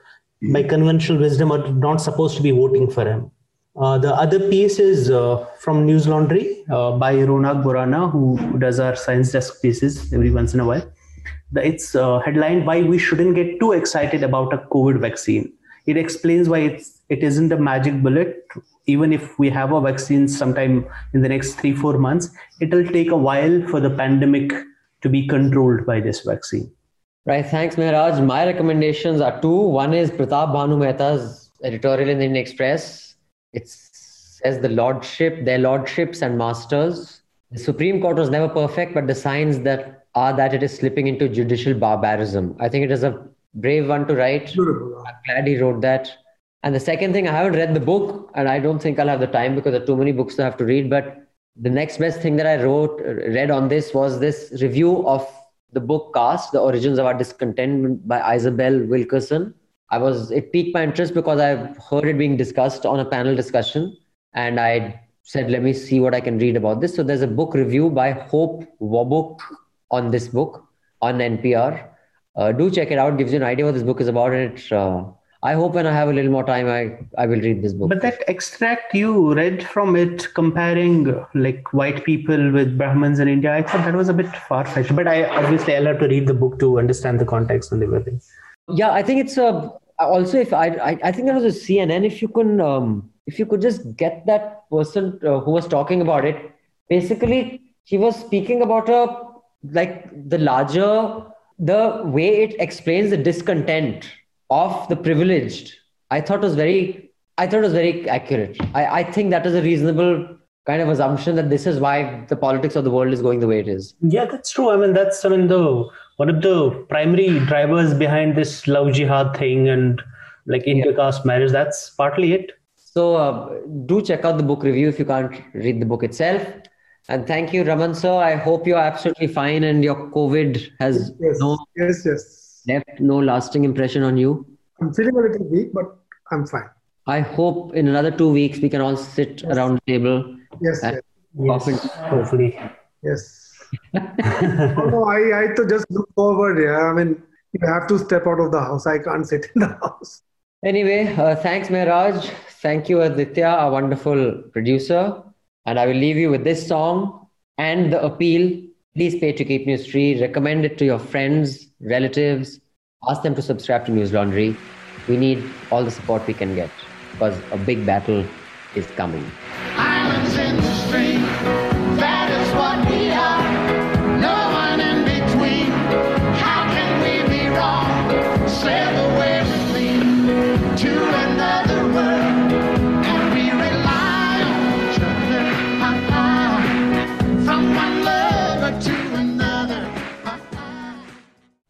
by conventional wisdom are not supposed to be voting for him. Uh, the other piece is uh, from Newslaundry uh, by Ronak Borana, who, does our science desk pieces every once in a while. It's uh, headlined why we shouldn't get too excited about a covid vaccine. It explains why it's it isn't a magic bullet. Even if we have a vaccine sometime in the next 3 4 months it'll take a while for the pandemic to be controlled by this vaccine right thanks mehraj my recommendations are two one is pratap bhanu mehta's editorial in the indian express it says the lordship their lordships and masters the supreme court was never perfect but the signs that are that it is slipping into judicial barbarism. I think it is a brave one to write. Beautiful. I'm glad he wrote that. And the second thing, I haven't read the book, and I don't think I'll have the time because there are too many books to have to read. But the next best thing that I wrote, read on this was this review of the book Caste, The Origins of Our Discontentment by Isabel Wilkerson. I was, it piqued my interest because I've heard it being discussed on a panel discussion. And I said, let me see what I can read about this. So there's a book review by Hope Wabuke on this book on NPR. Uh, do check it out. Gives you an idea what this book is about, and it. Uh, I hope when I have a little more time, I I will read this book. But that extract you read from it, comparing like white people with Brahmins in India, I thought that was a bit far fetched. But I obviously I'll have to read the book to understand the context and everything. Yeah, I think it's a. Also, if I I, I think that was a CNN. If you can um, if you could just get that person uh, who was talking about it, basically he was speaking about a like the larger the way it explains the discontent of the privileged i thought was very i thought was very accurate i, I think that is a reasonable kind of assumption that this is why the politics of the world is going the way it is yeah that's true i mean that's i mean the one of the primary drivers behind this love jihad thing and like intercaste yeah. marriage that's partly it so uh, do check out the book review if you can't read the book itself and thank you, Raman sir. I hope you're absolutely fine and your COVID has yes, no yes, yes. Left no lasting impression on you. I'm feeling a little weak, but I'm fine. I hope in another two weeks we can all sit yes. around the table. Yes, yes. yes. hopefully. Yes. oh, no, I, I to just look forward. Yeah, I mean, you have to step out of the house. I can't sit in the house. Anyway, uh, thanks, Mehraj. Thank you, Aditya, our wonderful producer. And I will leave you with this song and the appeal. Please pay to keep news free. Recommend it to your friends, relatives. Ask them to subscribe to Newslaundry. We need all the support we can get because a big battle is coming.